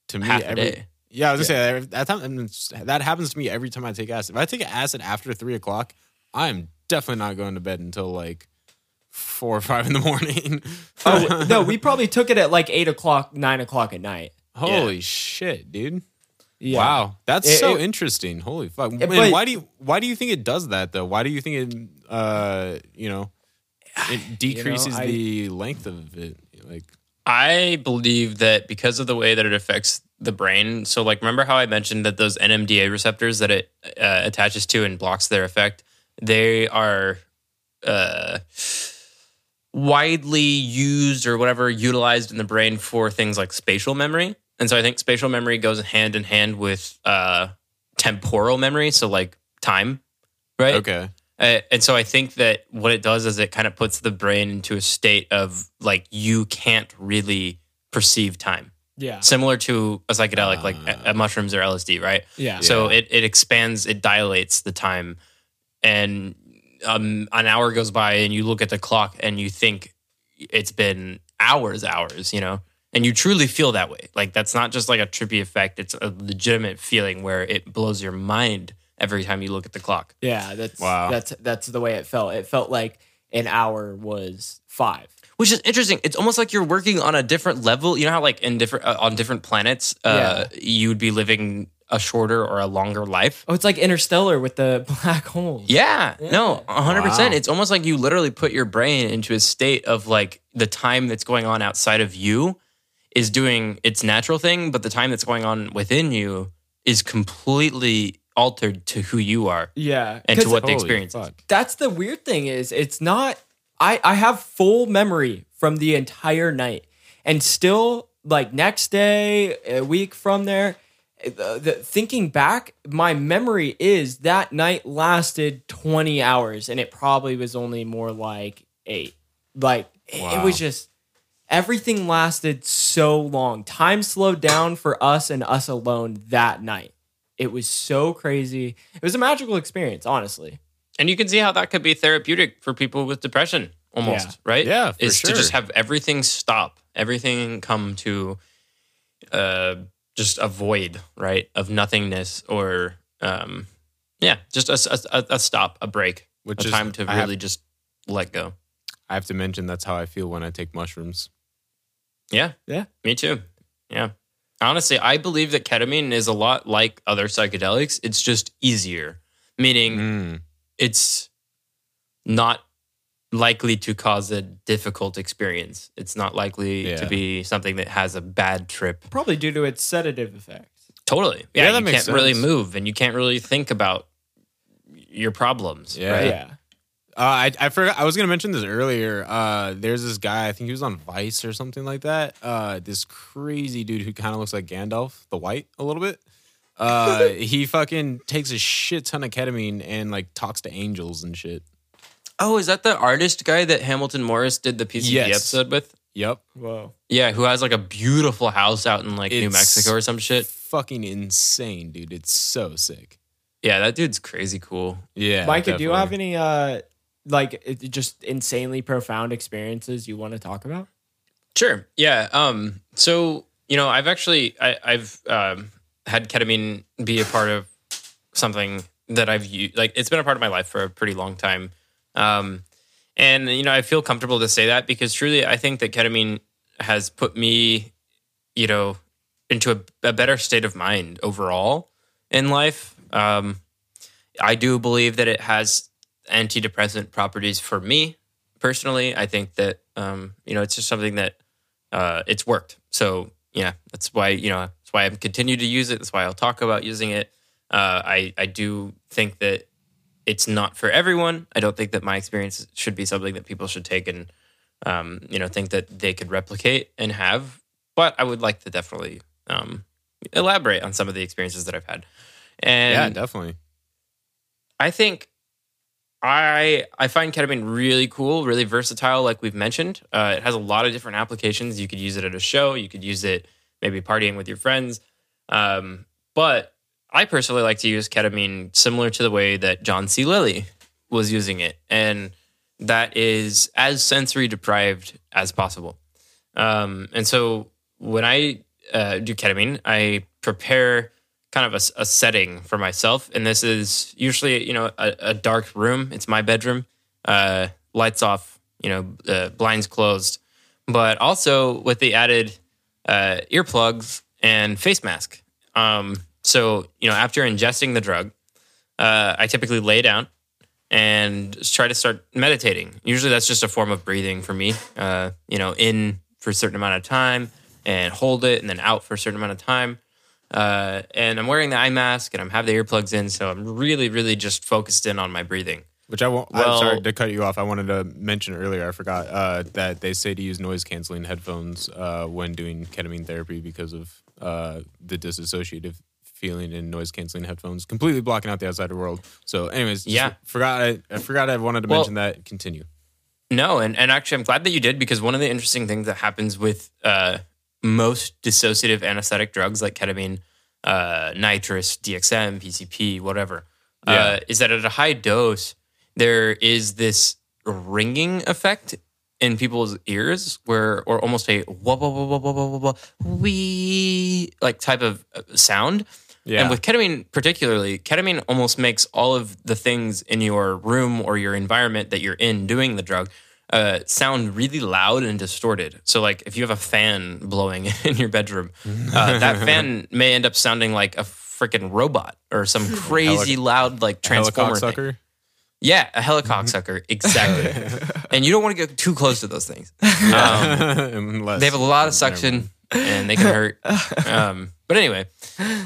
to me half a every. day. Yeah, I was gonna say every- that happens. That happens to me every time I take acid. If I take acid after three o'clock, I am definitely not going to bed until like four or five in the morning. oh no, we probably took it at like eight o'clock, nine o'clock at night. Holy shit, dude! Yeah. Wow, that's It- so it- interesting. Holy fuck! And why do you why do you think it does that though? Why do you think it uh you know it decreases I- the length of it? Like I believe that because of the way that it affects the brain. So, like, remember how I mentioned that those NMDA receptors that it uh, attaches to and blocks their effect, they are uh, widely used or whatever utilized in the brain for things like spatial memory. And so, I think spatial memory goes hand in hand with uh, temporal memory. So, like time, right? okay, Uh, and so I think that what it does is it kind of puts the brain into a state of like you can't really perceive time, Yeah. similar to a psychedelic like uh, mushrooms or LSD, right? Yeah. So it it expands, it dilates the time, and um, an hour goes by, and you look at the clock, and you think it's been hours, hours, you know, and you truly feel that way. Like that's not just like a trippy effect; it's a legitimate feeling where it blows your mind every time you look at the clock. Yeah. That's Wow. that's that's the way it felt. It felt like an hour was five. which is interesting. It's almost like you're working on a different level. You know how like in different uh, on different planets, uh, you would be living a shorter or a longer life. Oh, it's like Interstellar with the black holes. Yeah, no, hundred percent. Wow. It's almost like you literally put your brain into a state of like the time that's going on outside of you is doing its natural thing, but the time that's going on within you is completely altered to who you are Yeah. and to what the Holy experience is. that's the weird thing is it's not I I have full memory from the entire night and still like next day a week from there the, the, thinking back my memory is that night lasted 20 hours and it probably was only more like 8 like it- it was just everything lasted so long. Time slowed down for us and us alone that night. It was so crazy. It was a magical experience honestly. And you can see how that could be therapeutic for people with depression, almost, Yeah. right? Yeah, for is to just have everything stop, everything come to uh, just a void, right, of nothingness, or um, yeah, just a, a, a stop, a break, Which a is- time to I have- really just let go. I have to mention that's how I feel when I take mushrooms. Yeah, Yeah. me too. Yeah, honestly, I believe that ketamine is a lot like other psychedelics. It's just easier, meaning Mm. it's not likely to cause a difficult experience. It's not likely Yeah. to be something that has a bad trip. Probably due to its sedative effects. Totally. Yeah, Yeah, that you makes can't really move and you can't really think about your problems. Yeah. Right? Yeah. Uh, I I forgot I was gonna mention this earlier. Uh, there's this guy I think he was on Vice or something like that. Uh, this crazy dude who kind of looks like Gandalf the White a little bit. Uh, he fucking takes a shit ton of ketamine and like talks to angels and shit. Oh, is that the artist guy that Hamilton Morris did the PCP Yes. episode with? Yep. Whoa. Yeah, who has like a beautiful house out in like New Mexico or some shit. Fucking insane, dude. It's so sick. Yeah, that dude's crazy cool. Yeah. Micah, do you have any uh like just insanely profound experiences you want to talk about? Sure. Yeah. Um. So you know, I've actually I, I've um, had ketamine be a part of something that I've used. Like it's been a part of my life for a pretty long time. Um, and you know, I feel comfortable to say that because truly, I think that ketamine has put me, you know, into a, a better state of mind overall in life. Um, I do believe that it has antidepressant properties for me personally. I think that um, you know it's just something that uh, it's worked. So yeah, that's why you know that's why I've continued to use it. That's why I'll talk about using it. Uh, I I do think that it's not for everyone. I don't think that my experience should be something that people should take and um, you know think that they could replicate and have. But I would like to definitely um, elaborate on some of the experiences that I've had. And Yeah, definitely. I think I I find ketamine really cool, really versatile. Like we've mentioned, uh, it has a lot of different applications. You could use it at a show. You could use it maybe partying with your friends. Um, but I personally like to use ketamine similar to the way that John C. Lilly was using it, and that is as sensory deprived as possible. Um, and so when I uh, do ketamine, I prepare kind of a, a setting for myself, and this is usually you know a, a dark room. It's my bedroom, uh, lights off, you know, uh, blinds closed, but also with the added uh, earplugs and face mask. Um, so you know, after ingesting the drug, uh, I typically lay down and try to start meditating. Usually, that's just a form of breathing for me. Uh, you know, in for a certain amount of time and hold it, and then out for a certain amount of time. Uh, and I'm wearing the eye mask and I'm have the earplugs in, so I'm really, really just focused in on my breathing. Which I won't. Well- I'm sorry to cut you off. I wanted to mention earlier. I forgot uh, that they say to use noise canceling headphones uh, when doing ketamine therapy because of uh, the disassociative feeling in noise canceling headphones, completely blocking out the outside world. So, anyways, yeah, forgot I, I, forgot I wanted to well, mention that. Continue. No, and and actually, I'm glad that you did because one of the interesting things that happens with uh, most dissociative anesthetic drugs like ketamine, uh, nitrous, DXM, PCP, whatever, uh, yeah. uh, is that at a high dose there is this ringing effect in people's ears where or almost a wah wah wah wah wah wah wah wee like type of uh, sound yeah. And with ketamine, particularly, ketamine almost makes all of the things in your room or your environment that you're in doing the drug uh, sound really loud and distorted. So, like, if you have a fan blowing in your bedroom, uh, that fan may end up sounding like a freaking robot or some crazy loud, like transformer. Sucker. Yeah, a helicopter sucker, exactly. and you don't want to get too close to those things. Um, Unless they have a lot of suction and they can hurt. Um, but anyway,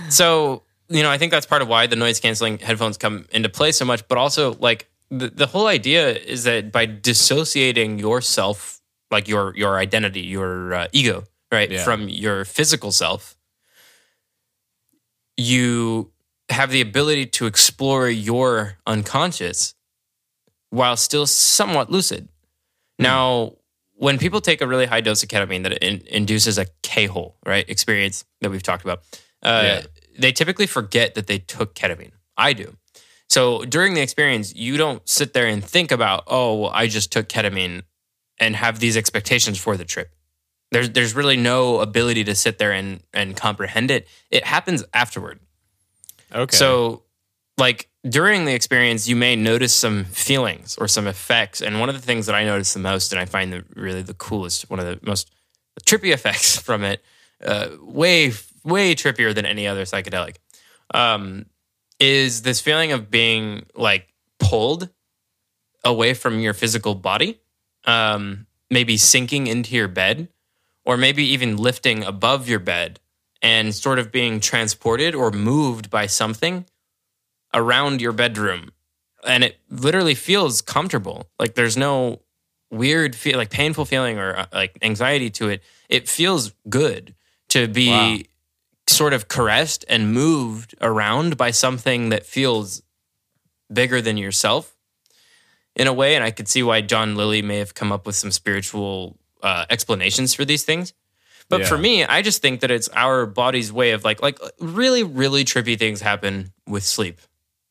so you know, I think that's part of why the noise canceling headphones come into play so much. But also, like the the whole idea is that by dissociating yourself, like your your identity, your uh, ego, right, Yeah. from your physical self, you have the ability to explore your unconscious while still somewhat lucid. Now, when people take a really high dose of ketamine that in, induces a K-hole, right, experience that we've talked about, uh, Yeah. they typically forget that they took ketamine. I do. So during the experience, you don't sit there and think about, oh, well, I just took ketamine and have these expectations for the trip. There's there's really no ability to sit there and and comprehend it. It happens afterward. Okay. So, like during the experience, you may notice some feelings or some effects. And one of the things that I notice the most, and I find the, really the coolest, one of the most trippy effects from it, uh, way way trippier than any other psychedelic, um, is this feeling of being like pulled away from your physical body, um, maybe sinking into your bed, or maybe even lifting above your bed and sort of being transported or moved by something around your bedroom. And it literally feels comfortable. Like there's no weird feel like painful feeling or uh, like anxiety to it. It feels good to be Wow. sort of caressed and moved around by something that feels bigger than yourself in a way. And I could see why John Lilly may have come up with some spiritual uh, explanations for these things. But Yeah. for me, I just think that it's our body's way of like like really really trippy things happen with sleep.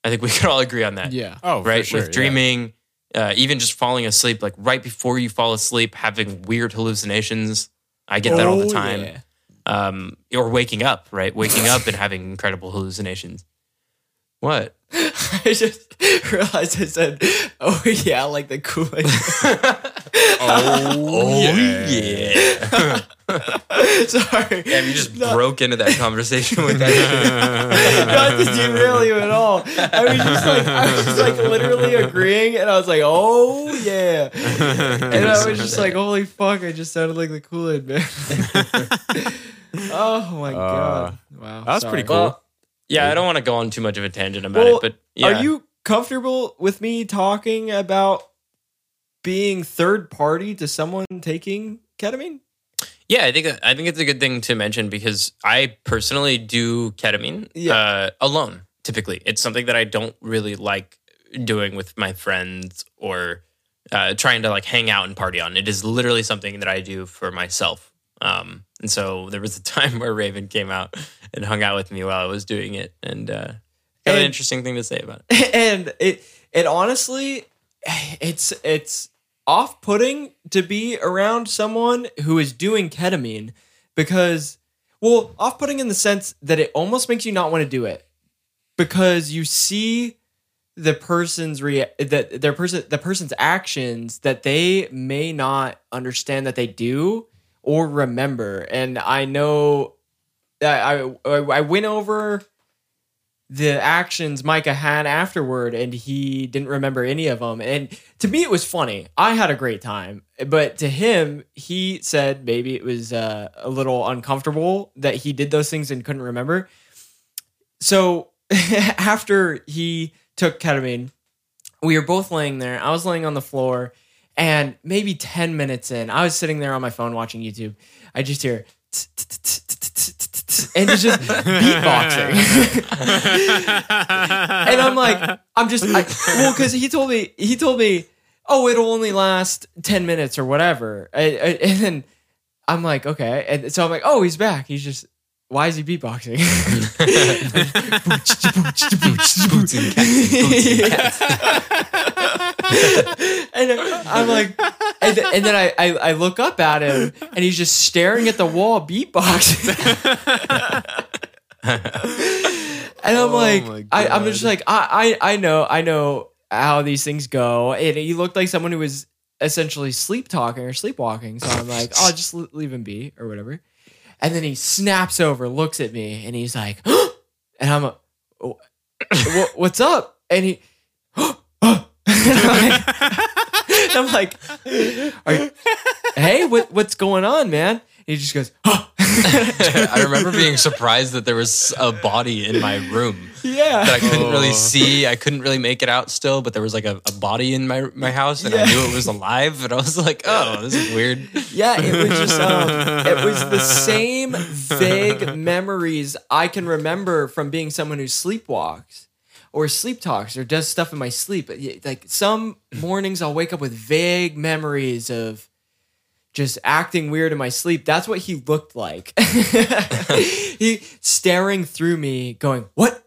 I think we could all agree on that Yeah. Oh, for right? sure, With yeah. dreaming, uh, even just falling asleep, like right before you fall asleep, having weird hallucinations. I get that all the Oh, time. yeah. Um, or waking up, right? Waking up and having incredible hallucinations. What? I just realized I said, "Oh yeah," like the Kool-Aid. Oh, yeah. Sorry, Damn, you just Not- broke into that conversation with that. not to derail you at all. I was just like, I was just like literally agreeing, and I was like, "Oh yeah," and I was just like, "Holy fuck!" I just sounded like the Kool-Aid man. oh my uh, god! Wow, that's sorry. pretty cool. well, yeah, I don't want to go on too much of a tangent about Well, it, but yeah. Are you comfortable with me talking about being third party to someone taking ketamine? Yeah, I think I think it's a good thing to mention because I personally do ketamine Yeah. uh, alone. Typically, it's something that I don't really like doing with my friends or uh, trying to like hang out and party on. It is literally something that I do for myself. Um, and so there was a time where Raven came out and hung out with me while I was doing it, and uh, got an interesting thing to say about it. and it it honestly it's it's off-putting to be around someone who is doing ketamine because well off-putting in the sense that it almost makes you not want to do it because you see the person's rea- that their person the person's actions that they may not understand that they do or remember and i know i i I went over the actions Micah had afterward, and he didn't remember any of them. And to me, it was funny. I had a great time, but to him, he said maybe it was uh, a little uncomfortable that he did those things and couldn't remember. So after he took ketamine, we were both laying there. I was laying on the floor, and maybe 10 minutes in, I was sitting there on my phone watching YouTube. I just hear, and it's just beatboxing. and I'm like, I'm just, well, because he told me, he told me, oh, it'll only last 10 minutes or whatever. And then I'm like, okay. And so I'm like, oh, he's back. He's just, why is he beatboxing? and I'm like, and, th- and then I, I I look up at him, and he's just staring at the wall, beatboxing. and I'm Oh like, I, I'm just God. like, I, I I know, I know how these things go, and he looked like someone who was essentially sleep talking or sleepwalking. So I'm like, oh, just l- leave him be or whatever. And then he snaps over, looks at me, and he's like, and I'm, "Wha- what's up? And he, I'm like, hey, what, what's going on, man? And he just goes, I remember being surprised that there was a body in my room yeah. that I couldn't really Oh. see. I couldn't really make it out still, but there was like a, a body in my my house, and I knew it was alive. And I was like, "Oh, this is weird." Yeah, it was just um, it was the same vague memories I can remember from being someone who sleepwalks or sleep talks or does stuff in my sleep. Like some mornings I'll wake up with vague memories of just acting weird in my sleep. That's what he looked like. he staring through me going, "What?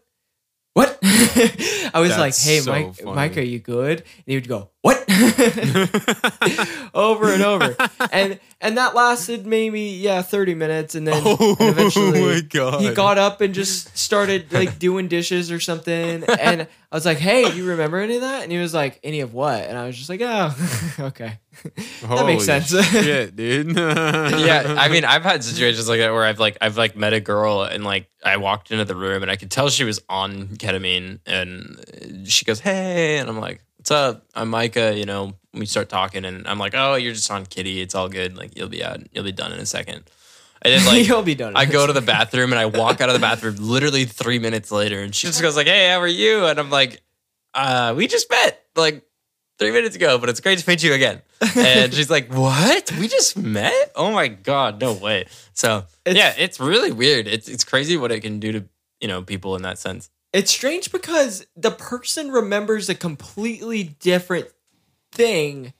What?" I was like, "Hey, so Mike, funny. Mike, are you good?" And he would go, "What?" over and over, and and that lasted maybe yeah thirty minutes, and then Oh and eventually my God. he got up and just started like doing dishes or something, and I was like, "Hey, do you remember any of that?" And he was like, "Any of what?" And I was just like, "Oh, okay." That makes Holy sense. Shit, dude. yeah, I mean, I've had situations like that where I've like I've like met a girl and like I walked into the room and I could tell she was on ketamine and she goes, "Hey," and I'm like, "What's up? I'm Micah." You know, we start talking and I'm like, "Oh, you're just on kitty. It's all good. Like you'll be out. You'll be done in a second. And then like You'll be done. I go to the bathroom and I walk out of the bathroom literally three minutes later, and she just goes like, "Hey, how are you?" And I'm like, uh, "We just met like three minutes ago, but it's great to meet you again." And she's like, "What? We just met? Oh my god, no way!" So It's- yeah, it's really weird. It's it's crazy what it can do to you know people in that sense. It's strange because the person remembers a completely different thing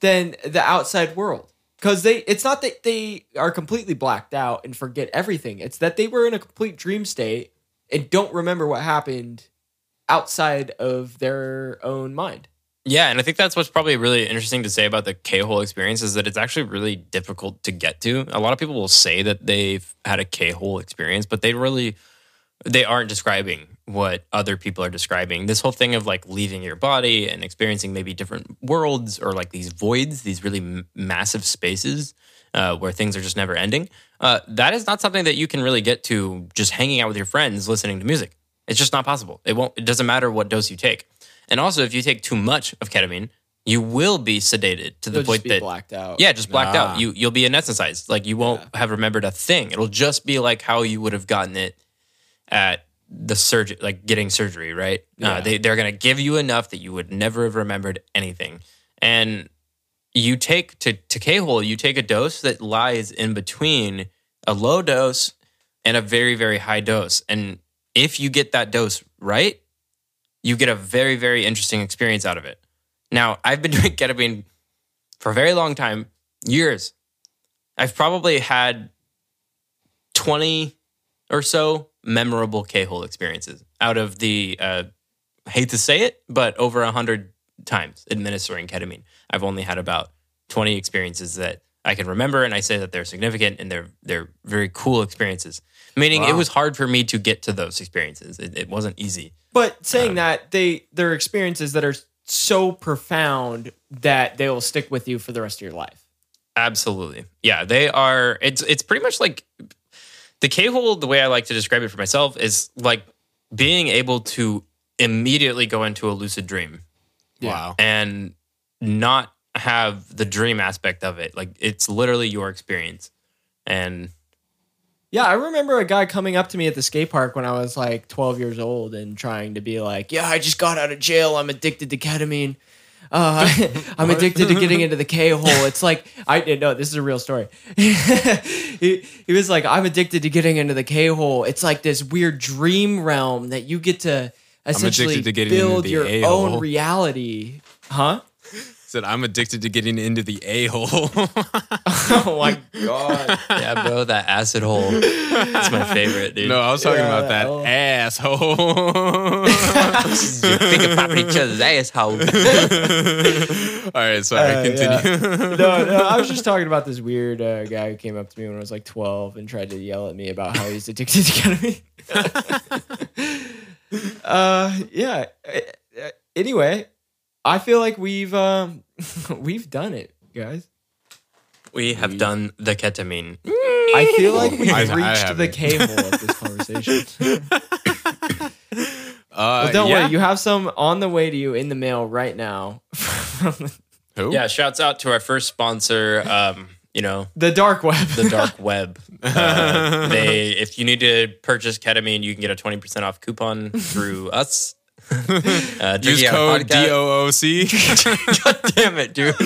than the outside world. Because they it's not that they are completely blacked out and forget everything it's that they were in a complete dream state and don't remember what happened outside of their own mind Yeah, and I think that's what's probably really interesting to say about the K hole experience is that it's actually really difficult to get to. A lot of people will say that they've had a K hole experience, but they really they aren't describing what other people are describing. This whole thing of like leaving your body and experiencing maybe different worlds or like these voids, these really m- massive spaces uh, where things are just never ending. Uh, that is not something that you can really get to just hanging out with your friends listening to music. It's just not possible. It won't. It doesn't matter what dose you take. And also, if you take too much of ketamine, you will be sedated to the They'll point that blacked out yeah, just blacked Ah. out. You you'll be anesthetized. Like you won't have remembered a thing. It'll just be like how you would have gotten it at the surgery, like getting surgery, right? Yeah. Uh, they they're gonna give you enough that you would never have remembered anything. And you take to to K hole, you take a dose that lies in between a low dose and a very very high dose. And if you get that dose right, you get a very very interesting experience out of it. Now, I've been doing ketamine for a very long time, years. I've probably had 20 or so memorable K hole experiences out of the, uh, hate to say it, but over 100 times administering ketamine. I've only had about 20 experiences that I can remember, and I say that they're significant and they're, they're very cool experiences. Meaning it was hard for me to get to those experiences. It, it wasn't easy. but saying that they they're experiences that are so profound that they will stick with you for the rest of your life Absolutely. Yeah, they are it's it's pretty much like the K-hole the way I like to describe it for myself is like being able to immediately go into a lucid dream Wow. and not have the dream aspect of it. Like it's literally your experience. And Yeah, I remember a guy coming up to me at the skate park when I was like 12 years old and trying to be like, "Yeah, I just got out of jail. I'm addicted to ketamine. Uh, I'm addicted to getting into the K hole." It's like I didn't know this is a real story. he, he was like, "I'm addicted to getting into the K hole. It's like this weird dream realm that you get to essentially addicted to into build your A-hole." own reality." Huh? Said I'm addicted to getting into the a hole. oh my god. yeah, bro, that acid hole. It's my favorite, dude. no, I was talking Yeah, about that oh. asshole. Think about each other's asshole. All right, sorry. Uh, continue. no, no, I was just talking about this weird uh, guy who came up to me when I was like 12 and tried to yell at me about how he's addicted to ketamine. uh, yeah. Anyway, I feel like we've um, we've done it, guys. We have done the ketamine. I feel like we've I- I reached the haven't. K hole of this conversation. Uh, Well, don't yeah. worry, you have some on the way to you in the mail right now. Who? Yeah, shouts out to our first sponsor, um, you know, the dark web. the dark web. Uh, they, if you need to purchase ketamine, you can get a twenty percent off coupon through us. Uh, Use Drinking code DOOC. God damn it, dude!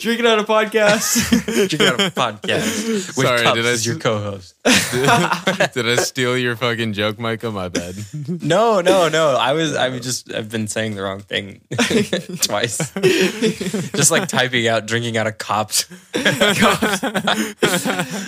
Drinking out a podcast. Drinking out a podcast. With Sorry, Cups did I as your co-host. Did I steal your fucking joke, Micah? My bad. No, no, no. I was, I was just, I've been saying the wrong thing twice. just like typing out, drinking out of cops.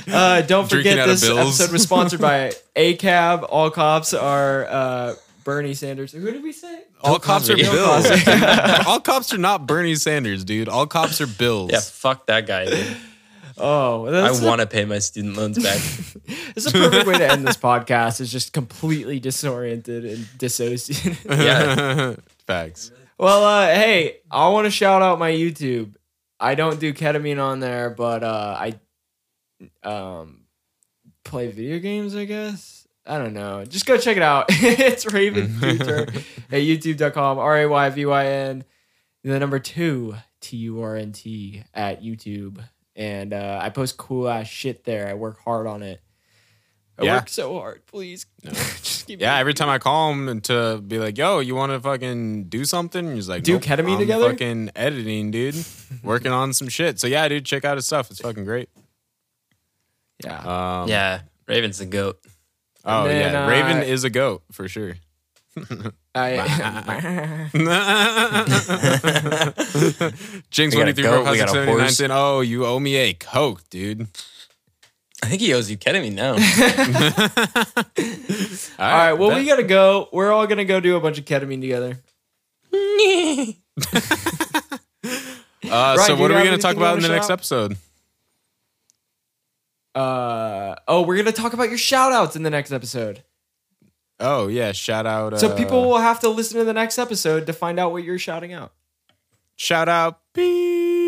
Uh, don't forget this episode was sponsored by ACAB. All cops are uh, Bernie Sanders. Who did we say? All cops are Cosby. Bills. Cosby. All cops are not Bernie Sanders, dude. All cops are Bills. Yeah, fuck that guy. Dude. Oh, I want to pay my student loans back. It's a perfect way to end this podcast. Is just completely disoriented and dissociated. yeah, Facts. well, uh, hey, I want to shout out my YouTube. I don't do ketamine on there, but uh, I um play video games. I guess I don't know. Just go check it out. it's Raven Future at YouTube.com. R A Y V Y N. The number two T U R N T at YouTube, and uh, I post cool ass shit there. I work hard on it. I Yeah. work so hard. Please, just keep Yeah, every time I call him to be like, "Yo, you want to fucking do something?" He's like, Do "Nope, ketamine I'm together?" Fucking editing, dude. Working on some shit. So yeah, dude, check out his stuff. It's fucking great. Yeah. Um, yeah. Raven's the goat. Oh then, yeah, uh, Raven is a goat for sure. I, Jinx We got twenty a three goat, four we got a seven eight nine Oh, you owe me a coke, dude. I think he owes you ketamine now. all right, well, we gotta go. We're all gonna go do a bunch of ketamine together. Uh, Ryan, so what are we going to talk about in the next out? episode? Uh oh, we're gonna talk about your shout outs in the next episode. Oh yeah, shout out. Uh, So people will have to listen to the next episode to find out what you're shouting out. shout out. Beep.